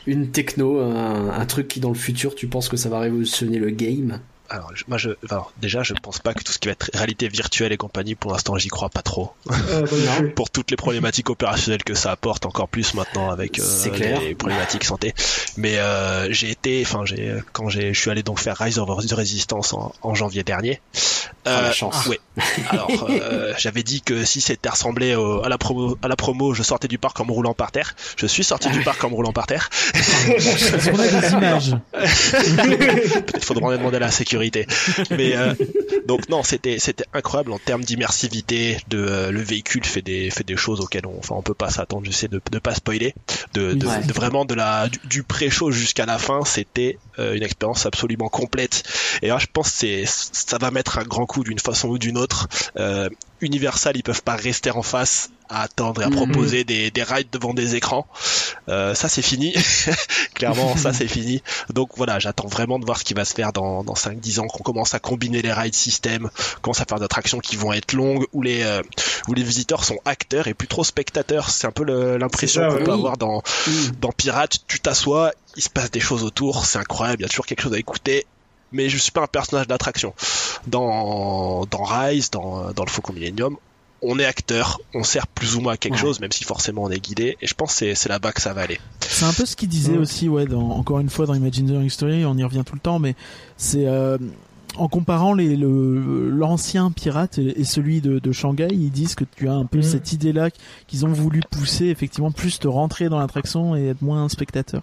une techno, un, un truc qui dans le futur tu penses que ça va révolutionner le game? Alors je- moi je, enfin, déjà je pense pas que tout ce qui va être réalité virtuelle et compagnie, pour l'instant j'y crois pas trop. Euh, non pour toutes les problématiques opérationnelles que ça apporte encore plus maintenant avec euh, clair. les problématiques santé. Mais euh, j'ai été, enfin j'ai quand j'ai, je suis allé donc faire Rise of the Resistance en, en janvier dernier. Ah, la chance. Ouais. Alors euh, j'avais dit que si c'était ressemblé au- à la promo, à la promo, je sortais du parc en me roulant par terre. Je suis sorti du parc en me roulant par terre. Qu'on a des images Peut-être faudra en demander à la sécurité. Mais euh, donc non, c'était c'était incroyable en termes d'immersivité. De euh, le véhicule fait des fait des choses auxquelles on enfin on peut pas s'attendre. J'essaie de de pas spoiler. De, de, Ouais. de vraiment de la du, du pré-show jusqu'à la fin, c'était euh, une expérience absolument complète. Et là, je pense que c'est ça va mettre un grand coup d'une façon ou d'une autre. Universal, ils peuvent pas rester en face à attendre et à Mhm. proposer des, des rides devant des écrans. Euh, ça c'est fini. Clairement, ça c'est fini. Donc voilà, j'attends vraiment de voir ce qui va se faire dans, dans 5-10 ans, qu'on commence à combiner les ride systems, qu'on commence à faire des attractions qui vont être longues, où les, euh, où les visiteurs sont acteurs et plus trop spectateurs. C'est un peu l'impression qu'on peut avoir dans, Mm. dans Pirate. Tu t'assois, il se passe des choses autour, c'est incroyable, il y a toujours quelque chose à écouter. Mais je suis pas un personnage d'attraction. Dans, dans Rise, dans, dans le Faucon Millennium, on est acteur, on sert plus ou moins à quelque Ouais. chose, même si forcément on est guidé. Et je pense que c'est- là-bas que ça va aller. C'est un peu ce qu'il disait aussi, ouais, dans, encore une fois dans Imagineering Story, on y revient tout le temps, mais c'est euh, en comparant les, le, l'ancien pirate et, et celui de, de Shanghai, ils disent que tu as un peu Mhm. cette idée-là qu'ils ont voulu pousser, effectivement, plus te rentrer dans l'attraction et être moins un spectateur.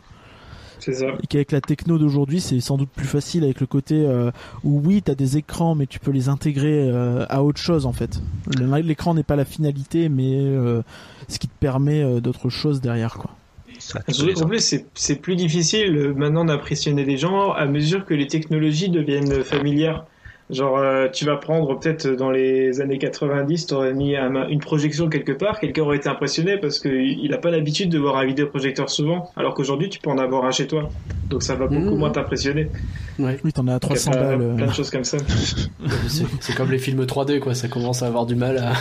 C'est ça. Et qu'avec la techno d'aujourd'hui, c'est sans doute plus facile avec le côté euh, où oui, t'as des écrans, mais tu peux les intégrer euh, à autre chose en fait. Le- L'écran n'est pas la finalité, mais euh, ce qui te permet euh, d'autres choses derrière, quoi. Qu'en plus, c'est c'est plus difficile maintenant d'impressionner les gens à mesure que les technologies deviennent familières. Genre, euh, tu vas prendre peut-être dans les années 90, tu aurais mis un- une projection quelque part, quelqu'un aurait été impressionné parce qu'il n'a pas l'habitude de voir un vidéoprojecteur souvent, alors qu'aujourd'hui, tu peux en avoir un chez toi. Donc ça va beaucoup Mhm. moins t'impressionner. Ouais. Oui, t'en as à 300 Il y a balles. Plein euh. de choses comme ça. C'est comme les films 3D, quoi. Ça commence à avoir du mal à,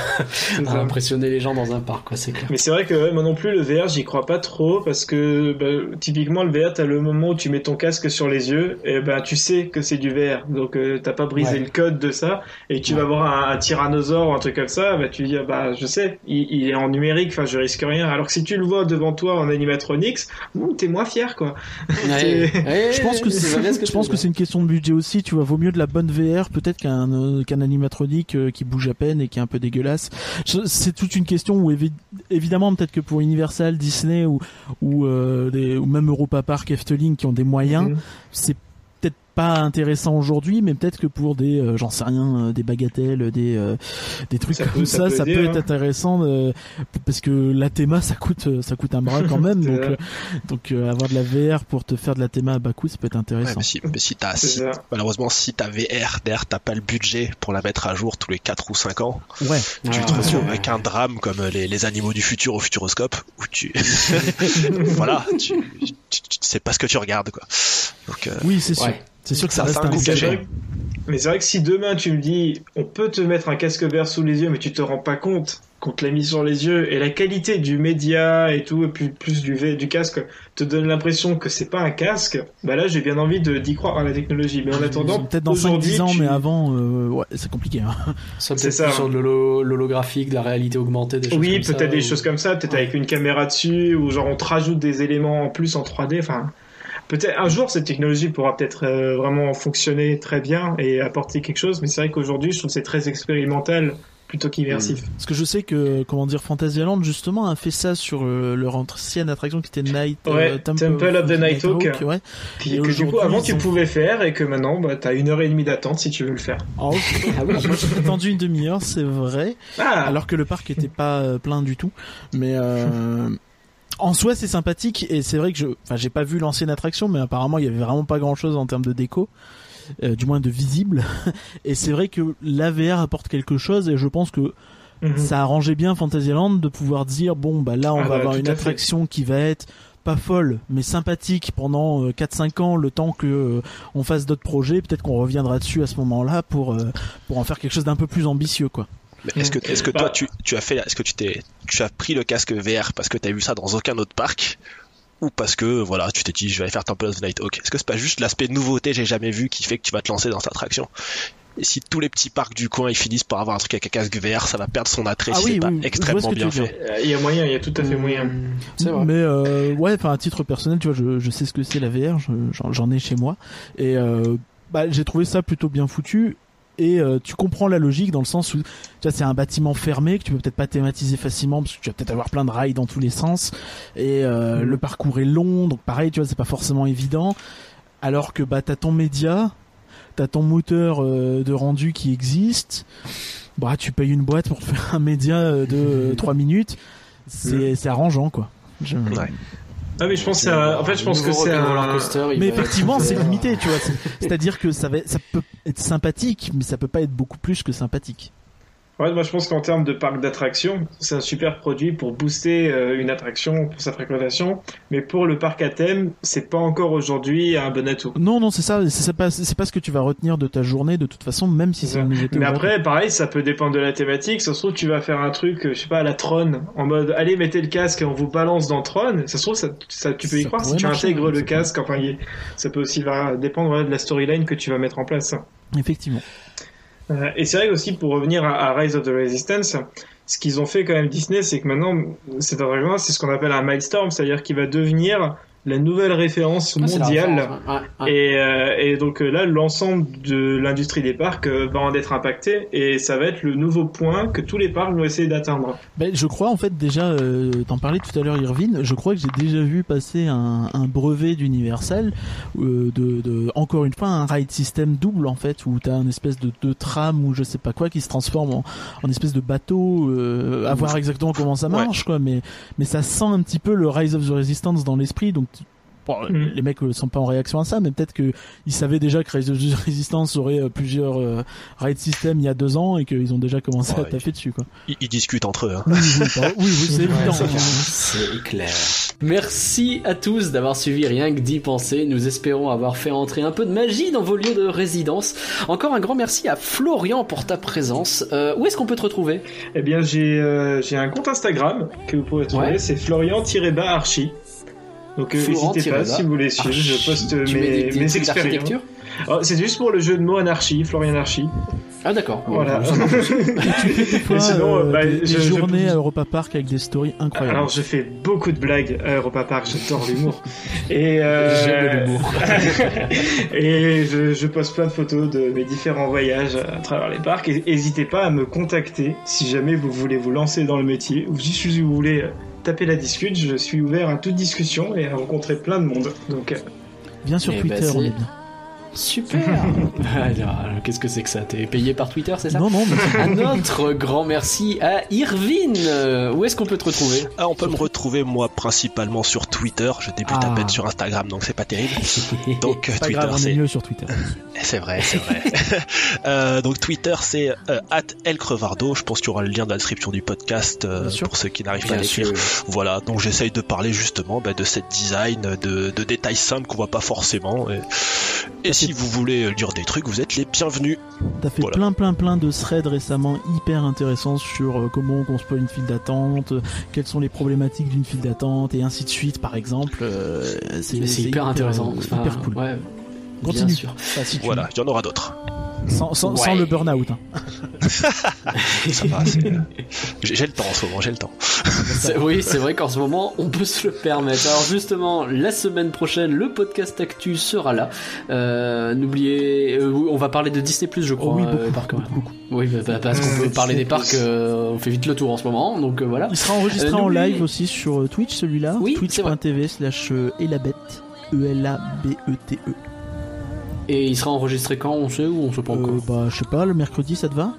impressionner les gens dans un parc, quoi. C'est clair. Mais c'est vrai que ouais, moi non plus, le VR, j'y crois pas trop parce que bah, typiquement, le VR, t'as le moment où tu mets ton casque sur les yeux et ben tu sais que c'est du VR. Donc euh, t'as pas brisé Ouais. Le code de ça et tu vas voir un, un tyrannosaure ou un truc comme ça, bah tu dis ah, bah je sais, il, il est en numérique, enfin je risque rien. Alors que si tu le vois devant toi en animatronics, ouh, t'es moins fier quoi. Ouais, ouais, Je pense que c'est, je pense que c'est une question de budget aussi. Tu vois, vaut mieux de la bonne VR peut-être qu'un euh, qu'un animatronique euh, qui bouge à peine et qui est un peu dégueulasse. C'est toute une question où évi- évidemment peut-être que pour Universal, Disney ou ou, euh, des- ou même Europa Park, Efteling qui ont des moyens, Mhm. c'est peut-être pas intéressant aujourd'hui, mais peut-être que pour des, euh, j'en sais rien, euh, des bagatelles, des euh, des trucs Ça comme peut- ça, ça ça peut être hein. intéressant euh, parce que la théma ça coûte ça coûte un bras quand même, donc euh, donc euh, avoir de la VR pour te faire de la théma à bas coût, ça peut être Ouais, intéressant. mais si, mais si t'as, si- malheureusement, si t'as VR, derrière, t'as pas le budget pour la mettre à jour tous les 4 ou 5 ans. Ouais. tu Ah, te retrouves ouais. avec un drame comme les, les animaux du futur au futuroscope où tu, voilà, tu, tu, tu- tu sais pas ce que tu regardes, quoi. Donc, euh, Oui, c'est sûr. C'est sûr que ça Ça, reste un un budget. vrai, mais c'est vrai que si demain tu me dis on peut te mettre un casque vert sous les yeux mais tu te rends pas compte qu'on te l'a mis sur les yeux et la qualité du média et tout et puis plus du V- du casque te donne l'impression que c'est pas un casque bah là j'ai bien envie de d'y croire à la technologie mais en attendant Peut-être dans aujourd'hui 5-10 ans, tu- mais avant, euh, ouais, c'est compliqué. Hein. Ça C'est peut-être ça. plus sur de l'holo- l'holographique, de la réalité augmentée, des choses oui comme ça, peut-être des ou- choses comme ça peut-être avec une caméra dessus ou genre on te rajoute des éléments en plus en 3D enfin Peut-être un jour cette technologie pourra peut-être euh, vraiment fonctionner très bien et apporter quelque chose, mais c'est vrai qu'aujourd'hui je trouve que c'est très expérimental plutôt qu'immersif. Parce que je sais que, comment dire, Fantasyland, justement, a fait ça sur euh, leur ancienne attraction qui était Night, Ouais, euh, Temple of the Nighthawk. ouais. Puis Et que du coup avant tu ont- pouvais faire et que maintenant bah, t'as une heure et demie d'attente si tu veux le faire. Ah, ok. Ah oui. Moi, j'ai attendu une demi-heure, c'est vrai. Ah alors que le parc était pas euh, plein du tout. Mais euh, en soi, c'est sympathique et c'est vrai que je, enfin, j'ai pas vu l'ancienne attraction, mais apparemment, il y avait vraiment pas grand-chose en termes de déco. euh, du moins de visible et c'est vrai que l'AVR apporte quelque chose et je pense que Mhm. ça arrangeait bien Fantasyland de pouvoir dire bon bah là on Ah va bah, avoir une fait. attraction qui va être pas folle mais sympathique pendant euh, 4-5 ans le temps que euh, on fasse d'autres projets peut-être qu'on reviendra dessus à ce moment-là pour euh, pour en faire quelque chose d'un peu plus ambitieux quoi est-ce que, est-ce que Bah- toi, tu, tu as fait, est-ce que tu t'es, tu as pris le casque VR parce que t'as vu ça dans aucun autre parc? ou parce que voilà, tu t'es dit je vais aller faire Temple of the Night Hawk? Est-ce que c'est pas juste l'aspect nouveauté j'ai jamais vu qui fait que tu vas te lancer dans cette attraction? Et si tous les petits parcs du coin ils finissent par avoir un truc avec un casque VR, ça va perdre son attrait Ah si oui, c'est pas oui, extrêmement que tu bien fait. Euh, Il y a moyen, il y a tout à fait moyen. C'est vrai. Mais euh, ouais, enfin à titre personnel, tu vois, je, je sais ce que c'est la VR, je- j'en j'en ai chez moi et euh, bah, j'ai trouvé ça plutôt bien foutu. Et euh, tu comprends la logique dans le sens où tu vois, c'est un bâtiment fermé que tu peux peut-être pas thématiser facilement parce que tu vas peut-être avoir plein de rails dans tous les sens. Et euh, le parcours est long donc pareil tu vois c'est pas forcément évident. Alors que bah t'as ton média t'as ton moteur euh, de rendu qui existe. Bah tu payes une boîte pour faire un média euh, de 3 minutes. C'est c'est arrangeant quoi. Je- Ouais. Ah mais je pense que c'est un- en fait je pense que c'est un coaster. Mais effectivement, c'est limité, tu vois. C'est- C'est-à-dire que ça, va, ça peut être sympathique, mais ça peut pas être beaucoup plus que sympathique. Ouais, moi je pense qu'en termes de parc d'attractions, c'est un super produit pour booster euh, une attraction pour sa fréquentation, mais pour le parc à thème, c'est pas encore aujourd'hui un bon atout. Non, non, c'est ça. C'est pas, c'est pas ce que tu vas retenir de ta journée, de toute façon, même si c'est nouveauté. Mais après, pareil, ça peut dépendre de la thématique. Ça se trouve, tu vas faire un truc, euh, je sais pas, à la Tron, en mode, allez, mettez le casque et on vous balance dans Tron. Ça se trouve, ça, ça- tu peux y croire si tu intègres ouais, le casque. Enfin, ça peut aussi va- dépendre voilà, de la storyline que tu vas mettre en place. effectivement. Euh, et c'est vrai aussi pour revenir à, Rise of the Resistance, ce qu'ils ont fait quand même Disney, c'est que maintenant, cet attraction, c'est ce qu'on appelle un milestone, c'est-à-dire qu'il va devenir la nouvelle référence Ah, mondiale. référence, ouais, ouais. Et, euh, et donc euh, là, l'ensemble de l'industrie des parcs euh, va en être impacté et ça va être le nouveau point que tous les parcs vont essayer d'atteindre. Ben, je crois en fait déjà, euh, t'en parlais tout à l'heure, Irvine. Je crois que j'ai déjà vu passer un, un brevet d'Universal euh, de, de, encore une fois, un ride system double en fait, où t'as un espèce de, de tram ou je sais pas quoi qui se transforme en, en espèce de bateau. Euh, à voir exactement comment ça marche, quoi. Mais mais ça sent un petit peu le Rise of the Resistance dans l'esprit, donc. Bon, Mm. les mecs euh, sont pas en réaction à ça, mais peut-être que ils savaient déjà que Resistance aurait euh, plusieurs euh, ride systems il y a deux ans et qu'ils ont déjà commencé à taper dessus, quoi. Ils, ils discutent entre eux. hein. Oui, oui, oui, c'est Ouais, évident. c'est clair. C'est clair. Merci à tous d'avoir suivi Rien que d'y penser. Nous espérons avoir fait entrer un peu de magie dans vos lieux de résidence. Encore un grand merci à Florian pour ta présence. Euh, où est-ce qu'on peut te retrouver? Eh bien, j'ai euh, un compte Instagram que vous pouvez trouver, Ouais. c'est Florian-Archi. Donc n'hésitez pas si vous voulez suivre, je poste Tu mets mes, expériences. Oh, c'est juste pour le jeu de mots anarchie, Florian Archie. Ah d'accord. Voilà. Ça marche. Des fois, sinon, euh, bah, des, des je- je- journées à Europa Park avec des stories incroyables. Alors je fais beaucoup de blagues à Europa Park, j'adore l'humour. Et euh, J'aime l'humour. et je, je poste plein de photos de mes différents voyages à travers les parcs. N'hésitez pas à me contacter si jamais vous voulez vous lancer dans le métier ou si vous voulez euh, taper la discute. Je suis ouvert à toute discussion et à rencontrer plein de monde. Donc euh, Viens sur Eh ben, Twitter, on c'est- est bien. Super. Alors, qu'est-ce que c'est que ça T'es payé par Twitter, c'est ça Non, non, mais c'est- Un autre grand merci à Irvine. Euh, Où est-ce qu'on peut te retrouver Ah, on peut me retrouver moi principalement sur Twitter. Je débute à Ah. peine sur Instagram, donc c'est pas terrible. Donc euh, pas Twitter, grave, on est c'est mieux sur Twitter. c'est vrai, c'est vrai. Euh, donc Twitter, c'est euh, @elcrevardo. Je pense qu'il y aura le lien dans la description du podcast euh, pour ceux qui n'arrivent pas à l'écrire. sûr. Voilà, donc j'essaye de parler justement bah, de cette design, de, de détails simples qu'on voit pas forcément. Et, et si vous voulez euh, lire des trucs, vous êtes les bienvenus. T'as fait Voilà. plein, plein, plein de threads récemment hyper intéressants sur euh, comment on construit une file d'attente, euh, quelles sont les problématiques d'une file d'attente et ainsi de suite, par exemple. Mais c'est hyper intéressant. Enfin, hyper cool. Ouais. Continue. Bien sûr. Enfin, si tu- Voilà, il y en aura d'autres. Sans, sans, sans Ouais. le burn-out. Hein. Ça va, c'est- j'ai le temps en ce moment, j'ai le temps. C'est- Oui, c'est vrai qu'en ce moment, on peut se le permettre. Alors justement, la semaine prochaine, le podcast Actu sera là. Euh, N'oubliez, euh, on va parler de Disney Plus, je crois. Oh oui, euh, beaucoup, parc, beaucoup. Oui, bah, bah, parce qu'on peut parler des parcs, euh, on fait vite le tour en ce moment, donc euh, voilà. Il sera enregistré Euh, en live aussi sur euh, Twitch, celui-là. Oui. Twitch.tv slash euh, elabette. E E-L-A-B-E-T-E. Et il sera enregistré quand On sait ou on sait pas encore Euh, bah, je sais pas, le mercredi, ça te va?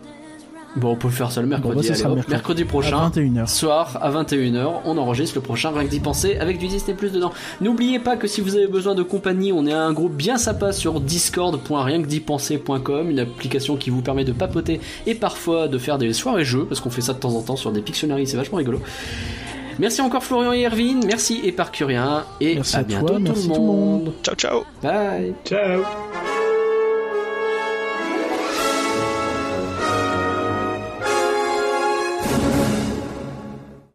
Bon, on peut faire ça le mercredi. Bon, bah, ça allez, mercredi. mercredi prochain. À 21h. Soir à 21h, on enregistre le prochain Rien que d'y penser avec du Disney Plus dedans. N'oubliez pas que si vous avez besoin de compagnie, on est un groupe bien sympa sur discord.rienquedipenser.com, une application qui vous permet de papoter et parfois de faire des soirées jeux, parce qu'on fait ça de temps en temps sur des Pictionary, c'est vachement rigolo. Merci encore Florian et Erwin, merci Éparcurien, et Merci à à toi, bientôt merci tout le tout le monde. monde. Ciao, ciao. Bye. Ciao